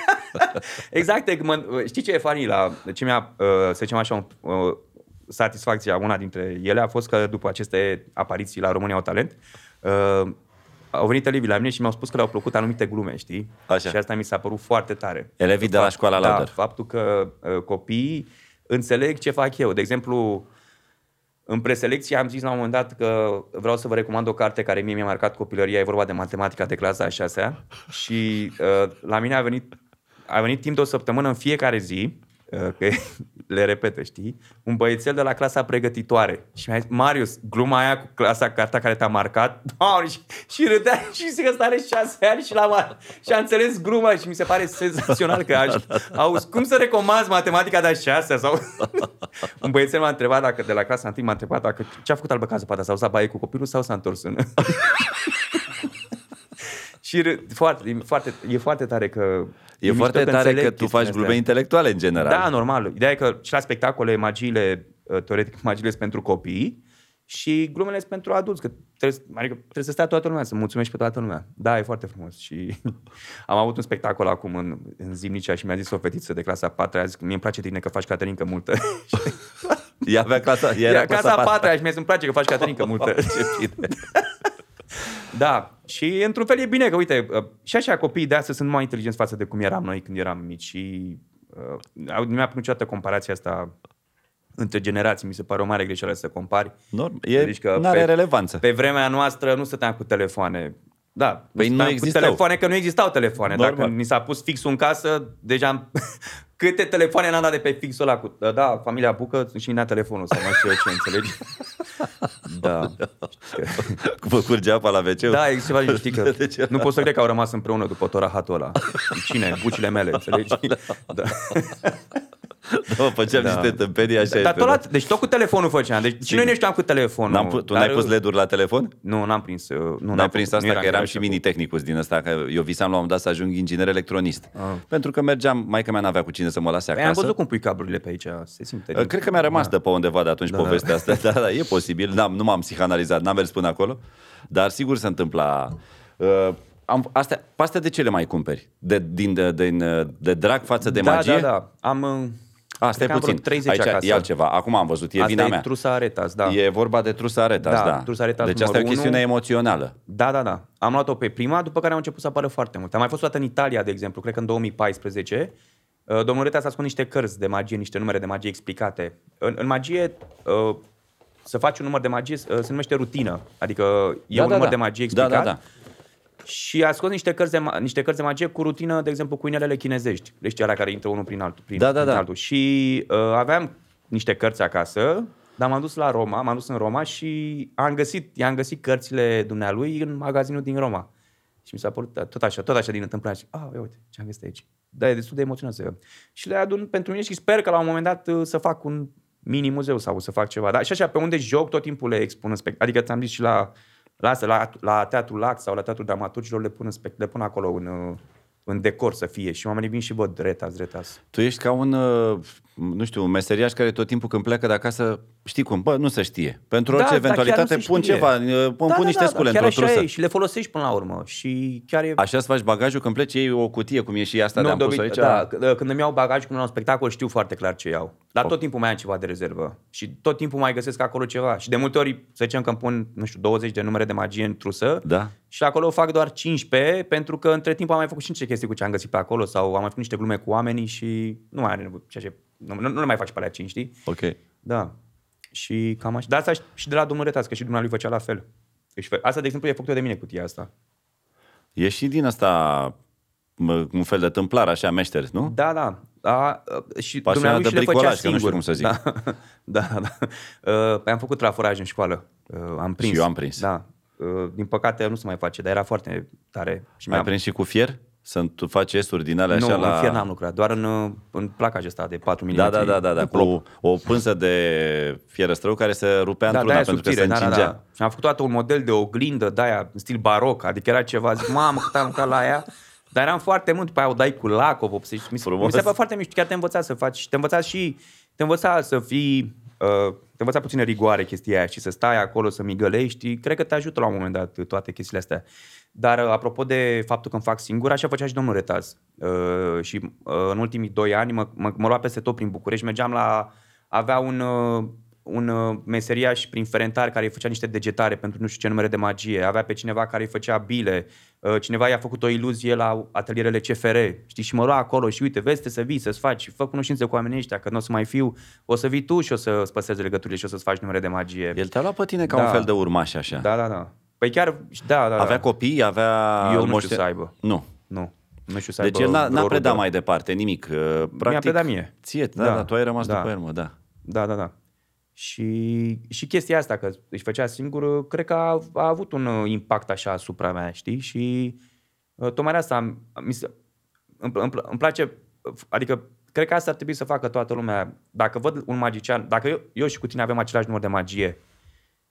Speaker 2: <laughs> exact, e că mă, știi ce e funny la, ce mi-a, uh, să zicem așa, un, uh, satisfacția, una dintre ele a fost că după aceste apariții la România au Talent, uh, au venit elevii la mine și mi-au spus că le-au plăcut anumite glume, știi?
Speaker 3: Așa.
Speaker 2: Și asta mi s-a părut foarte tare.
Speaker 3: Elevii de la
Speaker 2: Fapt-
Speaker 3: școala
Speaker 2: da,
Speaker 3: Lauder.
Speaker 2: faptul că uh, copiii înțeleg ce fac eu. De exemplu, în preselecție am zis la un moment dat că vreau să vă recomand o carte care mie mi-a marcat copilăria, e vorba de matematica de clasa a șasea și uh, la mine a venit, a venit timp de o săptămână în fiecare zi, uh, <laughs> că le repetă, știi, un băiețel de la clasa pregătitoare. Și mi-a zis, Marius, gluma aia cu clasa, cartea care te-a marcat, <laughs> Doamne, și, și râdea <laughs> și zic că ăsta are șase ani și, la și a înțeles gluma și mi se pare senzațional că aș, auzi, cum să recomanzi matematica de a șasea sau... un băiețel m-a întrebat dacă, de la clasa întâi m-a întrebat dacă ce a făcut albăcază poate s-a usat baie cu copilul sau s-a întors în... și râ- foarte, e foarte, e foarte tare că...
Speaker 3: E
Speaker 2: mișto
Speaker 3: foarte tare
Speaker 2: înțeleg
Speaker 3: că tu
Speaker 2: chestiile
Speaker 3: faci glume
Speaker 2: astea.
Speaker 3: intelectuale în general.
Speaker 2: Da, normal. Ideea e că și la spectacole magiile, uh, teoretic, <laughs> magiile sunt pentru copii și glumele sunt pentru adulți, că trebuie, adică trebuie să stea toată lumea, să mulțumești pe toată lumea. Da, e foarte frumos. Și <laughs> am avut un spectacol acum în, în Zimnicea și mi-a zis o fetiță de clasa 4 a zis că mie îmi place de tine că faci Caterinca multă. <laughs>
Speaker 3: Ea avea clasa, ea
Speaker 2: Era
Speaker 3: era
Speaker 2: clasa
Speaker 3: clasa
Speaker 2: 4 și mie îmi place că faci Caterinca multă.
Speaker 3: Ce bine.
Speaker 2: Da, și într-un fel e bine că, uite, uh, și așa copiii de astăzi sunt mai inteligenți față de cum eram noi când eram mici și uh, au- nu mi-a plăcut niciodată comparația asta între generații, mi se pare o mare greșeală să compari.
Speaker 3: Norm, e,
Speaker 2: Deci că
Speaker 3: nu are
Speaker 2: pe-
Speaker 3: relevanță.
Speaker 2: Pe vremea noastră nu stăteam cu telefoane. Da,
Speaker 3: Păi nu
Speaker 2: stăteam
Speaker 3: existau.
Speaker 2: cu telefoane, că nu existau telefoane.
Speaker 3: Normal.
Speaker 2: Dacă ni s-a pus fixul în casă, deja am... <laughs> Câte telefoane n-am dat de pe fixul ăla cu... Da, familia Bucă și mi telefonul sau mai știu eu ce, <laughs> înțelegi? Da.
Speaker 3: Cum curge apa la wc
Speaker 2: Da, e ceva, știi că <laughs>
Speaker 3: De ce?
Speaker 2: nu pot să cred că au rămas împreună după torahatul ăla. Cine? Bucile mele, înțelegi? <laughs> Da. <laughs>
Speaker 3: Da, mă, făceam
Speaker 2: Da.
Speaker 3: niște tâmpenii așa.
Speaker 2: Dar
Speaker 3: e
Speaker 2: tot la,
Speaker 3: pe-
Speaker 2: deci tot cu telefonul făceam. Deci și noi nu știam cu telefonul.
Speaker 3: N-am pu- tu
Speaker 2: dar-
Speaker 3: n-ai pus LED-uri la telefon?
Speaker 2: Nu, n-am prins. uh, Nu,
Speaker 3: Nu
Speaker 2: n-am
Speaker 3: n-am prins
Speaker 2: făcut-
Speaker 3: asta,
Speaker 2: nu
Speaker 3: că
Speaker 2: eram
Speaker 3: eram
Speaker 2: eu
Speaker 3: și
Speaker 2: ce
Speaker 3: mini-tehnicus din ăsta, că eu visam la un moment dat să ajung inginer electronist. Pentru că mergeam, mai că mea n-avea cu cine să mă lase
Speaker 2: Păi am
Speaker 3: acasă.
Speaker 2: văzut cum pui cablurile pe aici, se simte.
Speaker 3: Uh, Cred că mi-a rămas de pe undeva de atunci
Speaker 2: Da,
Speaker 3: povestea asta. Da, da, e posibil. N-am, nu m-am psihanalizat, n-am mers până acolo. Dar sigur se întâmpla... Uh, am, astea, pe astea de ce le mai cumperi? De, din, de, din, uh, de drag față de
Speaker 2: da,
Speaker 3: magie?
Speaker 2: Da, da, Am... uh,
Speaker 3: Asta
Speaker 2: cred
Speaker 3: e
Speaker 2: că am
Speaker 3: puțin.
Speaker 2: vreo 30
Speaker 3: Aici
Speaker 2: acasă.
Speaker 3: e altceva. Acum am văzut, e
Speaker 2: Asta
Speaker 3: vina
Speaker 2: e
Speaker 3: mea.
Speaker 2: trusa Aretas, da.
Speaker 3: E vorba de trusa aretas,
Speaker 2: Da,
Speaker 3: da.
Speaker 2: trusa Aretas
Speaker 3: deci asta e o
Speaker 2: numărul
Speaker 3: chestiune
Speaker 2: unu.
Speaker 3: emoțională.
Speaker 2: Da, da, da. Am luat-o pe prima, după care au început să apară foarte multe. Am mai fost o dată în Italia, de exemplu, cred că în 2014. Uh, Domnul Reta s-a scos niște cărți de magie, niște numere de magie explicate. În, în magie, uh, să faci un număr de magie uh, se numește rutină. Adică e
Speaker 3: Da,
Speaker 2: un
Speaker 3: da,
Speaker 2: număr
Speaker 3: da.
Speaker 2: de magie
Speaker 3: Da,
Speaker 2: explicat.
Speaker 3: da, da.
Speaker 2: Și a scos niște cărți, de, ma- niște cărți de magie cu rutină, de exemplu, cu inelele chinezești. Le știi alea care intră unul prin altul. Prin,
Speaker 3: Da, da,
Speaker 2: prin
Speaker 3: da.
Speaker 2: Altul. Și uh, aveam niște cărți acasă, dar m-am dus la Roma, m-am dus în Roma și am găsit, i-am găsit cărțile dumnealui în magazinul din Roma. Și mi s-a părut tot așa, tot așa din întâmplare. Și, ah, ia uite, ce am găsit aici. Da, e destul de emoționant. Și le adun pentru mine și sper că la un moment dat uh, să fac un mini muzeu sau să fac ceva. Da? Și așa, pe unde joc, tot timpul le expun în spect. Adică ți-am zis și la, la, asta, la, la Teatrul Lac sau la Teatrul Dramaturgilor le pun, în spect, le pun acolo în, uh, în decor să fie și oamenii vin și văd retas, retas.
Speaker 3: Tu ești ca un, uh, nu știu, un meseriaș care tot timpul când pleacă de acasă, știi cum, bă, nu se știe. Pentru orice
Speaker 2: dar chiar
Speaker 3: eventualitate
Speaker 2: nu se
Speaker 3: pun
Speaker 2: știe.
Speaker 3: ceva, uh, pun, pun niște scule
Speaker 2: chiar
Speaker 3: într-o
Speaker 2: așa
Speaker 3: trusă.
Speaker 2: e, și le folosești până la urmă și chiar e...
Speaker 3: Așa îți faci bagajul când pleci, iei o cutie, cum e și asta de-am
Speaker 2: de
Speaker 3: pus
Speaker 2: obi-
Speaker 3: aici.
Speaker 2: Da, c- când îmi iau bagaj când la un spectacol știu foarte clar ce iau. Dar tot timpul mai am ceva de rezervă. Și tot timpul mai găsesc acolo ceva. Și de multe ori, să zicem că îmi pun, nu știu, 20 de numere de magie în trusă.
Speaker 3: Da.
Speaker 2: Și acolo fac doar 15, pentru că între timp am mai făcut și niște chestii cu ce am găsit pe acolo sau am mai făcut niște glume cu oamenii și nu mai are nevoie, ceea ce, nu, nu, nu le mai fac și pe alea 5, știi?
Speaker 3: Ok.
Speaker 2: Da. Și cam așa. De asta și- și de la domnul Retas, că și dumnealui făcea la fel. Își fă... Asta, de exemplu, e făcută de mine cutia asta.
Speaker 3: E și din asta mă, un fel de tâmplar, așa, meșter, nu?
Speaker 2: Da, da. A, a, și
Speaker 3: Pasionat
Speaker 2: dumnealui
Speaker 3: de
Speaker 2: și le făcea
Speaker 3: bricolaj, că nu știu
Speaker 2: singur.
Speaker 3: cum să zic.
Speaker 2: Da, <laughs> da, da. Uh, păi am făcut traforaj în școală. Uh, am prins.
Speaker 3: eu am prins.
Speaker 2: Da. Uh, din păcate nu se mai face, dar era foarte tare. Și
Speaker 3: Mai
Speaker 2: mi-a-
Speaker 3: prins și cu fier? Să tu faci esturi din alea
Speaker 2: Nu,
Speaker 3: așa
Speaker 2: în
Speaker 3: la...
Speaker 2: fier n-am lucrat, doar în, uh, în placaj ăsta de 4 mm.
Speaker 3: Da, da, da, da, da, cu o pânză de fierăstrău care se rupea
Speaker 2: Da,
Speaker 3: într-una
Speaker 2: de-aia
Speaker 3: pentru că se
Speaker 2: subțire, da,
Speaker 3: încingea.
Speaker 2: da, da. Și am făcut toată un model de oglindă de aia, în stil baroc, adică era ceva, zic, mamă, cât am lucrat la aia. Dar eram foarte mult, după aia o dai cu lac, o vopsești. Mi, se-
Speaker 3: Frumos.
Speaker 2: mi se pare foarte mișto, chiar te învăța să faci, te învăța și, te învăța să fii, uh, te învăța puțină rigoare chestia aia și să stai acolo, să migălești, cred că te ajută la un moment dat toate chestiile astea. Dar uh, apropo de faptul că îmi fac singur, așa făcea și domnul Retaz. Uh, și uh, în ultimii doi ani mă, mă, mă lua peste tot prin București, mergeam la, avea un, uh, un uh, meseriaș prin Ferentar care îi făcea niște degetare pentru nu știu ce numere de magie, avea pe cineva care îi făcea bile, uh, cineva i-a făcut o iluzie la atelierele CFR, știi, și mă lua acolo și uite, vezi să vii, să-ți faci, fă cunoștințe cu oamenii ăștia, că nu o să mai fiu, o să vii tu și o să-ți păstrezi legăturile și o să-ți faci numere de magie.
Speaker 3: El te-a luat pe tine ca
Speaker 2: Da.
Speaker 3: un fel de urmaș așa.
Speaker 2: Da, da, da. Păi chiar, da, da, da.
Speaker 3: Avea copii, avea...
Speaker 2: Eu nu știu
Speaker 3: moște-
Speaker 2: să aibă.
Speaker 3: Nu.
Speaker 2: Nu. Nu știu să
Speaker 3: Deci
Speaker 2: aibă
Speaker 3: el n-a,
Speaker 2: vreo
Speaker 3: n-a
Speaker 2: rudă.
Speaker 3: predat mai departe nimic. uh, Practic,
Speaker 2: predat mie.
Speaker 3: Ție, da,
Speaker 2: Da,
Speaker 3: da, tu ai rămas
Speaker 2: da.
Speaker 3: după el, mă, da.
Speaker 2: Da, da, da. Și, și chestia asta, că își făcea singur, cred că a, a avut un uh, impact așa asupra mea, știi? Și uh, tocmai de asta am- mi se, îmi, îmi, îmi place, adică cred că asta ar trebui să facă toată lumea. Dacă văd un magician, dacă eu, eu și cu tine avem același număr de magie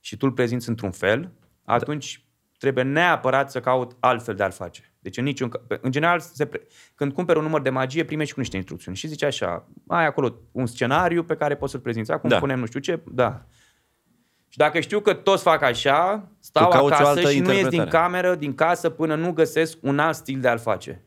Speaker 2: și tu îl prezinți într-un fel, atunci trebuie neapărat să caut altfel de a-l face. Deci în niciun ca- în general, se pre... când cumperi un număr de magie, primești cu niște instrucțiuni și zice așa, ai acolo un scenariu pe care poți să-l prezinți. Acum
Speaker 3: Da.
Speaker 2: punem nu știu ce, da. Și dacă știu că toți fac așa, stau
Speaker 3: cauți o
Speaker 2: acasă
Speaker 3: altă
Speaker 2: și nu ies din
Speaker 3: interpretare.
Speaker 2: cameră, din casă, până nu găsesc un alt stil de a-l face.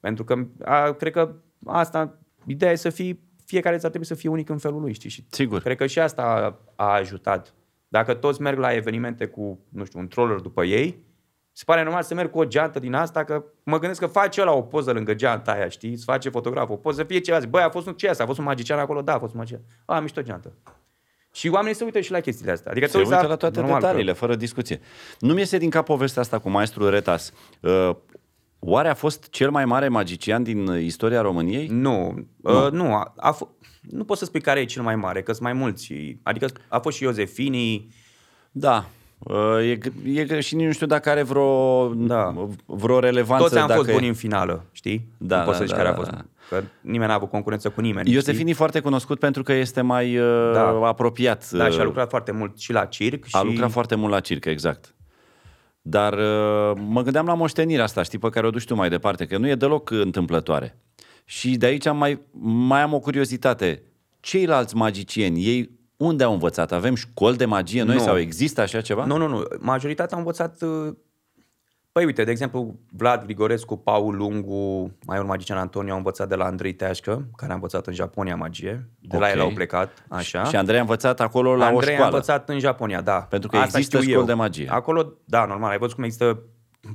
Speaker 2: Pentru că a, cred că asta, ideea e să fii, fiecare ți ar trebui să fie unic în felul lui, știi? Și
Speaker 3: Sigur.
Speaker 2: Cred că și asta a, a ajutat. Dacă toți merg la evenimente cu, nu știu, un troller după ei, se pare normal să merg cu o geantă din asta, că mă gândesc că face ăla o poză lângă geanta aia, știi? Îți face fotograf o poză, fie ceva, zic, băi, a fost un ce asta? A fost un magician acolo? Da, a fost un magician. A, mișto geantă. Și oamenii se uită și la chestiile astea. Adică
Speaker 3: Se
Speaker 2: uiți
Speaker 3: uită la toate
Speaker 2: normal că-
Speaker 3: detaliile, fără discuție. Nu-mi iese din cap povestea asta cu maestrul Retas. Uh, oare a fost cel mai mare magician din uh, istoria României?
Speaker 2: Nu, nu, uh, nu, a, a f- nu poți să spui care e cel mai mare, că sunt mai mulți. Adică a fost și Iosefini,
Speaker 3: Da. Uh, e, g- e, g- și nici nu știu dacă are vreo,
Speaker 2: Da.
Speaker 3: vreo relevanță.
Speaker 2: toți am
Speaker 3: dacă
Speaker 2: fost buni în finală, știi?
Speaker 3: Da,
Speaker 2: nu poți
Speaker 3: da,
Speaker 2: să zici
Speaker 3: da,
Speaker 2: care
Speaker 3: da,
Speaker 2: a fost.
Speaker 3: da.
Speaker 2: Că nimeni n-a avut concurență cu nimeni.
Speaker 3: Iosefini e foarte cunoscut pentru că este mai uh,
Speaker 2: Da.
Speaker 3: apropiat.
Speaker 2: știi? Da, și a
Speaker 3: uh,
Speaker 2: lucrat foarte mult și la circ.
Speaker 3: A
Speaker 2: și...
Speaker 3: lucrat foarte mult la circ, exact. Dar uh, mă gândeam la moștenirea asta, știi, pe care o duci tu mai departe, că nu e deloc întâmplătoare. Și de aici am mai, mai am o curiozitate. Ceilalți magicieni, ei unde au învățat? Avem școli de magie noi
Speaker 2: Nu.
Speaker 3: sau există așa ceva?
Speaker 2: Nu, nu, nu. Majoritatea au învățat... uh, Păi uite, de exemplu, Vlad Grigorescu, Paul Lungu, mai un magician Antonio au învățat de la Andrei Teașcă, care a învățat în Japonia magie. De la
Speaker 3: Ok.
Speaker 2: el au plecat, așa.
Speaker 3: Și Andrei a învățat acolo la
Speaker 2: Andrei
Speaker 3: o școală.
Speaker 2: a învățat în Japonia, da.
Speaker 3: Pentru că
Speaker 2: Asta
Speaker 3: există
Speaker 2: știu
Speaker 3: școli
Speaker 2: eu.
Speaker 3: de magie.
Speaker 2: Acolo, da, normal. Ai văzut cum există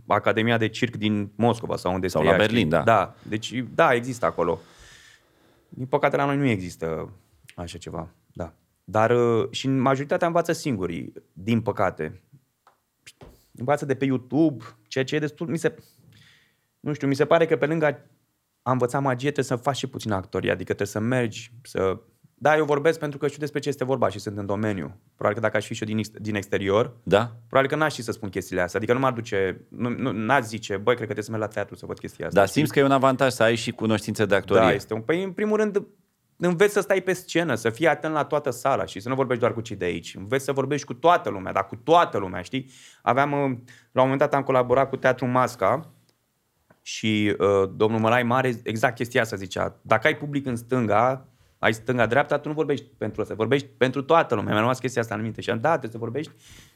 Speaker 2: Academia de Circ din Moscova sau unde
Speaker 3: Sau
Speaker 2: este
Speaker 3: la
Speaker 2: ea,
Speaker 3: Berlin,
Speaker 2: știi?
Speaker 3: da.
Speaker 2: Da, deci, da, există acolo. Din păcate, la noi nu există așa ceva, da. Dar uh, și în majoritatea învață singurii, din păcate. Învață de pe YouTube, ceea ce e destul, mi se, nu știu, mi se pare că pe lângă a învăța magie trebuie să faci și puțin actorie, adică trebuie să mergi, să... Da, eu vorbesc pentru că știu despre ce este vorba și sunt în domeniu. Probabil că dacă aș fi și eu din, ex- din exterior,
Speaker 3: Da?
Speaker 2: probabil că n-aș ști să spun chestiile astea. Adică nu m-ar duce, nu, nu, n-aș zice, băi, cred că trebuie să merg la teatru să văd chestia asta.
Speaker 3: Dar
Speaker 2: știi?
Speaker 3: simți că e un avantaj să ai și cunoștințe de actorie.
Speaker 2: Da, este un... Păi, în primul rând, înveți să stai pe scenă, să fii atent la toată sala și să nu vorbești doar cu cei de aici. Înveți să vorbești cu toată lumea, dar cu toată lumea, știi? Aveam, uh, la un moment dat am colaborat cu Teatru Masca Și uh, domnul Mărai Mare exact chestia asta zicea. Dacă ai public în stânga, ai stânga-dreapta, tu nu vorbești pentru asta, vorbești pentru toată lumea. Mi-a rămas chestia asta în minte și am dat, trebuie să vorbești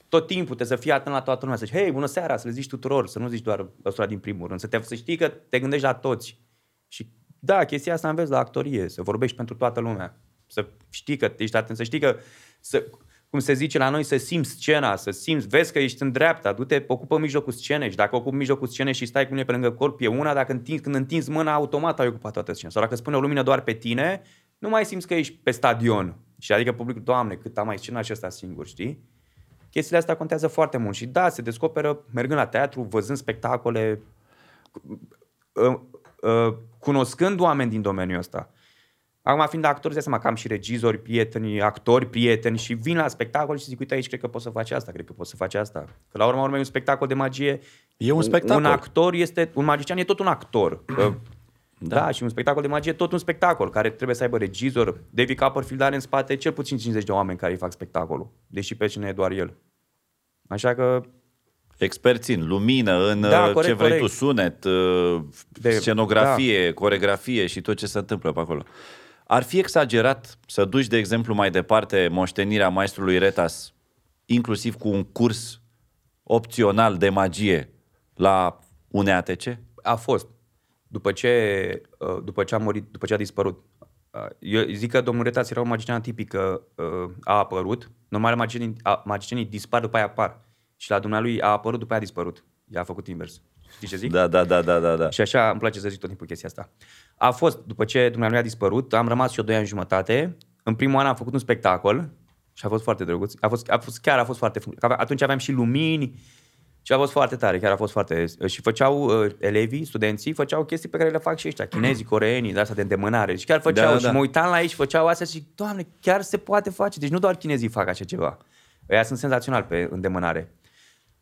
Speaker 2: tot timpul, trebuie să fii atent la toată lumea, să zici, hei, bună seara, să le zici tuturor, să nu zici doar ăstora din primul rând, să, te, să știi că te gândești la toți. Și da, chestia asta înveți la actorie, să vorbești pentru toată lumea, să știi că ești atent, să știi că, să, cum se zice la noi, să simți scena, să simți, vezi că ești în dreapta, du-te, ocupă mijlocul scenei și dacă ocupi mijlocul scenei și stai cu mine pe lângă corp, e una, dacă întinzi, când întinzi mâna, automat ai ocupat toată scena. Sau dacă spune o lumină doar pe tine, nu mai simți că ești pe stadion. Și adică publicul, doamne, cât am mai scenat și ăsta singur, știi? Chestiile astea contează foarte mult și da, se descoperă mergând la teatru, văzând spectacole, uh, uh, cunoscând oameni din domeniul ăsta. Acum, fiind actor, îți dai seama că am și regizori, prieteni, actori, prieteni și vin la spectacol și zic, uite aici, cred că poți să faci asta, cred că poți să faci asta. Că la urma urmei, un spectacol de magie...
Speaker 3: E un spectacol.
Speaker 2: Un actor este, un magician e tot un actor. Uh, da. da, și un spectacol de magie e tot un spectacol care trebuie să aibă regizor. David Copperfield are în spate cel puțin 50 de oameni care îi fac spectacolul, deși pe cine e doar el. Așa că
Speaker 3: Experți în lumină, în
Speaker 2: Da,
Speaker 3: uh,
Speaker 2: corect,
Speaker 3: ce vrei
Speaker 2: corect.
Speaker 3: tu, sunet, uh,
Speaker 2: De-
Speaker 3: scenografie, coregrafie și tot ce se întâmplă pe acolo. Ar fi exagerat să duci, de exemplu, mai departe moștenirea maestrului Retas, inclusiv cu un curs opțional de magie la UNEATC?
Speaker 2: a fost. După ce, uh, după ce a murit, după ce a dispărut. Uh, Eu zic că domnul Retas era un magician tipic că uh, a apărut. Normal, magicienii, a- magicienii dispar, după aia apar. Și la dumnealui a apărut, după aia a dispărut. Ea a făcut invers. Știi ce zic?
Speaker 3: Da, da, da, da, da. da.
Speaker 2: Și așa îmi place să zic tot timpul chestia asta. A fost, după ce dumnealui a dispărut, am rămas și eu doi ani jumătate. În primul an am făcut un spectacol și a fost foarte drăguț. A fost, a fost, chiar a fost foarte frumos. Că ave- Atunci aveam și lumini și a fost foarte tare, chiar a fost foarte... Și făceau uh, elevii, studenții, făceau chestii pe care le fac și ăștia, chinezii, coreenii, de asta de îndemânare. Și chiar făceau
Speaker 3: Da, da,
Speaker 2: și
Speaker 3: da.
Speaker 2: mă uitam la ei și făceau astea și zic, doamne, chiar se poate face. Deci nu doar chinezii fac așa ceva. Ăia sunt senzațional pe îndemânare.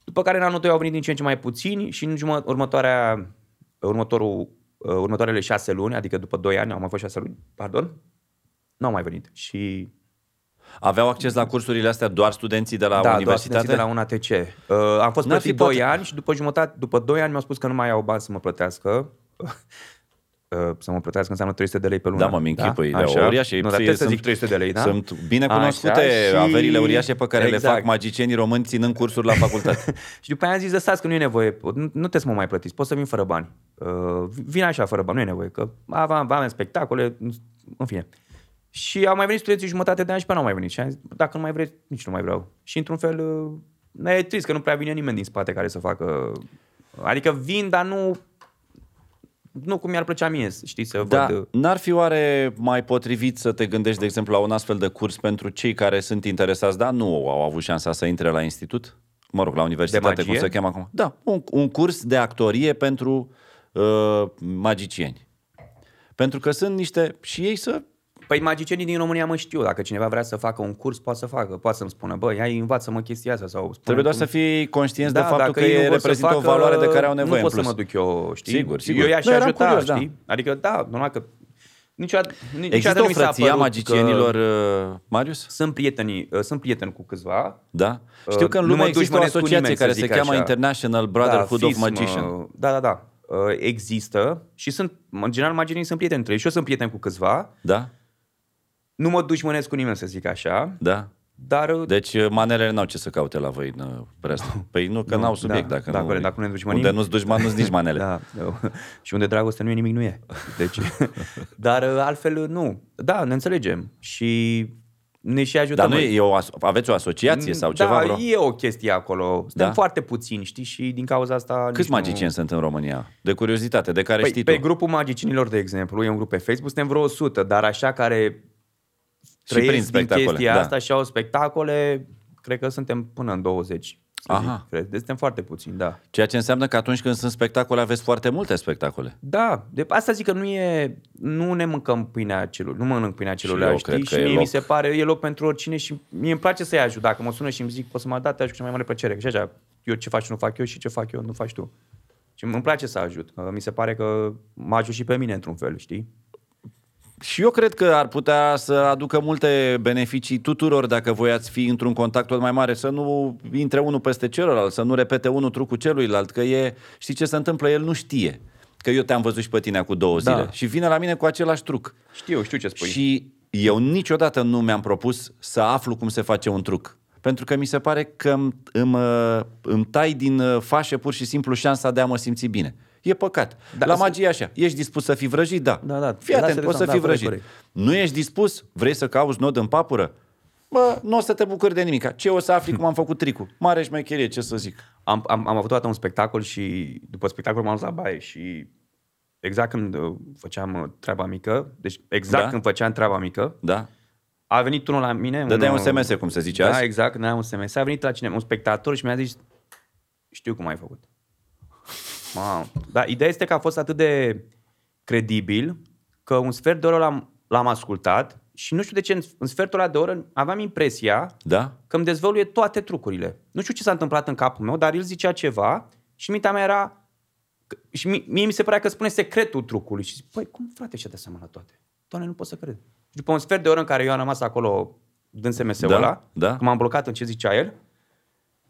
Speaker 2: După care în anul 2 au venit din ce în ce mai puțini și în jumă, următoarea, următorul, uh, următoarele șase luni, adică după 2 ani, au mai fost șase luni, pardon, nu au mai venit. Și
Speaker 3: Aveau acces la cursurile astea doar studenții de la
Speaker 2: da, doar
Speaker 3: universitate?
Speaker 2: studenții de la un ATC. Uh, am fost
Speaker 3: N-ar
Speaker 2: plătit
Speaker 3: fi
Speaker 2: 2
Speaker 3: poate-
Speaker 2: ani și după jumătate, după 2 ani mi-au spus că nu mai au bani să mă plătească. <laughs> Uh, să mă plătească înseamnă 300 de lei pe lună.
Speaker 3: Da, mă, mi-închipui. Da?
Speaker 2: Așa.
Speaker 3: uriașe.
Speaker 2: Nu, dar trebuie să zic 300 de lei, da?
Speaker 3: Sunt bine cunoscute
Speaker 2: Așa, și-
Speaker 3: averile uriașe pe care le
Speaker 2: Exact.
Speaker 3: fac magicienii români ținând cursuri la facultate. <laughs>
Speaker 2: Și după aia am zis, lăsați că nu e nevoie, nu, nu trebuie să mă mai plătiți, pot să vin fără bani. Uh, vin așa fără bani, nu e nevoie, că aveam, aveam spectacole, în fine. Și au mai venit studenții jumătate de ani și pe an au mai venit. Și am zis, dacă nu mai vreți, nici nu mai vreau. Și într-un fel, uh, e trist că nu prea vine nimeni din spate care să facă... Adică vin, dar nu, nu cum mi-ar plăcea mie, știi, să
Speaker 3: Da,
Speaker 2: văd... uh,
Speaker 3: n-ar fi oare mai potrivit să te gândești, de exemplu, la un astfel de curs pentru cei care sunt interesați, dar nu au avut șansa să intre la institut? Mă rog, la universitate,
Speaker 2: magie?
Speaker 3: cum se cheamă acum. Da, un, un curs de actorie pentru uh, magicieni. Pentru că sunt niște... și ei să...
Speaker 2: Păi magicienii din România mă știu. Dacă cineva vrea să facă un curs, poate să facă. Poate să-mi spună, băi, hai, învață-mă chestia asta. Sau spune
Speaker 3: Trebuie doar
Speaker 2: cum-
Speaker 3: să fii conștienți de
Speaker 2: Da,
Speaker 3: faptul
Speaker 2: dacă
Speaker 3: că
Speaker 2: ei nu
Speaker 3: e
Speaker 2: vor să
Speaker 3: reprezintă o
Speaker 2: facă,
Speaker 3: valoare de care au nevoie
Speaker 2: Nu
Speaker 3: în
Speaker 2: pot
Speaker 3: plus.
Speaker 2: să mă duc eu, știi?
Speaker 3: Sigur, sigur.
Speaker 2: Eu i-aș
Speaker 3: Nu, eram
Speaker 2: ajuta,
Speaker 3: curios, da.
Speaker 2: știi? Adică, da, normal că niciodată, niciodată
Speaker 3: Există
Speaker 2: nu
Speaker 3: o
Speaker 2: mi s-a
Speaker 3: frăție a
Speaker 2: părut
Speaker 3: magicienilor,
Speaker 2: că
Speaker 3: uh, Marius?
Speaker 2: Sunt prieteni, uh, sunt prieteni cu câțiva.
Speaker 3: Da? Știu că în
Speaker 2: nu
Speaker 3: lume
Speaker 2: mă
Speaker 3: există o
Speaker 2: dușmănesc cu
Speaker 3: asociație
Speaker 2: nimeni, să
Speaker 3: care se
Speaker 2: zic
Speaker 3: cheamă
Speaker 2: așa.
Speaker 3: International Brotherhood
Speaker 2: da,
Speaker 3: of
Speaker 2: FISM,
Speaker 3: Magicians.
Speaker 2: uh, Da, da, da. Uh, Există și sunt, în general, magicienii sunt prieteni între ei. Și eu sunt prieten cu câțiva.
Speaker 3: Da?
Speaker 2: Nu mă dușmănesc cu nimeni, să zic așa.
Speaker 3: Da?
Speaker 2: Dar uh,
Speaker 3: Deci uh, manelele n-au ce să caute la voi în uh, Brest. Păi nu, că
Speaker 2: Nu,
Speaker 3: n-au subiect.
Speaker 2: da,
Speaker 3: dacă,
Speaker 2: dacă-
Speaker 3: nu,
Speaker 2: dacă nu ne dușmănim.
Speaker 3: Unde nu-ți dușman, nu-ți nici manele.
Speaker 2: Da, <laughs> da. și unde dragoste nu e, nimic nu e. Deci, <laughs> dar uh, altfel uh, nu. Da, ne înțelegem. Și ne și ajutăm.
Speaker 3: Dar nu e, e o, aso- aveți o asociație sau
Speaker 2: da,
Speaker 3: ceva? Vreo?
Speaker 2: e o chestie acolo. Suntem
Speaker 3: Da?
Speaker 2: foarte puțini, știi? Și din cauza asta...
Speaker 3: Câți
Speaker 2: nici nu-
Speaker 3: magicieni sunt în România? De curiozitate, de care
Speaker 2: Păi,
Speaker 3: știi
Speaker 2: pe
Speaker 3: tu?
Speaker 2: grupul magicienilor, de exemplu, e un grup pe Facebook, suntem vreo 100, dar așa care
Speaker 3: prin
Speaker 2: trăiesc din
Speaker 3: spectacole,
Speaker 2: chestia
Speaker 3: da.
Speaker 2: asta și au spectacole, cred că suntem până în 20. Să
Speaker 3: Aha.
Speaker 2: zic, cred. Deci suntem foarte puțini, da.
Speaker 3: Ceea ce înseamnă că atunci când sunt spectacole, aveți foarte multe spectacole.
Speaker 2: Da, de asta zic că nu e, nu ne mâncăm pâinea celor, nu mănânc pâinea celor,
Speaker 3: eu
Speaker 2: știi?
Speaker 3: cred că
Speaker 2: și
Speaker 3: e
Speaker 2: mie mi
Speaker 3: loc.
Speaker 2: se pare, e loc pentru oricine și mie îmi place să-i ajut. Dacă mă sună și îmi zic, poți să mă date, aș cu cea mai mare plăcere. Și așa, eu ce faci nu fac eu și ce fac eu nu faci tu. Și îmi place să ajut. că Mi se pare că mă ajut și pe mine într-un fel, știi?
Speaker 3: Și eu cred că ar putea să aducă multe beneficii tuturor dacă voi ați fi într-un contact tot mai mare, să nu intre unul peste celălalt, să nu repete unul trucul celuilalt, că e, știi ce se întâmplă, el nu știe. că eu te-am văzut și pe tine cu două
Speaker 2: Da.
Speaker 3: zile și vine la mine cu același truc.
Speaker 2: Știu, știu ce spui.
Speaker 3: Și eu niciodată nu mi-am propus să aflu cum se face un truc. Pentru că mi se pare că îmi, îmi, uh, îmi tai din uh, fașe pur și simplu șansa de a mă simți bine. E păcat.
Speaker 2: Da,
Speaker 3: La
Speaker 2: să-
Speaker 3: magie e așa. Ești dispus să fii vrăjit? Da.
Speaker 2: Da, da.
Speaker 3: Fii atent,
Speaker 2: Lasă-le
Speaker 3: poți să
Speaker 2: să-
Speaker 3: fii
Speaker 2: da, corect,
Speaker 3: vrăjit.
Speaker 2: corect.
Speaker 3: Nu ești dispus? Vrei să cauți nod în papură? Bă, nu o să te bucuri de nimic. Ce o să afli cum am făcut tricul? Mare șmecherie, ce să zic.
Speaker 2: Am, am, am avut odată un spectacol și după spectacol m-am dus la baie și exact când uh, făceam uh, treaba mică, deci exact
Speaker 3: Da?
Speaker 2: când făceam treaba mică,
Speaker 3: Da?
Speaker 2: a venit unul la mine.
Speaker 3: Dădeai
Speaker 2: unul-
Speaker 3: un SMS, cum se zice
Speaker 2: da,
Speaker 3: azi?
Speaker 2: exact, ne un SMS. A venit la cine? Un spectator și mi-a zis, știu cum ai făcut. Mamă. Da, ideea este că a fost atât de credibil că un sfert de oră l-am, l-am ascultat și nu știu de ce în, în sfertul ăla de oră aveam impresia
Speaker 3: Da?
Speaker 2: că îmi dezvăluie toate trucurile. Nu știu ce s-a întâmplat în capul meu, dar el zicea ceva și mintea mea era... că- Și mie, mie mi se părea că spune secretul trucului. Și zic, păi, cum frate și-a dat seama la toate? Doamne, nu pot să cred. Și după un sfert de oră în care eu am rămas acolo dând SMS-ul
Speaker 3: Da,
Speaker 2: ăla,
Speaker 3: da.
Speaker 2: când m-am blocat în ce zicea el,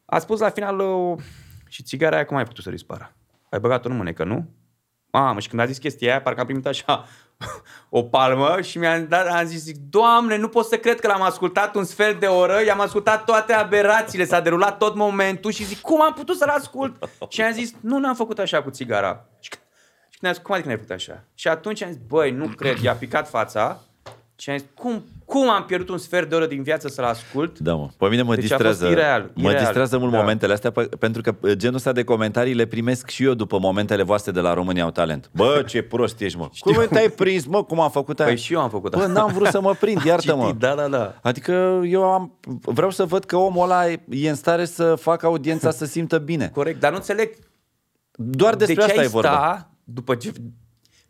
Speaker 2: a spus la final uh, și țigara aia cum ai putut să dispară? Ai băgat-o în mânecă, nu? Mamă, și când a zis chestia aia, parcă am primit așa <laughs> o palmă și mi-am dat, am zis, zic, Doamne, nu pot să cred că l-am ascultat un sfert de oră, i-am ascultat toate aberațiile, s-a derulat tot momentul și zic, cum am putut să-l ascult? Și am zis, nu, n-am făcut așa cu țigara. Și, c- și când a zis, cum adică n-ai făcut așa? Și atunci am zis, băi, nu cred, i-a picat fața și am zis, cum, cum am pierdut un sfert de oră din viață să-l ascult?
Speaker 3: Da, mă. Pe mine mă
Speaker 2: Deci a fost
Speaker 3: distrează,
Speaker 2: ireal,
Speaker 3: mă
Speaker 2: ireal.
Speaker 3: distrează mult
Speaker 2: Da.
Speaker 3: momentele astea pe, pentru că uh, genul ăsta de comentarii le primesc și eu după momentele voastre de la România au talent. Bă, <laughs> ce prost ești, mă. Cum te-ai prins, mă, cum am făcut aia?
Speaker 2: Păi și eu am făcut
Speaker 3: Bă,
Speaker 2: asta.
Speaker 3: n-am vrut să mă prind, <laughs> iartă-mă.
Speaker 2: Citit, da, da, da.
Speaker 3: Adică eu am, vreau să văd că omul ăla e e în stare să facă audiența să simtă bine.
Speaker 2: Corect, dar nu înțeleg
Speaker 3: Doar despre
Speaker 2: de ce
Speaker 3: asta
Speaker 2: ai
Speaker 3: e vorba.
Speaker 2: sta după ce...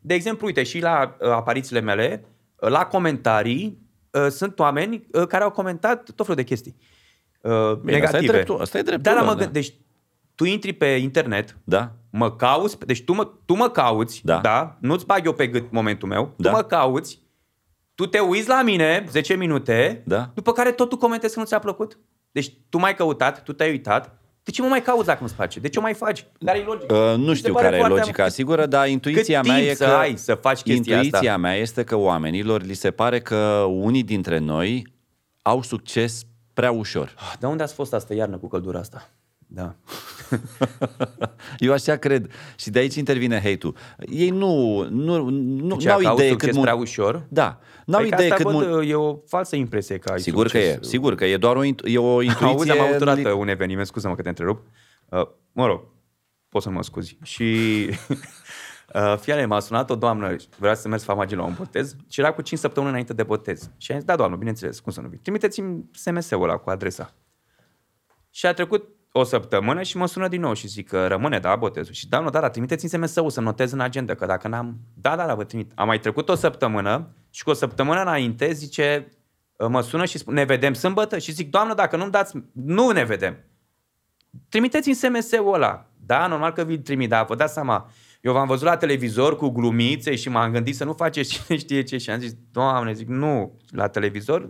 Speaker 2: De exemplu, uite, și la uh, aparițiile mele, uh, la comentarii, uh, sunt oameni uh, care au comentat tot felul de chestii uh,
Speaker 3: Bine,
Speaker 2: negative.
Speaker 3: asta e dreptul- asta e dreptul
Speaker 2: Da, dar
Speaker 3: lor,
Speaker 2: mă
Speaker 3: da.
Speaker 2: gând- Deci, tu intri pe internet,
Speaker 3: Da?
Speaker 2: mă cauți, deci tu mă, tu mă cauți,
Speaker 3: Da.
Speaker 2: da. nu-ți bag eu pe gât momentul meu,
Speaker 3: Da.
Speaker 2: tu mă cauți, tu te uiți la mine 10 minute,
Speaker 3: Da.
Speaker 2: după care tot tu comentezi că nu ți-a plăcut. Deci tu m-ai căutat, tu te-ai uitat, de ce mă mai cauți dacă nu-ți place? De ce o mai faci? Care e logica?
Speaker 3: Uh,
Speaker 2: Mi
Speaker 3: nu
Speaker 2: se
Speaker 3: știu
Speaker 2: pare
Speaker 3: care e
Speaker 2: foarte
Speaker 3: logica
Speaker 2: am-
Speaker 3: sigură, dar intuiția
Speaker 2: Cât
Speaker 3: mea
Speaker 2: timp
Speaker 3: e
Speaker 2: să
Speaker 3: că
Speaker 2: ai să faci chestia
Speaker 3: intuiția
Speaker 2: asta?
Speaker 3: mea este că oamenilor li se pare că unii dintre noi au succes prea ușor.
Speaker 2: Ah, De unde ați fost asta iarnă cu căldura asta? Da. <laughs>
Speaker 3: Eu așa cred. Și de aici intervine hate-ul. Ei nu, nu, nu
Speaker 2: Ce,
Speaker 3: n-au
Speaker 2: că au
Speaker 3: idee
Speaker 2: succes
Speaker 3: cât mult...
Speaker 2: prea ușor?
Speaker 3: Da. N-au
Speaker 2: Păi că
Speaker 3: idee
Speaker 2: asta
Speaker 3: cât
Speaker 2: văd,
Speaker 3: mult...
Speaker 2: E o falsă impresie că ai
Speaker 3: Sigur că
Speaker 2: succes.
Speaker 3: e, sigur că e doar o, intu- e o <laughs> intuiție...
Speaker 2: Auzi, am avut odată un eveniment, scuză-mă că te întrerup. Uh, mă rog, poți să mă scuzi. Și <laughs> uh, fiale m-a sunat o doamnă, vrea să merg famagii la un botez și era cu 5 săptămâni înainte de botez. Și am zis, da, doamnă, bineînțeles, cum să nu vii? Trimiteți-mi SMS-ul ăla cu adresa. Și a trecut o săptămână și mă sună din nou și zic că rămâne, da, botezul. Și doamnă, da, da, trimiteți-mi SMS-ul să notez în agenda, că dacă n-am... Da, da, da, vă trimit. A mai trecut o săptămână și cu o săptămână înainte zice, mă sună și spune, ne vedem sâmbătă? Și zic, doamnă, dacă nu-mi dați, nu ne vedem. Trimiteți-mi SMS-ul ăla. Da, normal că vi-l trimit, dar vă dați seama, eu v-am văzut la televizor cu glumițe și m-am gândit să nu faceți <laughs> cine știe ce și am zis, doamne, zic, nu, la televizor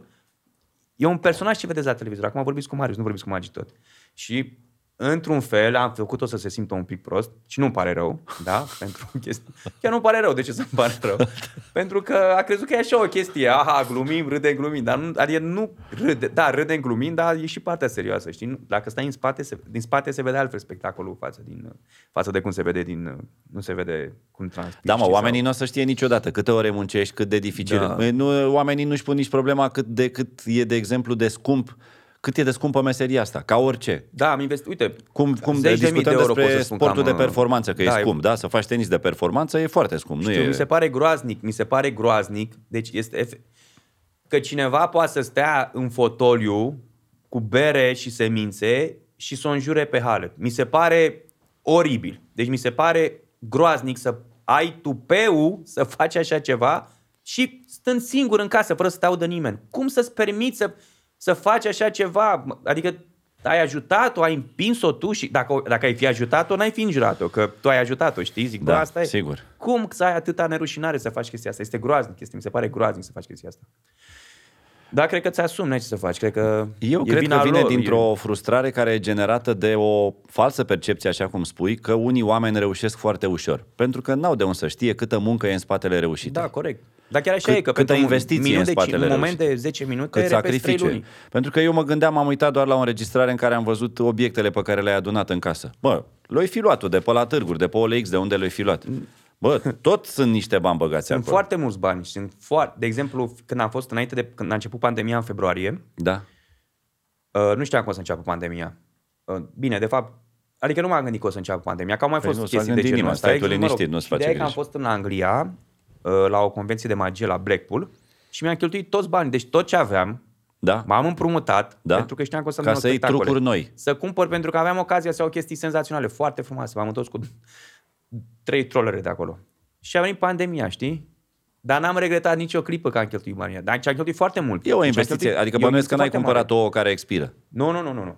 Speaker 2: E un personaj ce vedeți la televizor. Acum vorbiți cu Marius, nu vorbiți cu Magi tot. Și într-un fel am făcut-o să se simtă un pic prost și nu-mi pare rău, <laughs> da? Pentru chestia. Chiar nu-mi pare rău. De ce să-mi pare rău? <laughs> Pentru că a crezut că e așa o chestie. Aha, glumim, râdem, glumim. Dar nu, adică nu râde, da, râdem, glumim, dar e și partea serioasă, știi? Nu- Dacă stai în spate, se, din spate se vede altfel spectacolul față, din, față de cum se vede din... Nu se vede cum transpiri.
Speaker 3: Da, mă,
Speaker 2: știi,
Speaker 3: oamenii
Speaker 2: sau-
Speaker 3: nu o să știe niciodată câte ore muncești, cât de dificil.
Speaker 2: Da.
Speaker 3: Da. Nu, oamenii nu-și pun nici problema cât de cât e, de exemplu, de scump, cât e de scumpă meseria asta, ca orice.
Speaker 2: Da, am investit, uite,
Speaker 3: Cum, cum
Speaker 2: zeci de mii
Speaker 3: discutăm
Speaker 2: de euro
Speaker 3: despre
Speaker 2: pot să spun că
Speaker 3: sportul
Speaker 2: am,
Speaker 3: de performanță, că
Speaker 2: da,
Speaker 3: e scump, da? Să faci tenis de performanță e foarte scump. nu
Speaker 2: Știu,
Speaker 3: e...
Speaker 2: mi se pare groaznic, mi se pare groaznic, deci este efe- că cineva poate să stea în fotoliu cu bere și semințe și să o înjure pe halet. Mi se pare oribil. Deci mi se pare groaznic să ai tupeu să faci așa ceva și stând singur în casă, fără să te audă nimeni. Cum să-ți permiți să, să faci așa ceva? Adică ai ajutat-o, ai împins-o tu și dacă, dacă ai fi ajutat-o, n-ai fi înjurat-o, că tu ai ajutat-o, știi? Zic,
Speaker 3: Da,
Speaker 2: da, asta e.
Speaker 3: sigur.
Speaker 2: Cum să ai atâta nerușinare să faci chestia asta? Este groaznic, este, mi se pare groaznic să faci chestia asta. Da, cred că ți-asumi, n-ai ce să faci. Cred că
Speaker 3: Eu
Speaker 2: e
Speaker 3: cred
Speaker 2: vina
Speaker 3: că vine
Speaker 2: lor.
Speaker 3: dintr-o frustrare care e generată de o falsă percepție, așa cum spui, că unii oameni reușesc foarte ușor. Pentru că n-au de unde să știe câtă muncă e în spatele reușitei.
Speaker 2: Da, corect. Dar chiar așa
Speaker 3: Cât-
Speaker 2: e, că
Speaker 3: câtă
Speaker 2: pentru un
Speaker 3: investiție
Speaker 2: minut
Speaker 3: în
Speaker 2: de,
Speaker 3: spatele
Speaker 2: un moment
Speaker 3: reușitei.
Speaker 2: de 10 minute,
Speaker 3: cât
Speaker 2: repezi trei
Speaker 3: sacrificiu.
Speaker 2: luni.
Speaker 3: Pentru că eu mă gândeam, am uitat doar la o înregistrare în care am văzut obiectele pe care le-ai adunat în casă. Bă, le-ai fi luat de pe la târguri, de pe OLX, de unde le-ai fi luat. Bă, tot sunt niște bani băgați
Speaker 2: Sunt
Speaker 3: acolo.
Speaker 2: foarte mulți bani. Sunt foarte... De exemplu, când am fost înainte de când a început pandemia în februarie,
Speaker 3: Da.
Speaker 2: uh, nu știam cum o să înceapă pandemia. Uh, bine, de fapt, adică nu m-am gândit că o să înceapă pandemia, că au mai
Speaker 3: Păi
Speaker 2: fost
Speaker 3: nu s-a
Speaker 2: chestii de
Speaker 3: gândit
Speaker 2: genul
Speaker 3: nimeni,
Speaker 2: ăsta.
Speaker 3: stai tu
Speaker 2: Exact,
Speaker 3: liniștit, nu-ți face
Speaker 2: ideea e că am
Speaker 3: griji.
Speaker 2: fost în Anglia uh, la o convenție de magie la Blackpool și mi-am cheltuit toți banii. Deci tot ce aveam,
Speaker 3: Da.
Speaker 2: m-am împrumutat
Speaker 3: Da.
Speaker 2: pentru că știam că o să
Speaker 3: Ca să iei trucuri noi.
Speaker 2: Să cumpăr pentru că aveam ocazia să iau chestii senzaționale, foarte frumoase. M-am întors cu trei trollere de acolo. Și a venit pandemia, știi? Dar n-am regretat nicio clipă că am cheltuit banii. ăia. Dar am cheltuit foarte mult.
Speaker 3: E o
Speaker 2: Și am
Speaker 3: investiție,
Speaker 2: cheltuit-
Speaker 3: adică
Speaker 2: e o
Speaker 3: bănuiesc că n-ai
Speaker 2: investiție foarte
Speaker 3: cumpărat ouă care expiră.
Speaker 2: mare. Nu, nu, nu, nu. nu.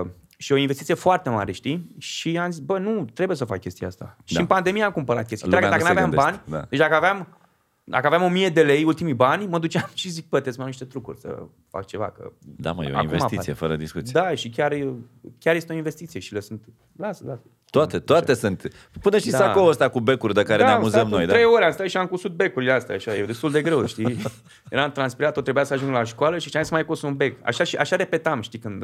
Speaker 2: Uh, și o investiție foarte mare, știi? Și am zis, bă, nu, trebuie să fac chestia asta. Și
Speaker 3: Da.
Speaker 2: în pandemie am cumpărat chestii.
Speaker 3: Lumea
Speaker 2: Dacă, dacă
Speaker 3: nu
Speaker 2: nu
Speaker 3: se
Speaker 2: aveam
Speaker 3: gândește,
Speaker 2: bani,
Speaker 3: da.
Speaker 2: deci dacă aveam, dacă aveam 1000 de lei, ultimii bani, mă duceam <laughs> și zic, bă, trebuie să mai iau niște trucuri, să fac ceva. Că
Speaker 3: Da, mă, e o
Speaker 2: acum
Speaker 3: investiție,
Speaker 2: apare.
Speaker 3: fără discuție.
Speaker 2: Da, și chiar, e- chiar este o investiție și le sunt... Lasă, lasă.
Speaker 3: Toate, toate sunt. Până și
Speaker 2: Da.
Speaker 3: sacoul ăsta cu becuri de care
Speaker 2: da,
Speaker 3: ne
Speaker 2: am
Speaker 3: amuzăm
Speaker 2: stat
Speaker 3: noi,
Speaker 2: în
Speaker 3: da?
Speaker 2: Trei ore am stat și am cusut becurile astea, așa, e destul de greu, știi? <laughs> Eram transpirat, tot trebuia să ajung la școală și știam să mai cos un bec. Așa, și, așa repetam, știi, când,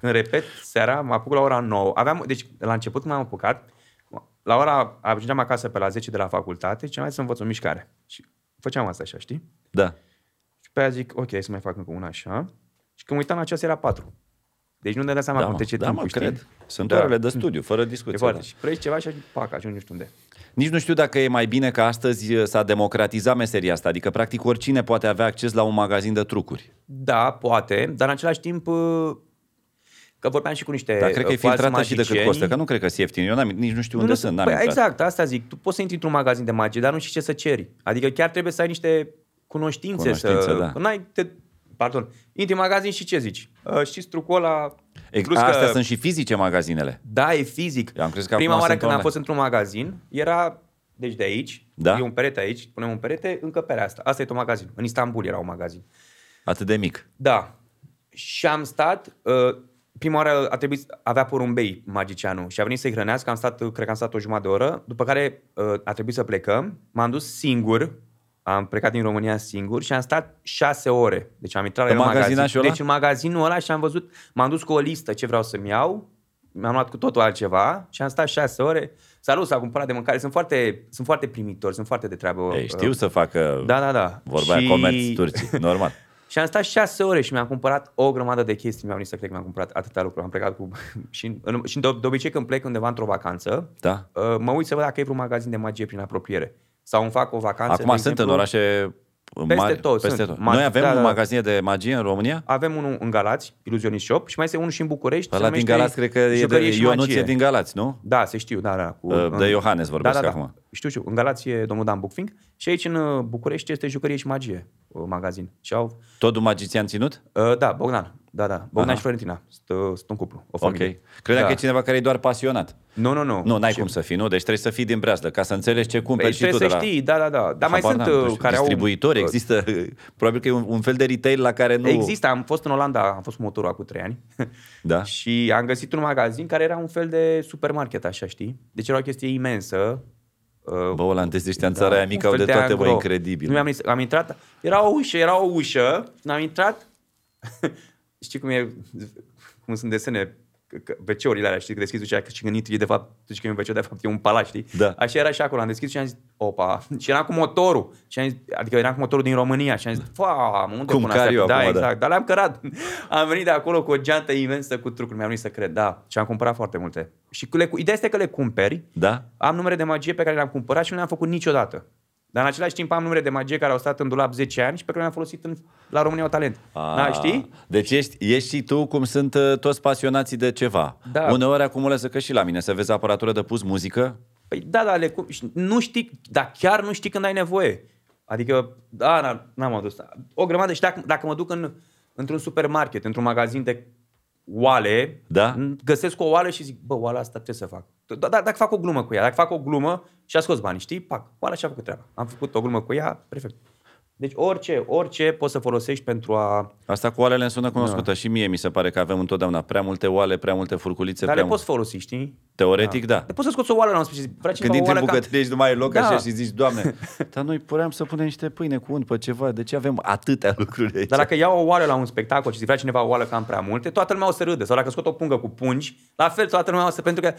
Speaker 2: când repet seara, mă apuc la ora 9. Aveam, deci, la început când m-am apucat, la ora, ajungeam acasă pe la 10 de la facultate și mai să învăț o mișcare. Și făceam asta așa, știi?
Speaker 3: Da.
Speaker 2: Și pe aia zic, ok, să mai fac încă una așa. Și când mă uitam la ceas era 4. Deci nu ne dea seama
Speaker 3: Da,
Speaker 2: cum
Speaker 3: mă,
Speaker 2: trece
Speaker 3: da,
Speaker 2: timpul,
Speaker 3: mă,
Speaker 2: știi?
Speaker 3: cred. Sunt
Speaker 2: Da.
Speaker 3: orele de studiu, fără
Speaker 2: E
Speaker 3: discuție.
Speaker 2: foarte.
Speaker 3: da.
Speaker 2: Și vrei ceva și pac, ajungi nu știu unde.
Speaker 3: Nici nu știu dacă e mai bine că astăzi uh, s-a democratizat meseria asta, adică practic oricine poate avea acces la un magazin de trucuri.
Speaker 2: Da, poate, dar în același timp uh, că vorbeam și cu niște
Speaker 3: Dar cred că e
Speaker 2: uh, falsi
Speaker 3: filtrată și de cât
Speaker 2: magicieni.
Speaker 3: costă, că nu cred că sunt ieftin. Eu n-am, nici nu știu
Speaker 2: Nu,
Speaker 3: unde
Speaker 2: nu,
Speaker 3: sunt, n-am
Speaker 2: păi,
Speaker 3: intrat.
Speaker 2: exact, asta zic. Tu poți să intri într-un magazin de magie, dar nu știi ce să ceri. Adică chiar trebuie să ai niște cunoștințe.
Speaker 3: Cunoștințe,
Speaker 2: să...
Speaker 3: da.
Speaker 2: N-ai te... Pardon. Intri în magazin și ce zici? Uh, știți trucul ăla?
Speaker 3: Ex-
Speaker 2: Plus
Speaker 3: Astea
Speaker 2: că...
Speaker 3: sunt și fizice magazinele.
Speaker 2: Da, e fizic.
Speaker 3: Eu am crezut că
Speaker 2: Prima
Speaker 3: acum
Speaker 2: oară
Speaker 3: sunt
Speaker 2: când am
Speaker 3: online.
Speaker 2: fost într-un magazin, era, deci de aici,
Speaker 3: Da.
Speaker 2: e un perete aici, punem un perete, încăperea asta. Asta e tot magazin. În Istanbul era un magazin.
Speaker 3: Atât de mic.
Speaker 2: Da. Și am stat, uh, prima oară a trebuit, avea porumbei magicianul și a venit să-i hrănească, am stat, cred că am stat o jumătate de oră, după care uh, a trebuit să plecăm, m-am dus singur, am plecat din România singur și am stat șase ore. Deci am intrat
Speaker 3: În
Speaker 2: la magazin.
Speaker 3: magazinașul ăla?
Speaker 2: Deci în magazinul ăla și am văzut, m-am dus cu o listă ce vreau să-mi iau, mi-am luat cu totul altceva și am stat șase ore. Salut, s-a cumpărat de mâncare. Sunt foarte, sunt foarte primitori, sunt foarte de treabă.
Speaker 3: Ei, știu
Speaker 2: Uh,
Speaker 3: să facă
Speaker 2: Da, da, da.
Speaker 3: vorba
Speaker 2: Și-
Speaker 3: și... comerț turcii, normal. <laughs>
Speaker 2: și am stat șase ore și mi-am cumpărat o grămadă de chestii. Mi-am venit să cred că mi-am cumpărat atâtea lucruri. Am plecat cu... <laughs> și, în, și de, de obicei când plec undeva într-o vacanță,
Speaker 3: Da.
Speaker 2: uh, mă uit să văd dacă e vreun magazin de magie prin apropiere. Sau îmi fac o vacanță,
Speaker 3: Acum
Speaker 2: de
Speaker 3: sunt
Speaker 2: exemplu,
Speaker 3: în orașe
Speaker 2: Peste
Speaker 3: mari.
Speaker 2: tot
Speaker 3: Peste
Speaker 2: sunt.
Speaker 3: tot.
Speaker 2: Ma-
Speaker 3: Noi avem
Speaker 2: da,
Speaker 3: un
Speaker 2: da.
Speaker 3: magazin de magie în România?
Speaker 2: Avem unul în Galați, Illusionist Shop, și mai este unul și în București. se
Speaker 3: Ăla din
Speaker 2: numește
Speaker 3: Galați, cred că e de
Speaker 2: Jucărie și
Speaker 3: Ionuț
Speaker 2: Magie.
Speaker 3: e din Galați, nu?
Speaker 2: Da, se știu, da, da. Cu,
Speaker 3: Uh, de
Speaker 2: în-
Speaker 3: Iohannes vorbesc
Speaker 2: da, da,
Speaker 3: acum.
Speaker 2: Da. Știu, știu. În Galați e domnul Dan Bookfing și aici în uh, București este Jucărie și Magie, uh, magazin. Și au
Speaker 3: Tot un magician ținut?
Speaker 2: Uh, da, Bogdan. Da, da. Bogdan
Speaker 3: Aha.
Speaker 2: și Florentina. Sunt, uh, sunt un cuplu, o
Speaker 3: Ok.
Speaker 2: familie.
Speaker 3: Credeam
Speaker 2: da.
Speaker 3: că e cineva care e doar pasionat.
Speaker 2: Nu, nu, nu.
Speaker 3: Nu, n-ai
Speaker 2: Și-
Speaker 3: cum să fii, nu? Deci trebuie să fii din breazdă, ca să înțelegi ce
Speaker 2: Păi,
Speaker 3: cumperi și tu
Speaker 2: trebuie
Speaker 3: de
Speaker 2: să
Speaker 3: la...
Speaker 2: știi, da, da, da. Dar mai
Speaker 3: Habar
Speaker 2: sunt
Speaker 3: n-am, nu
Speaker 2: uh,
Speaker 3: știu,
Speaker 2: care
Speaker 3: distribuitori,
Speaker 2: au...
Speaker 3: există, probabil că e un, un fel de retail la care nu...
Speaker 2: Există, am fost în Olanda, am fost cu motorul acum trei ani <laughs>
Speaker 3: Da.
Speaker 2: și am găsit un magazin care era un fel de supermarket, așa, știi? Deci era o chestie imensă. Uh,
Speaker 3: Bă, olandezii ăștia în țara aia
Speaker 2: un
Speaker 3: mică au
Speaker 2: fel
Speaker 3: de toate, bă,
Speaker 2: angro.
Speaker 3: incredibil.
Speaker 2: Nu mi-am, zis- am intrat, era o ușă, era o ușă, și am intrat, <laughs> știi cum e, cum sunt desene, WC-urile alea, știi, că deschizi ușa și când intri, de fapt, tu știi că e un WC, de fapt e un palat, știi?
Speaker 3: Da.
Speaker 2: Așa era și acolo, am deschis și am zis, opa, și eram cu motorul, și am zis, adică eram cu motorul din România și am zis, fa, mă, unde
Speaker 3: Cum
Speaker 2: pun
Speaker 3: car
Speaker 2: astea?
Speaker 3: eu
Speaker 2: da,
Speaker 3: acum, da.
Speaker 2: exact, dar le-am cărat. <laughs> Am venit de acolo cu o geantă imensă cu trucuri, mi-am venit să cred, da, și am cumpărat foarte multe. Și cu le, ideea este că le cumperi,
Speaker 3: Da?
Speaker 2: am numere de magie pe care le-am cumpărat și nu le-am făcut niciodată. Dar în același timp am numere de magie care au stat în dulap 10 ani și pe care le-am folosit în, la România au talent. Da,
Speaker 3: A,
Speaker 2: știi?
Speaker 3: Deci ești, ești și tu cum sunt uh, toți pasionații de ceva.
Speaker 2: Da.
Speaker 3: Uneori acumulează că și la mine, să vezi aparatură de pus muzică,
Speaker 2: Păi da, da, le, cum- și nu știi, dar chiar nu știi când ai nevoie. Adică, da, n- n-am adus. O grămadă și dacă, dacă mă duc în, într-un supermarket, într-un magazin de oale,
Speaker 3: Da.
Speaker 2: găsesc o oală și zic, bă, oala asta trebuie să fac. Da, da, dacă fac o glumă cu ea, dacă fac o glumă și a scos banii, știi? Pac, oala și-a făcut treaba. Am făcut o glumă cu ea, perfect. Deci orice, orice poți să folosești pentru a...
Speaker 3: Asta cu oalele îmi sună cunoscută și mie mi se pare că avem întotdeauna prea multe oale, prea multe furculițe.
Speaker 2: Dar
Speaker 3: prea
Speaker 2: le poți folosi, știi?
Speaker 3: Teoretic, da.
Speaker 2: Le poți să scoți o oală la un specific. Vrea
Speaker 3: Când
Speaker 2: cineva o
Speaker 3: intri în
Speaker 2: oală ca-
Speaker 3: bucătărie și nu mai ai loc
Speaker 2: Da.
Speaker 3: așa și zici, Doamne, <laughs> dar noi puream să punem niște pâine cu unt pe ceva, de ce avem atâtea lucruri aici?
Speaker 2: Dar dacă iau o oală la un spectacol și zic, vrea cineva o oală cam prea multe, toată lumea o să râde. Sau dacă scot o pungă cu pungi, la fel toată lumea o să... Pentru că,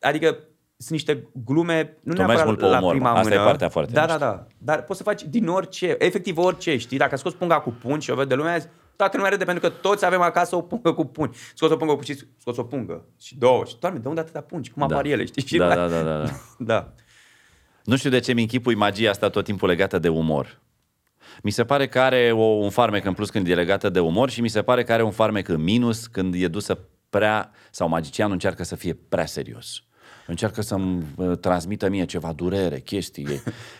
Speaker 2: adică sunt niște glume, nu
Speaker 3: Tu mergi
Speaker 2: neapărat
Speaker 3: mult pe
Speaker 2: la
Speaker 3: umor,
Speaker 2: prima
Speaker 3: mă. Asta e
Speaker 2: mână.
Speaker 3: partea foarte
Speaker 2: Da, da,
Speaker 3: mișto.
Speaker 2: da. Dar poți să faci din orice, efectiv orice, știi? Dacă scoți punga cu pungi și o vede lumea, toată lumea râde pentru că toți avem acasă o pungă cu pungi. Scoți o pungă cu pungi, scoți o pungă și două. Și, doamne, de unde atâtea pungi? Cum apar ele, știi? Și
Speaker 3: Da,
Speaker 2: la-
Speaker 3: da, da, da, da. <laughs>
Speaker 2: da.
Speaker 3: Nu știu de ce mi închipui magia asta tot timpul legată de umor. Mi se pare că are o, un farmec în plus când e legată de umor și mi se pare că are un farmec în minus când e dusă prea, sau magicianul încearcă să fie prea serios. Încearcă să-mi uh, transmită mie ceva durere, chestii.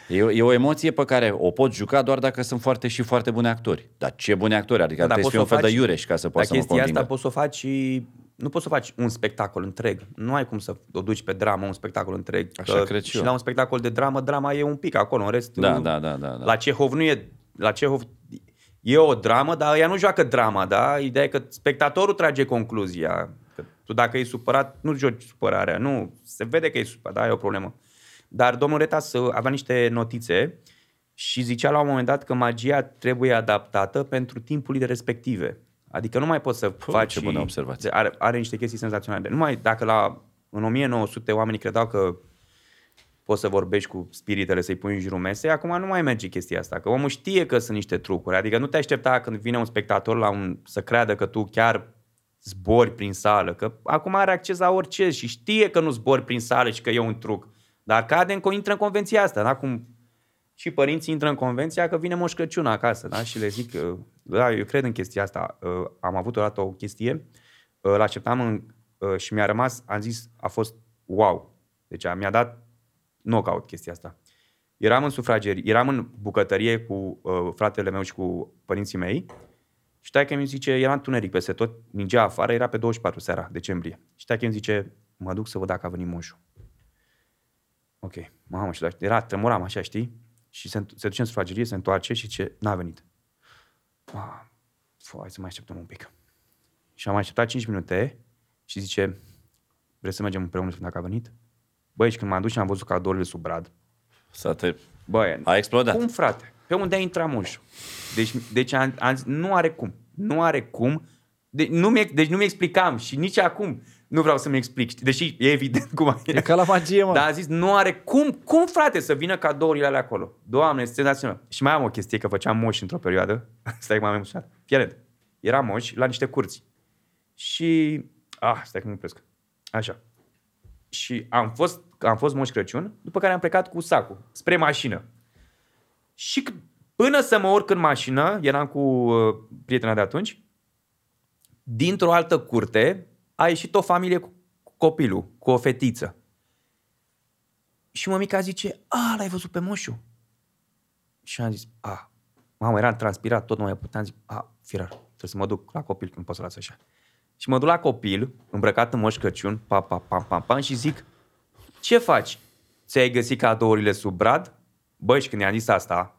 Speaker 3: E, e, o- e o emoție pe care o pot juca doar dacă sunt foarte și foarte buni actori. Dar ce buni actori? Adică
Speaker 2: Da, dar
Speaker 3: trebuie să fie un
Speaker 2: poți
Speaker 3: fel
Speaker 2: să o
Speaker 3: de
Speaker 2: faci-
Speaker 3: iureș ca să
Speaker 2: Dar
Speaker 3: poți să mă
Speaker 2: chestia
Speaker 3: convingă.
Speaker 2: asta poți să o faci și... Nu poți să faci un spectacol întreg. Nu ai cum să o duci pe dramă un spectacol întreg.
Speaker 3: Așa
Speaker 2: Că
Speaker 3: cred și
Speaker 2: și
Speaker 3: eu.
Speaker 2: la un spectacol de dramă, drama e un pic acolo. În rest,
Speaker 3: Da,
Speaker 2: nu-
Speaker 3: da, da, da, da.
Speaker 2: La Cehov nu e... La Cehov e o dramă, dar ea nu joacă drama, da? Ideea e că spectatorul trage concluzia. Că tu dacă e supărat, nu joci supărarea. Nu, se vede că e supărat, da, e o problemă. Dar domnul Retas uh, avea niște notițe și zicea la un moment dat că magia trebuie adaptată pentru timpurile respective. Adică nu mai poți să
Speaker 3: Puh,
Speaker 2: faci...
Speaker 3: ce bună observație.
Speaker 2: Are, are niște chestii senzaționale. Numai dacă la, în 1900 oamenii credeau că poți să vorbești cu spiritele, să-i pui în jurul mesei, acum nu mai merge chestia asta, că omul știe că sunt niște trucuri, adică nu te aștepta când vine un spectator la un, să creadă că tu chiar zbori prin sală, că acum are acces la orice și știe că nu zbori prin sală și că e un truc, dar cade în, intră în convenția asta, da? Cum și părinții intră în convenția că vine Moș Crăciun acasă, da? Și le zic, uh, da, eu cred în chestia asta. Uh, Am avut odată o chestie, uh, l-așteptam în, uh, și mi-a rămas, am zis, a fost wow. Deci a- mi-a dat knockout chestia asta. Eram în sufragerie, eram în bucătărie cu uh, fratele meu și cu părinții mei și taică mi zice, era întuneric peste tot, ningea afară, era pe 24 seara, decembrie. Și taică mi zice, mă duc să văd dacă a venit moșul. Ok, mamă, și la, era, tremuram așa, știi? Și se, se duce în sufragerie, se întoarce și ce n-a venit. Ah, fă, hai să mai așteptăm un pic. Și am așteptat 5 minute și zice, vreți să mergem împreună să vedem dacă a venit? Băi, și când m-am dus și am văzut cadourile sub brad,
Speaker 3: Să te...
Speaker 2: băi,
Speaker 3: A explodat.
Speaker 2: cum, frate? Pe unde a intrat moșul? Deci, deci am, am zis, nu are cum. Nu are cum. De, nu mi, deci nu mi explicam și nici acum nu vreau să-mi explic. știi? Deși e evident cum
Speaker 1: E ca la magie, mă.
Speaker 2: Dar a zis, nu are cum, cum frate să vină cadourile alea acolo. Doamne, este senzațional. Și mai am o chestie, că făceam moși într-o perioadă. <laughs> Stai că m-am emoționat. Fierent. Era moși la niște curți. Și... Ah, stai că mă opresc. Așa. Și am fost, am fost moș Crăciun, după care am plecat cu sacul spre mașină. Și c- până să mă urc în mașină, eram cu uh, prietena de atunci, dintr-o altă curte a ieșit o familie cu cu copilul, cu o fetiță. Și mămica zice, a, l-ai văzut pe moșu? Și am zis, a, mamă, eram transpirat, tot nu mai puteam, zic, a, firar, trebuie să mă duc la copil, când pot să las așa. Și mă duc la copil, îmbrăcat în moș Crăciun, pa, pa, pam, pam, pam, și zic, ce faci? Ți-ai găsit cadourile sub brad? Băi, și când i-am zis asta,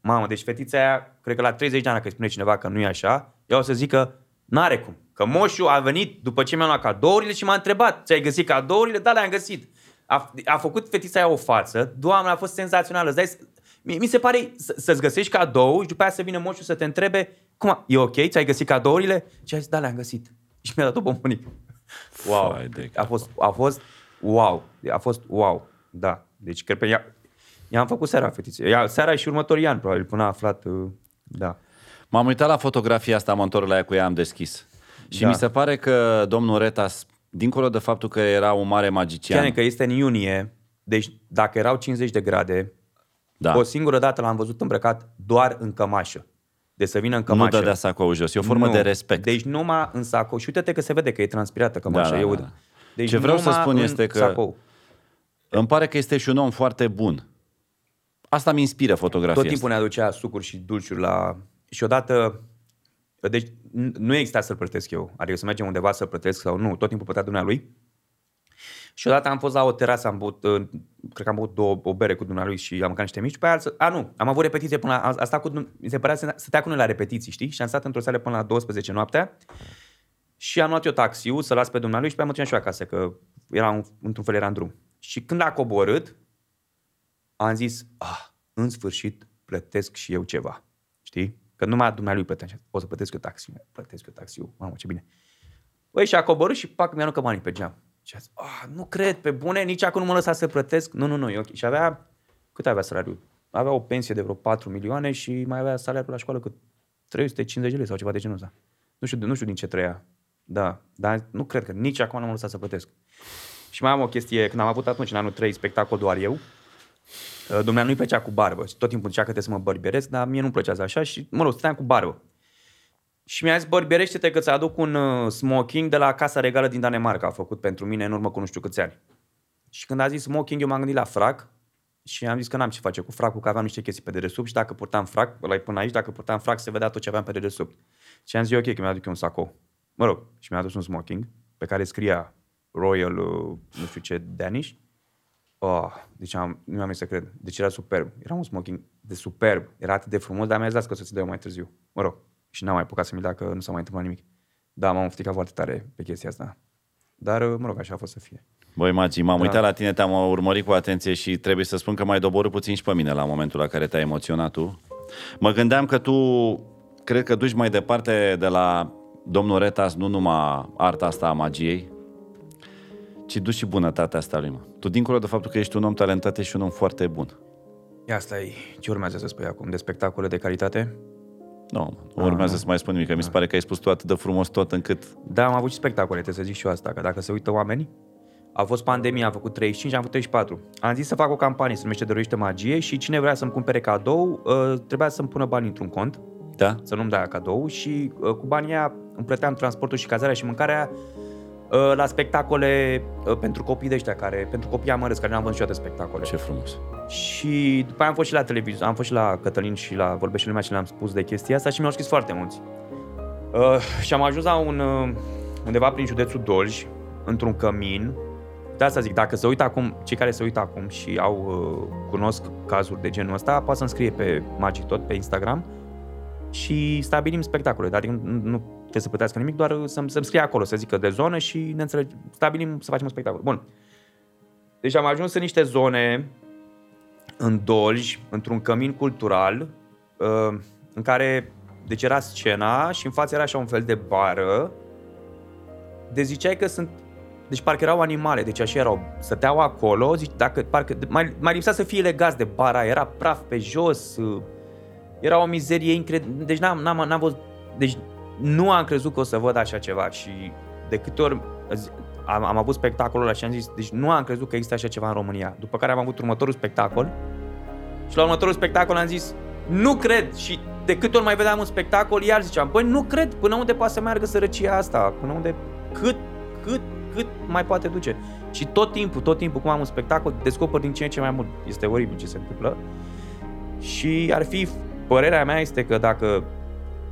Speaker 2: mamă, deci fetița aia, cred că la 30 de ani, dacă îi spune cineva că nu e așa, ea o să zică, n-are cum. Că moșul a venit după ce mi-am luat cadourile și m-a întrebat, ți-ai găsit cadourile? Da, le-am găsit. A, a făcut fetița aia o față, doamne, a fost senzațională. Îți dai, s- mi, mi se pare să, să-ți găsești cadou și după aia să vină moșul să te întrebe, cum, a- e ok, ți-ai găsit cadourile? Și a zis, da, le-am găsit. Și mi-a dat o bombonică. Wow.
Speaker 3: Fai de
Speaker 2: A fost, a fost wow. A fost wow. Da. Deci, cred că ea, i-am făcut seara fetiței. Ea, seara și următorii ani, probabil, până a aflat, uh, da.
Speaker 3: M-am uitat la fotografia asta, mă întorc la ea cu ea, am deschis. Și
Speaker 2: Da.
Speaker 3: mi se pare că domnul Retas, dincolo de faptul că era un mare magician,
Speaker 2: Chiar că este în iunie, deci dacă erau 50 de grade,
Speaker 3: da,
Speaker 2: o singură dată l-am văzut îmbrăcat doar în cămașă. De să vină în
Speaker 3: nu
Speaker 2: cămașă.
Speaker 3: dădea sacoul jos. E o formă
Speaker 2: Nu.
Speaker 3: de respect.
Speaker 2: Deci numai în sacou. Și uite-te că se vede că e transpirată cămașa.
Speaker 3: Da, da,
Speaker 2: e
Speaker 3: da,
Speaker 2: udă.
Speaker 3: da.
Speaker 2: Deci
Speaker 3: Ce vreau să
Speaker 2: numai
Speaker 3: spun
Speaker 2: în
Speaker 3: este că-
Speaker 2: Sacou.
Speaker 3: Îmi pare că este și un om foarte bun. Asta mi inspiră fotografia
Speaker 2: Tot timpul ne aducea sucuri și dulciuri la... Și odată... Deci n- nu exista să-l plătesc eu. Adică să mergem undeva să-l plătesc sau nu. Tot timpul plătea dumnealui. Și odată am fost la o terasă, am băut, uh, cred că am băut două, o bere cu dumnealui și am mâncat niște mici. Pe aia, a, nu, am avut repetiție până la, a, a stat cu, dum- mi se părea să stătea cu noi la repetiții, știi? Și am stat într-o sală până la 12 noaptea și am luat eu taxiul să las pe dumnealui și pe aia mă duceam și eu acasă, că era un, într-un fel era în drum. Și când a coborât, am zis, ah, în sfârșit plătesc și eu ceva. Știi? Că numai dumnealui plăteam. O să plătesc eu taxiul. Plătesc eu taxiul. Mamă, ce bine. Băi, și a coborât și pac, mi-a aruncat banii pe geam. Și a zis, ah, nu cred, pe bune, nici acum nu mă lăsa să plătesc. Nu, nu, nu, e ok. Și avea, cât avea salariul? Avea o pensie de vreo 4 milioane și mai avea salariul la școală cât 350 de lei sau ceva de genul ăsta. Nu știu, nu știu din ce trăia. Da, dar nu cred că nici acum nu mă lăsa să plătesc. Și mai am o chestie, când am avut atunci, în anul 3, spectacol doar eu, Uh, Domnul nu-i plăcea cu barbă. Și tot timpul zicea că trebuie să mă bărbieresc, dar mie nu-mi plăcea așa și, mă rog, stăteam cu barbă. Și mi-a zis, bărbierește-te că ți-aduc un uh, smoking de la Casa Regală din Danemarca, a făcut pentru mine în urmă cu nu știu câți ani. Și când a zis smoking, eu m-am gândit la frac și am zis că n-am ce face cu fracul, că aveam niște chestii pe dedesubt și dacă purtam frac, ăla până aici, dacă purtam frac, se vedea tot ce aveam pe dedesubt. Și am zis, ok, că mi-aduc eu un sacou. Mă rog, și mi-a adus un smoking pe care scria Royal, uh, nu știu ce, Danish. Oh, deci am, nu am să cred. Deci era superb. Era un smoking de superb. Era atât de frumos, dar mi-a zis "Las că o să-ți dau mai târziu. Mă rog. Și n-am mai apucat să mi dea că nu s-a mai întâmplat nimic. Da, m-am ofticat foarte tare pe chestia asta. Dar, mă rog, așa a fost să fie.
Speaker 3: Băi, Magi, m-am
Speaker 2: Da.
Speaker 3: uitat la tine, te-am urmărit cu atenție și trebuie să spun că m-ai doborât puțin și pe mine la momentul la care te-ai emoționat tu. Mă gândeam că tu, cred că duci mai departe de la domnul Retas nu numai arta asta a magiei, ci duci și bunătatea asta lui, mă. Tu, dincolo de faptul că ești un om talentat, ești un om foarte bun.
Speaker 2: Ia asta e. Ce urmează să spui acum? De spectacole de calitate?
Speaker 3: Nu, nu urmează să mai spun nimic, că mi se pare că ai spus tu atât de frumos tot încât...
Speaker 2: Da, am avut și spectacole, trebuie să zic și eu asta, că dacă se uită oameni, a fost pandemia, am făcut 35, am făcut 34. Am zis să fac o campanie, se numește Dăruiește Magie și cine vrea să-mi cumpere cadou, uh, trebuia să-mi pună bani într-un cont,
Speaker 3: Da?
Speaker 2: să nu-mi dea cadou și uh, cu banii aia îmi plăteam transportul și cazarea și mâncarea uh, la spectacole uh, pentru copii de ăștia, care, pentru copii amărâți, care nu am văzut niciodată spectacole.
Speaker 3: Ce frumos.
Speaker 2: Și după aia am fost și la televizor, am fost și la Cătălin și la Vorbește Lumea și le-am spus de chestia asta și mi-au scris foarte mulți. Uh, și am ajuns la un, uh, undeva prin județul Dolj, într-un cămin. De asta zic, dacă se uită acum, cei care se uită acum și au uh, cunosc cazuri de genul ăsta, poate să-mi scrie pe Magic tot, pe Instagram și stabilim spectacole. Adică nu, nu trebuie să plătească nimic, doar să-mi, să-mi scrie acolo, să zică de zonă și ne înțelegi, stabilim să facem un spectacol. Bun. Deci am ajuns în niște zone în Dolj, într-un cămin cultural, uh, în care, deci era scena și în față era așa un fel de bară, de ziceai că sunt, deci parcă erau animale, deci așa erau, stăteau acolo, zici, dacă, parcă, mai, mai lipsea să fie legați de bara, era praf pe jos, uh, era o mizerie incredibilă, deci n-am, n-am, n-am văzut, deci nu am crezut că o să văd așa ceva și de câte ori zi- am, am avut spectacolul ăla și am zis, deci nu am crezut că există așa ceva în România. După care am avut următorul spectacol și la următorul spectacol am zis, nu cred și de câte ori mai vedeam un spectacol, iar ziceam, băi, nu cred, până unde poate să meargă sărăcia asta, până unde, cât, cât, cât mai poate duce. Și tot timpul, tot timpul, cum am un spectacol, descoper din ce în ce mai mult. Este oribil ce se întâmplă. Și ar fi, părerea mea este că dacă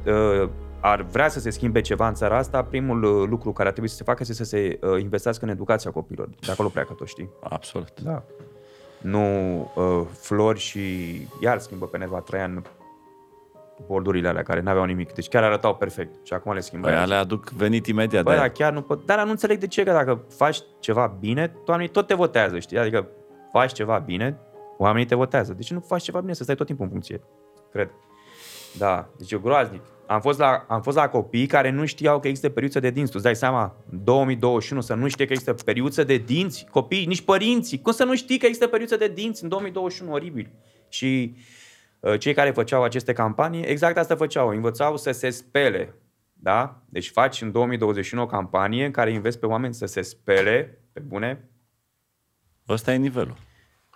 Speaker 2: uh, ar vrea să se schimbe ceva în țara asta, primul uh, lucru care ar trebui să se facă este să se uh, investească în educația copilor. De acolo pleacă tot, știi?
Speaker 3: Absolut.
Speaker 2: Da. Nu uh, flori și iar schimbă pe Neva Traian bordurile alea care n-aveau nimic. Deci chiar arătau perfect și acum le schimbă.
Speaker 3: Păi
Speaker 2: iar.
Speaker 3: alea aduc venit imediat.
Speaker 2: Bă,
Speaker 3: de
Speaker 2: dar chiar nu pot. Dar nu înțeleg de ce, că dacă faci ceva bine, oamenii tot te votează, știi? Adică faci ceva bine, oamenii te votează. De ce nu faci ceva bine să stai tot timpul în funcție? Cred. Da, deci e groaznic. Am fost, la, am fost la copii care nu știau că există periuță de dinți. Tu îți dai seama, în 2021 să nu știe că există periuță de dinți? Copii, nici părinții. Cum să nu știi că există periuță de dinți în 2021? Oribil. Și uh, cei care făceau aceste campanii, exact asta făceau. Învățau să se spele. Da? Deci faci în 2021 o campanie în care înveți pe oameni să se spele, pe bune.
Speaker 3: Ăsta e nivelul.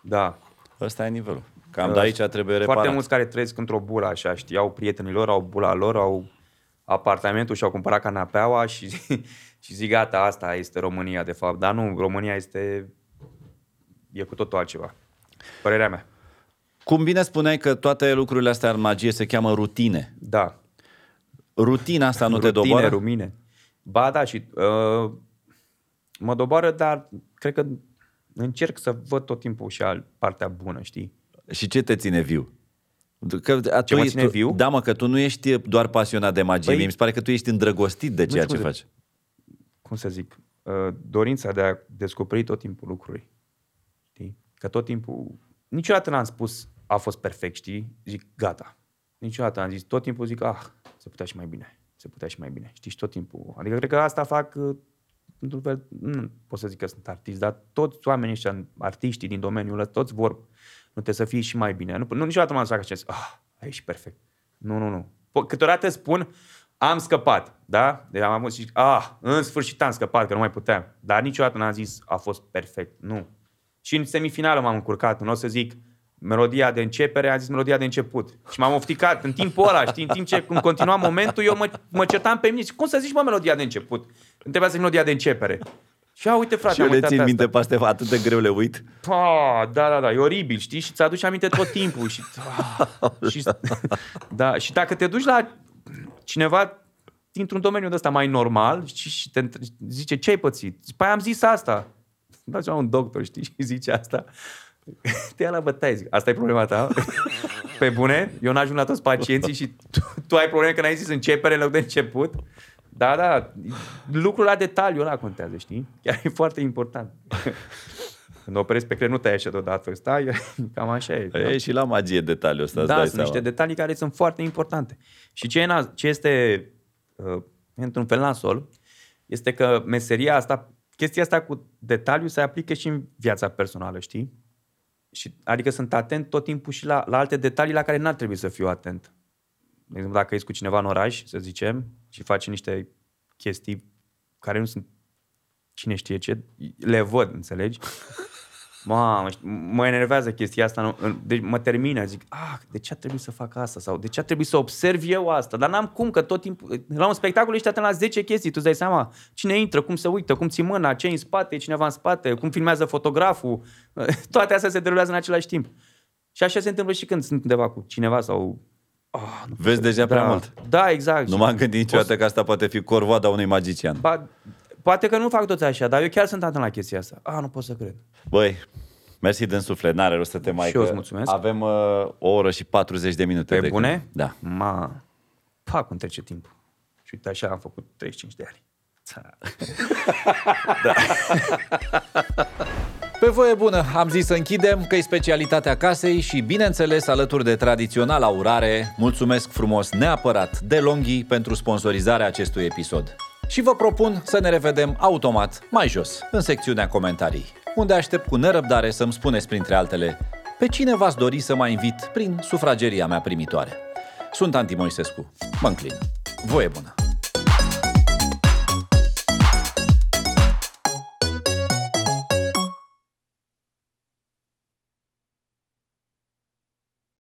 Speaker 2: Da.
Speaker 3: Ăsta e nivelul. Cam de aici trebuie reparat.
Speaker 2: Foarte mulți care trăiesc într-o bulă așa, știi, au prietenii lor, au bula lor, au apartamentul și au cumpărat canapeaua și, <laughs> și zic gata, asta este România de fapt. Dar nu, România este e cu totul altceva. Părerea mea.
Speaker 3: Cum bine spuneai că toate lucrurile astea în magie se cheamă rutine.
Speaker 2: Da.
Speaker 3: Rutina asta nu te
Speaker 2: Rutine,
Speaker 3: doboară?
Speaker 2: rumine. Ba da, și uh, mă doboară, dar cred că încerc să văd tot timpul și al partea bună, știi?
Speaker 3: Și ce te ține viu? Că, a,
Speaker 2: Ce
Speaker 3: tu,
Speaker 2: mă ține
Speaker 3: tu,
Speaker 2: viu?
Speaker 3: Da, mă, că tu nu ești doar pasionat de magie.
Speaker 2: Păi-
Speaker 3: Mie mi se pare că tu ești îndrăgostit de ceea ce
Speaker 2: scuze.
Speaker 3: faci.
Speaker 2: cum să zic, uh, dorința de a descoperi tot timpul lucruri. Știi? Că tot timpul, niciodată n-am spus a fost perfect, știi? Zic, gata. Niciodată am zis, tot timpul zic, ah, se putea și mai bine, se putea și mai bine. Știi, și tot timpul. Adică cred că asta fac, uh, într-un fel, nu pot să zic că sunt artist, dar toți oamenii ăștia, artiștii din domeniul ăsta, toți vor, nu trebuie să fie și mai bine. Nu, nu niciodată m-am zis așa, zis, ah, aici și perfect. Nu, nu, nu. Po- Câteodată spun, am scăpat, da? Deci am avut și, ah, în sfârșit am scăpat, că nu mai puteam. Dar niciodată n-am zis, a fost perfect. Nu. Și în semifinală m-am încurcat. Nu o să zic melodia de începere, am zis melodia de început. Și m-am ofticat în timpul ăla, știi, în timp ce când continua momentul, eu mă, mă certam pe mine. Zic, Cum să zici, mă, melodia de început? Îmi trebuia să zic melodia de începere. Și a, uite, frate,
Speaker 3: Și eu
Speaker 2: am
Speaker 3: le
Speaker 2: uitat
Speaker 3: țin
Speaker 2: asta.
Speaker 3: minte pe astea atât de greu le uit.
Speaker 2: Pa, da, da, da, e oribil, știi? Și ți-aduci aminte tot timpul. Și, ah, <laughs> și, da, și dacă te duci la cineva dintr-un domeniu de ăsta mai normal și, și te între- zice, ce ai pățit? Zici, Păi am zis asta. Dați un doctor, știi, și zice asta. <laughs> Te ia la bătaie, zic, asta e problema ta? <laughs> Pe bune? Eu n-ajung la toți pacienții și tu, tu ai probleme că n-ai zis începere în loc de început? Da, da, lucrul la detaliu ăla contează, știi? Chiar e foarte important. <laughs> Când operezi pe creier, nu te-ai așa deodată. Stai, <laughs> cam așa e.
Speaker 3: E și la magie detaliul ăsta, îți
Speaker 2: Da,
Speaker 3: dai
Speaker 2: sunt niște
Speaker 3: seama.
Speaker 2: detalii care sunt foarte importante. Și ce, e na- ce este, uh, într-un fel, nasol, este că meseria asta, chestia asta cu detaliu se aplică și în viața personală, știi? Și, adică sunt atent tot timpul și la, la alte detalii la care n-ar trebui să fiu atent. De exemplu, dacă ești cu cineva în oraș, să zicem, și faci niște chestii care nu sunt cine știe ce, le văd, înțelegi? <laughs> Mamă, știi, mă enervează chestia asta, nu- în- deci mă termină, zic, ah, de ce a trebuit să fac asta? Sau de ce a trebuit să observ eu asta? Dar n-am cum, că tot timpul, la un spectacol ești atent la 10 chestii, tu îți dai seama cine intră, cum se uită, cum ții mâna, ce în spate, e cineva în spate, cum filmează fotograful, <laughs> toate astea se derulează în același timp. Și așa se întâmplă și când sunt undeva cu cineva sau... Ah, nu
Speaker 3: Vezi deja prea
Speaker 2: da,
Speaker 3: mult.
Speaker 2: Da, exact.
Speaker 3: Nu m-am gândit niciodată că asta poate fi corvoada unui magician.
Speaker 2: Ba, poate că nu fac toți așa, dar eu chiar sunt atent la chestia asta. Ah, nu pot să cred.
Speaker 3: Băi, mersi din suflet, n-are rost să te mai...
Speaker 2: Și eu
Speaker 3: că
Speaker 2: îți mulțumesc.
Speaker 3: Avem uh, o oră și 40 de minute.
Speaker 2: Pe
Speaker 3: de
Speaker 2: bune?
Speaker 3: când- Da.
Speaker 2: Ma, pa, cum trece timpul. Și uite, așa am făcut 35 de ani. Ța. <laughs> <laughs> <laughs>
Speaker 1: Pe voie bună, am zis să închidem, că e specialitatea casei și, bineînțeles, alături de tradiționala urare, mulțumesc frumos neapărat de Longhi pentru sponsorizarea acestui episod. Și vă propun să ne revedem automat mai jos, în secțiunea comentarii, unde aștept cu nerăbdare să-mi spuneți, printre altele, pe cine v-ați dori să mă invit prin sufrageria mea primitoare. Sunt Anti Moisescu. Mă înclin. Voie bună!